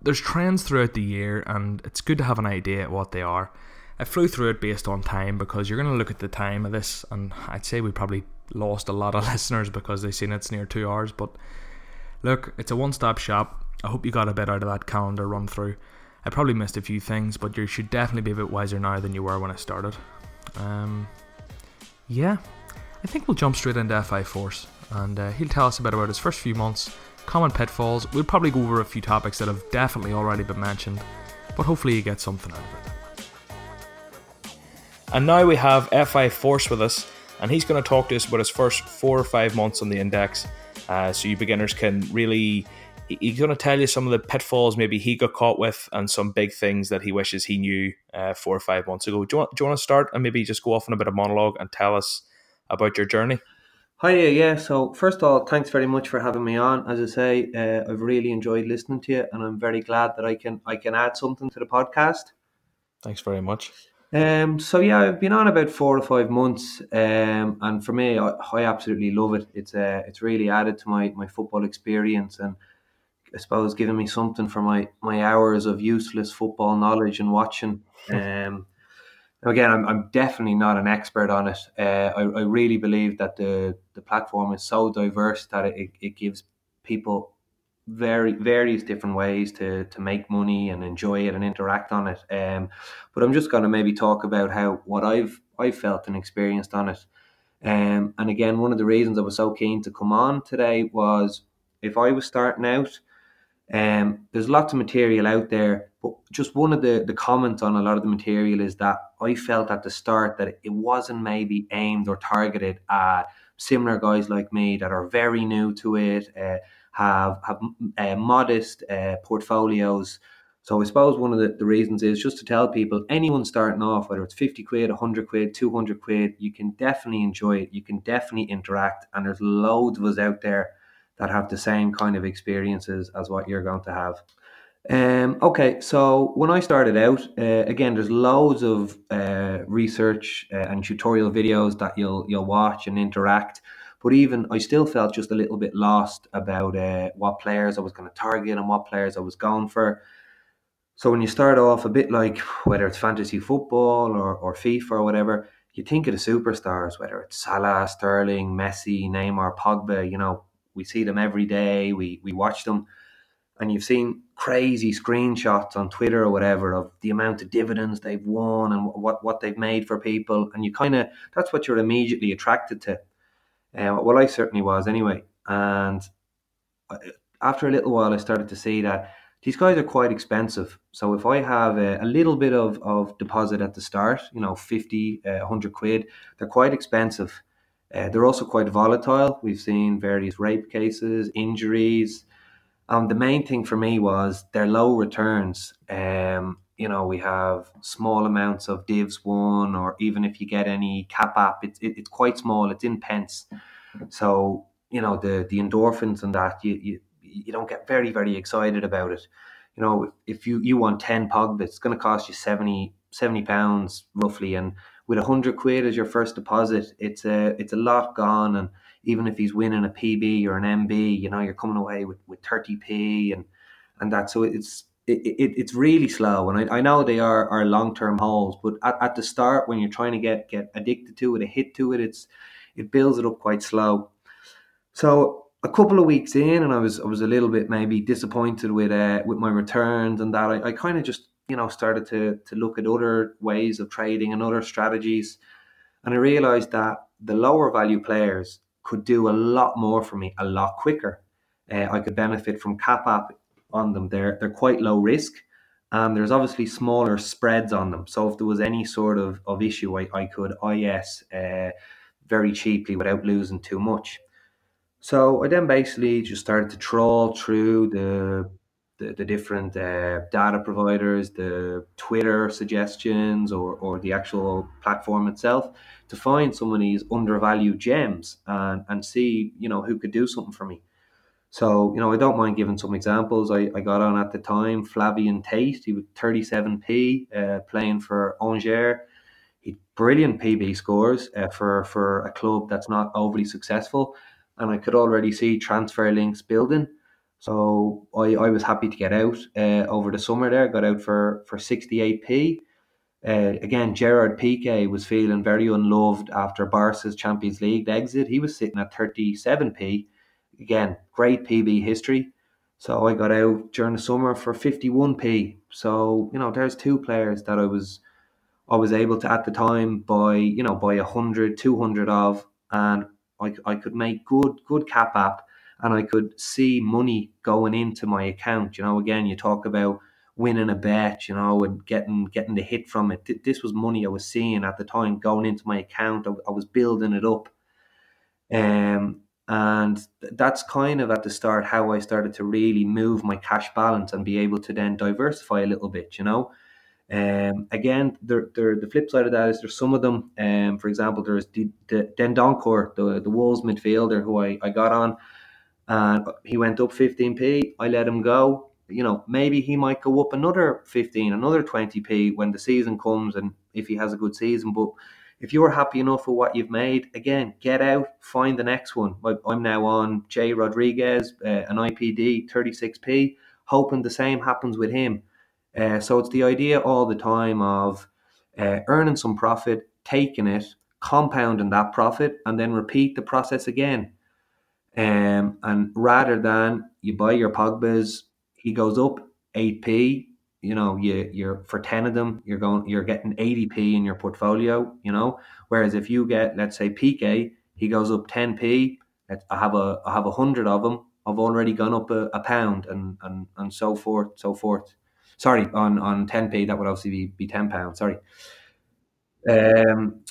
there's trends throughout the year and it's good to have an idea of what they are. I flew through it based on time because you're going to look at the time of this, and I'd say we probably lost a lot of listeners because they seen it's near two hours. But look, it's a one stop shop. I hope you got a bit out of that calendar run through. I probably missed a few things, but you should definitely be a bit wiser now than you were when I started. Um, yeah, I think we'll jump straight into FI Force, and uh, he'll tell us a bit about his first few months, common pitfalls. We'll probably go over a few topics that have definitely already been mentioned, but hopefully you get something out of it. And now we have FI Force with us, and he's going to talk to us about his first four or five months on the index. Uh, so you beginners can really. He's going to tell you some of the pitfalls maybe he got caught with and some big things that he wishes he knew uh, four or five months ago. Do you, want, do you want to start and maybe just go off on a bit of monologue and tell us about your journey? Hi, yeah. So first of all, thanks very much for having me on. As I say, uh, I've really enjoyed listening to you, and I'm very glad that I can I can add something to the podcast. Thanks very much. Um, so yeah, I've been on about four or five months, um, and for me, I, I absolutely love it. It's uh, it's really added to my, my football experience, and I suppose giving me something for my, my hours of useless football knowledge and watching. Um, again, I'm, I'm definitely not an expert on it. Uh, I, I really believe that the the platform is so diverse that it, it gives people very various different ways to to make money and enjoy it and interact on it. Um, but I'm just going to maybe talk about how what I've I felt and experienced on it. Um, and again, one of the reasons I was so keen to come on today was if I was starting out, um, there's lots of material out there, but just one of the, the comments on a lot of the material is that I felt at the start that it wasn't maybe aimed or targeted at similar guys like me that are very new to it. Uh, have have uh, modest uh, portfolios. So I suppose one of the, the reasons is just to tell people, anyone starting off, whether it's 50 quid, 100 quid, 200 quid, you can definitely enjoy it. You can definitely interact. And there's loads of us out there that have the same kind of experiences as what you're going to have. Um, okay, so when I started out, uh, again, there's loads of uh, research uh, and tutorial videos that you'll you'll watch and interact. But even I still felt just a little bit lost about uh, what players I was going to target and what players I was going for. So when you start off a bit like whether it's fantasy football or, or FIFA or whatever, you think of the superstars, whether it's Salah, Sterling, Messi, Neymar, Pogba, you know, we see them every day, we, we watch them and you've seen crazy screenshots on Twitter or whatever of the amount of dividends they've won and what, what they've made for people. And you kind of, that's what you're immediately attracted to. Uh, well, I certainly was anyway. And after a little while, I started to see that these guys are quite expensive. So if I have a, a little bit of, of deposit at the start, you know, 50, uh, 100 quid, they're quite expensive. Uh, they're also quite volatile. We've seen various rape cases, injuries, um, the main thing for me was their low returns. Um, you know, we have small amounts of divs one, or even if you get any cap app, it's it, it's quite small. It's in pence, so you know the the endorphins and that you you you don't get very very excited about it. You know, if you you want ten Pogba, it's going to cost you 70, 70 pounds roughly, and with a hundred quid as your first deposit, it's a it's a lot gone and even if he's winning a PB or an MB, you know, you're coming away with, with 30p and and that. So it's it, it, it's really slow. And I, I know they are, are long term holds, but at, at the start when you're trying to get get addicted to it, a hit to it, it's it builds it up quite slow. So a couple of weeks in, and I was I was a little bit maybe disappointed with uh, with my returns and that. I, I kind of just you know started to to look at other ways of trading and other strategies, and I realized that the lower value players could do a lot more for me a lot quicker. Uh, I could benefit from cap app on them. They're they're quite low risk, and there's obviously smaller spreads on them. So if there was any sort of, of issue, I, I could IS uh, very cheaply without losing too much. So I then basically just started to trawl through the the, the different uh, data providers, the Twitter suggestions, or, or the actual platform itself to find some of these undervalued gems and, and see, you know, who could do something for me. So, you know, I don't mind giving some examples. I, I got on at the time Flavien Tait, he was 37p uh, playing for Angers. He brilliant PB scores uh, for, for a club that's not overly successful. And I could already see transfer links building. So I, I was happy to get out uh, over the summer there, got out for, for 68p. Uh, again, Gerard Piqué was feeling very unloved after Barca's Champions League exit. He was sitting at 37p. Again, great PB history. So I got out during the summer for 51p. So, you know, there's two players that I was I was able to at the time buy, you know, buy 100, 200 of and I, I could make good good cap app and I could see money going into my account. You know, again, you talk about winning a bet, you know, and getting getting the hit from it. This was money I was seeing at the time going into my account. I, was building it up, um, and that's kind of at the start how I started to really move my cash balance and be able to then diversify a little bit. You know. Um, again, there, the flip side of that is there's some of them. Um, for example, there's the, the Dendoncker, the the Wolves midfielder, who I, I got on and he went up 15p. I let him go. You know, maybe he might go up another 15, another 20p when the season comes and if he has a good season. But if you're happy enough with what you've made, again, get out, find the next one. I'm now on Jay Rodriguez, uh, an IPD 36p, hoping the same happens with him. Uh, so it's the idea all the time of uh, earning some profit, taking it, compounding that profit, and then repeat the process again. Um, and rather than you buy your Pogba's, he goes up 8p. You know, you you're for ten of them, you're going, you're getting 80p in your portfolio. You know, whereas if you get, let's say, Piqué, he goes up 10p. I have a I have a hundred of them. I've already gone up a, a pound, and, and and so forth, so forth. Sorry, on on 10p that would obviously be, be 10 pounds. Sorry. Um,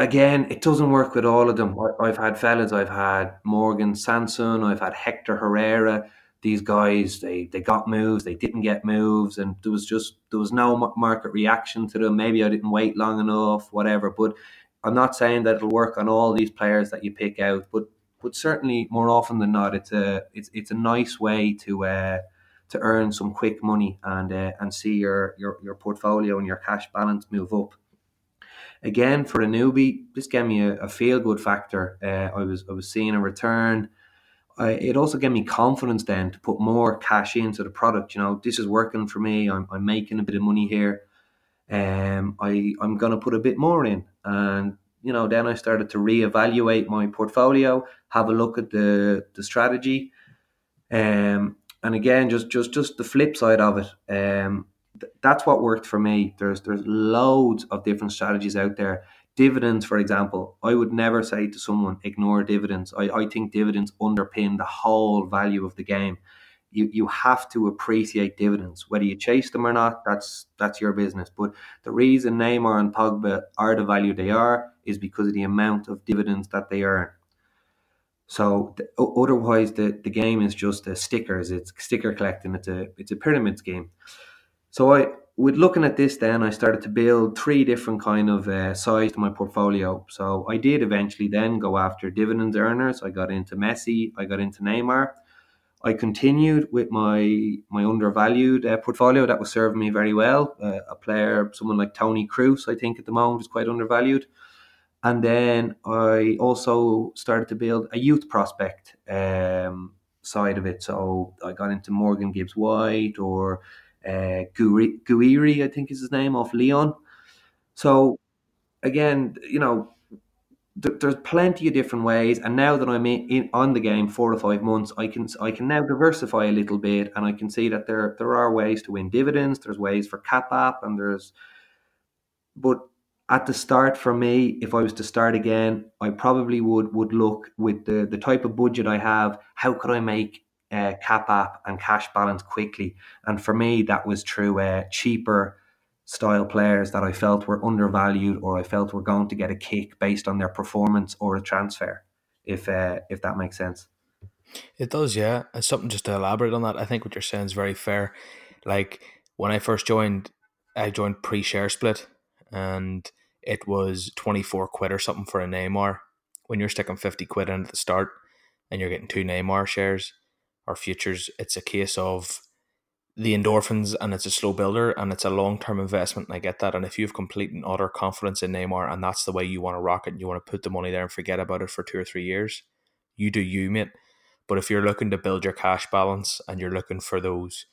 again, it doesn't work with all of them. I've had fellas, I've had Morgan Sanson, I've had Hector Herrera. These guys, they they got moves, they didn't get moves, and there was just there was no market reaction to them. Maybe I didn't wait long enough, whatever. But I'm not saying that it'll work on all these players that you pick out. But but certainly more often than not, it's a it's it's a nice way to uh, to earn some quick money and uh, and see your, your your portfolio and your cash balance move up. Again, for a newbie, this gave me a, a feel good factor. Uh, I was I was seeing a return. I, it also gave me confidence then to put more cash into the product. You know, this is working for me. I'm, I'm making a bit of money here. Um, I I'm gonna put a bit more in, and you know, then I started to reevaluate my portfolio, have a look at the the strategy, um, and again, just just just the flip side of it. Um, that's what worked for me. There's there's loads of different strategies out there. Dividends, for example, I would never say to someone ignore dividends. I, I think dividends underpin the whole value of the game. You you have to appreciate dividends, whether you chase them or not. That's that's your business. But the reason Neymar and Pogba are the value they are is because of the amount of dividends that they earn. So the, otherwise, the, the game is just stickers. It's sticker collecting. It's a it's a pyramid scheme. So I, with looking at this, then I started to build three different kind of uh, size to my portfolio. So I did eventually then go after dividends earners. I got into Messi. I got into Neymar. I continued with my my undervalued uh, portfolio that was serving me very well. Uh, a player, someone like Tony Kroos, I think at the moment is quite undervalued. And then I also started to build a youth prospect um, side of it. So I got into Morgan Gibbs White or uh, Gouiri, I think is his name, off Lyon. So again, you know, th- there's plenty of different ways. And now that I'm in, in, on the game four or five months, I can I can now diversify a little bit, and I can see that there there are ways to win dividends. There's ways for cap app, and there's but at the start for me, if I was to start again, I probably would would look with the the type of budget I have. How could I make uh, cap app and cash balance quickly. And for me, that was through uh, cheaper style players that I felt were undervalued or I felt were going to get a kick based on their performance or a transfer, if uh, if that makes sense. It does, yeah. And something just to elaborate on that, I think what you're saying is very fair. Like when I first joined, I joined pre share split and it was 24 quid or something for a Neymar. When you're sticking 50 quid in at the start and you're getting two Neymar shares, or futures, it's a case of the endorphins and it's a slow builder and it's a long term investment. And I get that. And if you have complete and utter confidence in Neymar and that's the way you want to rock it and you want to put the money there and forget about it for two or three years, you do you, mate. But if you're looking to build your cash balance and you're looking for those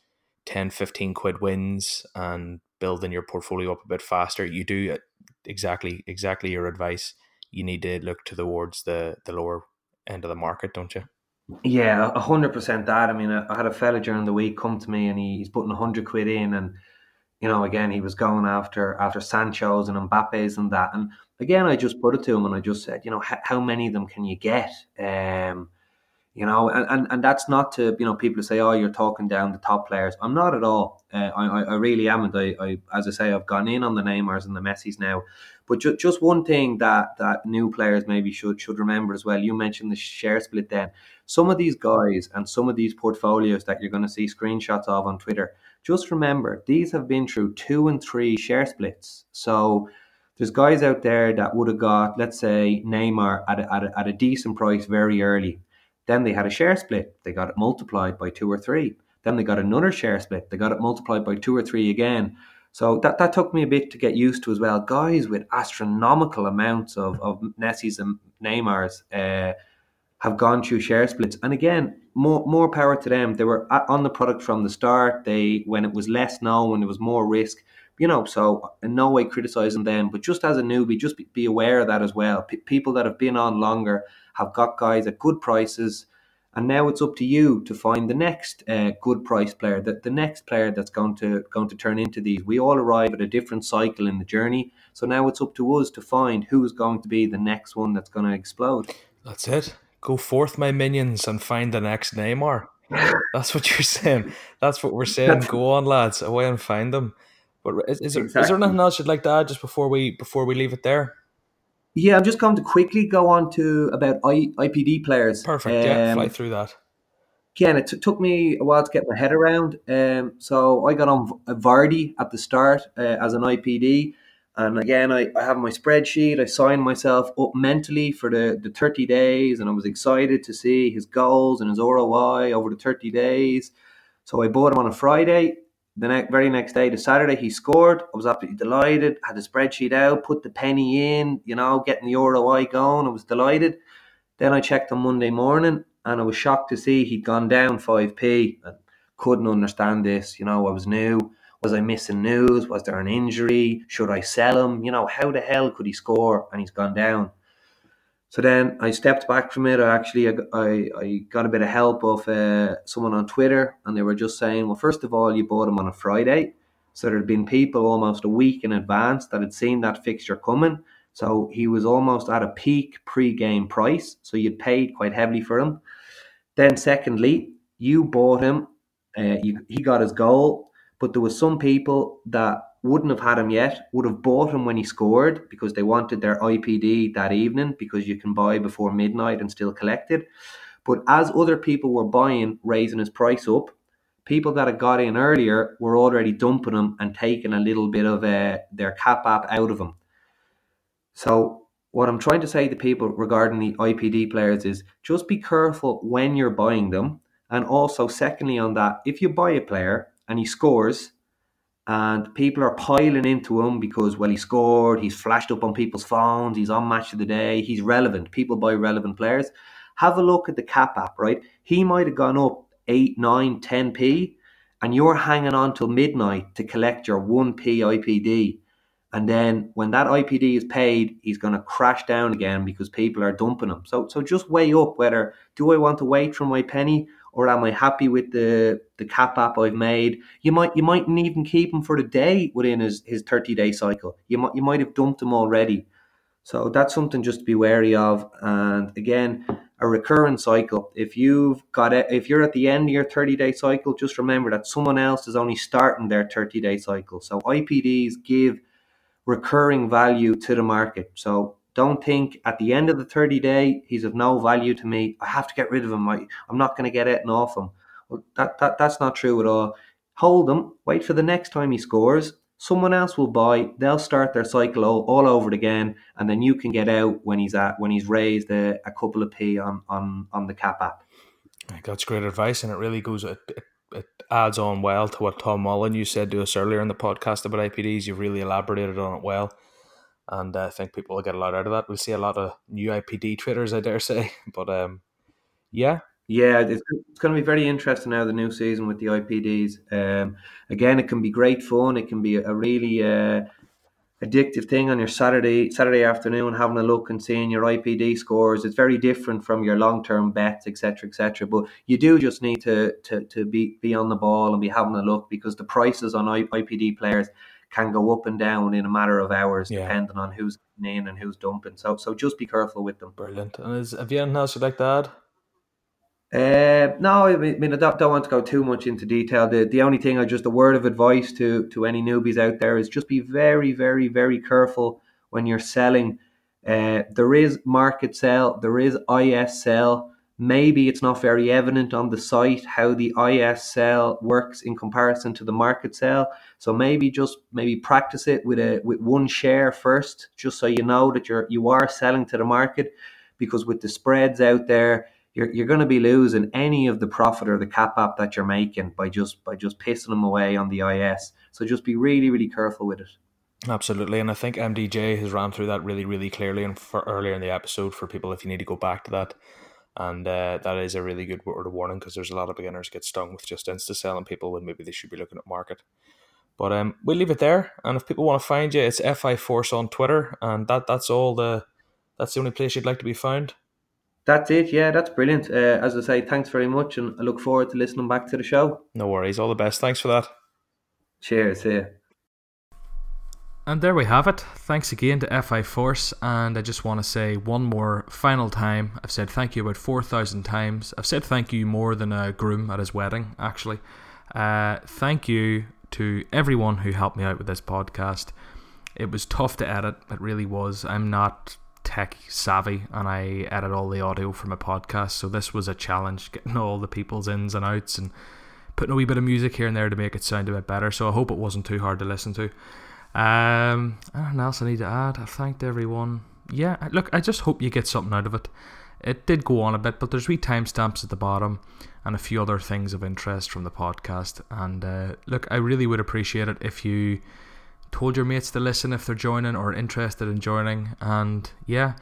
10, 15 quid wins and building your portfolio up a bit faster, you do exactly exactly your advice. You need to look towards the the lower end of the market, don't you? Yeah, a hundred percent that. I mean, I, had a fella during the week come to me and he, he's putting a hundred quid in, and you know, again, he was going after after Sancho's and Mbappe's and that. And again, I just put it to him and I just said, you know, how many of them can you get? Um, you know, and, and, and that's not to, you know, people say, oh, you're talking down the top players. I'm not at all. Uh, I, I really am. And I, I, as I say, I've gone in on the Neymars and the Messis now. But ju- just one thing that, that new players maybe should, should remember as well. You mentioned the share split then. Some of these guys and some of these portfolios that you're going to see screenshots of on Twitter, just remember, these have been through two and three share splits. So, there's guys out there that would have got, let's say, Neymar at a, at a, at a decent price very early then they had a share split. They got it multiplied by two or three. Then they got another share split. They got it multiplied by two or three again. So that, that took me a bit to get used to as well. Guys with astronomical amounts of, of Messi's and Neymar's uh, have gone through share splits. And again, more more power to them. They were on the product from the start. They when it was less known, when it was more risk, you know. So in no way criticizing them, but just as a newbie, just be, be aware of that as well. P- people that have been on longer have got guys at good prices. And now it's up to you to find the next uh, good price player, that the next player that's going to going to turn into these. We all arrive at a different cycle in the journey, so now it's up to us to find who's going to be the next one that's going to explode. That's it. Go forth, my minions, and find the next Neymar. That's what you're saying. That's what we're saying. Go on, lads, away and find them. But is, is, there, exactly. is there anything else you'd like to add just before we before we leave it there? Yeah, I'm just going to quickly go on to about I, IPD players. Perfect. Um, yeah, fly through that. Again, it t- took me a while to get my head around. Um, so I got on Vardy at the start uh, as an IPD. And again, I, I have my spreadsheet. I signed myself up mentally for the, the 30 days, and I was excited to see his goals and his ROI over the 30 days. So I bought him on a Friday. The ne- very next day, the Saturday, he scored. I was absolutely delighted. Had the spreadsheet out, put the penny in, you know, getting the ROI going. I was delighted. Then I checked on Monday morning, and I was shocked to see he'd gone down 5p. I couldn't understand this. You know, I was new. Was I missing news? Was there an injury? Should I sell him? You know, how the hell could he score and he's gone down? So then I stepped back from it. I actually I, I got a bit of help of uh, someone on Twitter, and they were just saying, well, first of all, you bought him on a Friday, so there had been people almost a week in advance that had seen that fixture coming. So he was almost at a peak pre-game price. So you'd paid quite heavily for him. Then, secondly, you bought him. Uh, you, he got his goal but there was some people that wouldn't have had him yet, would have bought him when he scored because they wanted their IPD that evening because you can buy before midnight and still collect it. But as other people were buying, raising his price up, people that had got in earlier were already dumping him and taking a little bit of uh, their cap app out of him. So what I'm trying to say to people regarding the IPD players is just be careful when you're buying them. And also, secondly, on that, if you buy a player and he scores, and people are piling into him because well he scored, he's flashed up on people's phones, he's on match of the day, he's relevant. People buy relevant players. Have a look at the cap app, right? He might have gone up 8, 9, 10p, and you're hanging on till midnight to collect your 1p IPD. And then when that IPD is paid, he's going to crash down again because people are dumping him. So, so just weigh up whether do I want to wait for my penny or am I happy with the the cap app I've made? You might you mightn't even keep him for the day within his, his 30 day cycle. You might you might have dumped him already. So that's something just to be wary of. And again, a recurrent cycle. If you've got it, if you're at the end of your 30 day cycle, just remember that someone else is only starting their 30 day cycle. So IPDs give recurring value to the market. So don't think at the end of the 30 day, he's of no value to me. I have to get rid of him. I, I'm not going to get anything off him. Well, that, that, that's not true at all. Hold him, wait for the next time he scores. Someone else will buy. They'll start their cycle all, all over again, and then you can get out when he's at when he's raised a, a couple of p on, on on the cap app. That's great advice, and it really goes. It, it, it adds on well to what Tom Molyneux said to us earlier in the podcast about IPDs. You've really elaborated on it well and uh, I think people will get a lot out of that. We'll see a lot of new IPD traders, I dare say. But um, yeah, yeah, it's, it's going to be very interesting now the new season with the IPDs. Um, again, it can be great fun. It can be a really uh, addictive thing on your Saturday Saturday afternoon, having a look and seeing your IPD scores. It's very different from your long term bets, etc., etc. But you do just need to, to to be be on the ball and be having a look because the prices on IPD players can go up and down in a matter of hours, yeah. depending on who's in and who's dumping. So, so just be careful with them. Brilliant. And is have you anything else you'd like to add? Uh, no, I mean, I don't, don't, want to go too much into detail. The the only thing, I just a word of advice to to any newbies out there is just be very, very, very careful when you're selling. Uh, there is market sell, there is IS sell maybe it's not very evident on the site how the IS sell works in comparison to the market sell. So maybe just maybe practice it with a with one share first, just so you know that you're you are selling to the market, because with the spreads out there, you're, you're going to be losing any of the profit or the cap app that you're making by just by just pissing them away on the IS. So just be really really careful with it. Absolutely, and I think MDJ has ran through that really really clearly and for earlier in the episode for people if you need to go back to that and uh, that is a really good word of warning because there's a lot of beginners get stung with just insta selling people when maybe they should be looking at market. But um, we'll leave it there, and if people want to find you, it's FI Force on Twitter, and that that's all the that's the only place you'd like to be found. That's it. Yeah, that's brilliant. Uh, as I say, thanks very much, and I look forward to listening back to the show. No worries. All the best. Thanks for that. Cheers. See you. And there we have it. Thanks again to FI Force. And I just want to say one more final time. I've said thank you about 4,000 times. I've said thank you more than a groom at his wedding, actually. Uh, thank you to everyone who helped me out with this podcast. It was tough to edit. It really was. I'm not tech savvy and I edit all the audio for my podcast. So this was a challenge getting all the people's ins and outs and putting a wee bit of music here and there to make it sound a bit better. So I hope it wasn't too hard to listen to. Um, anything else I need to add? I've thanked everyone. Yeah, look, I just hope you get something out of it. It did go on a bit, but there's wee timestamps at the bottom and a few other things of interest from the podcast. And uh, look, I really would appreciate it if you told your mates to listen if they're joining or interested in joining. And yeah,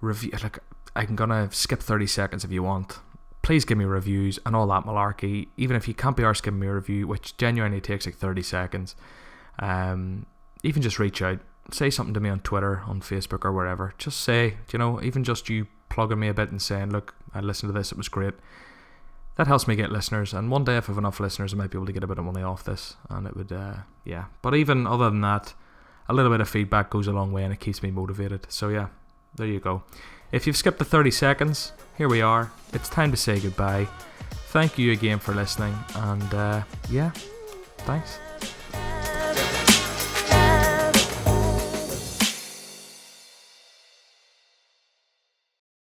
review. Like I'm gonna skip 30 seconds if you want. Please give me reviews and all that malarkey. Even if you can't be arsed giving me a review, which genuinely takes like 30 seconds. Um, even just reach out, say something to me on Twitter, on Facebook, or wherever. Just say, you know, even just you plugging me a bit and saying, look, I listened to this, it was great. That helps me get listeners, and one day if I have enough listeners, I might be able to get a bit of money off this, and it would, uh, yeah. But even other than that, a little bit of feedback goes a long way, and it keeps me motivated. So yeah, there you go. If you've skipped the 30 seconds, here we are. It's time to say goodbye. Thank you again for listening, and uh, yeah, thanks.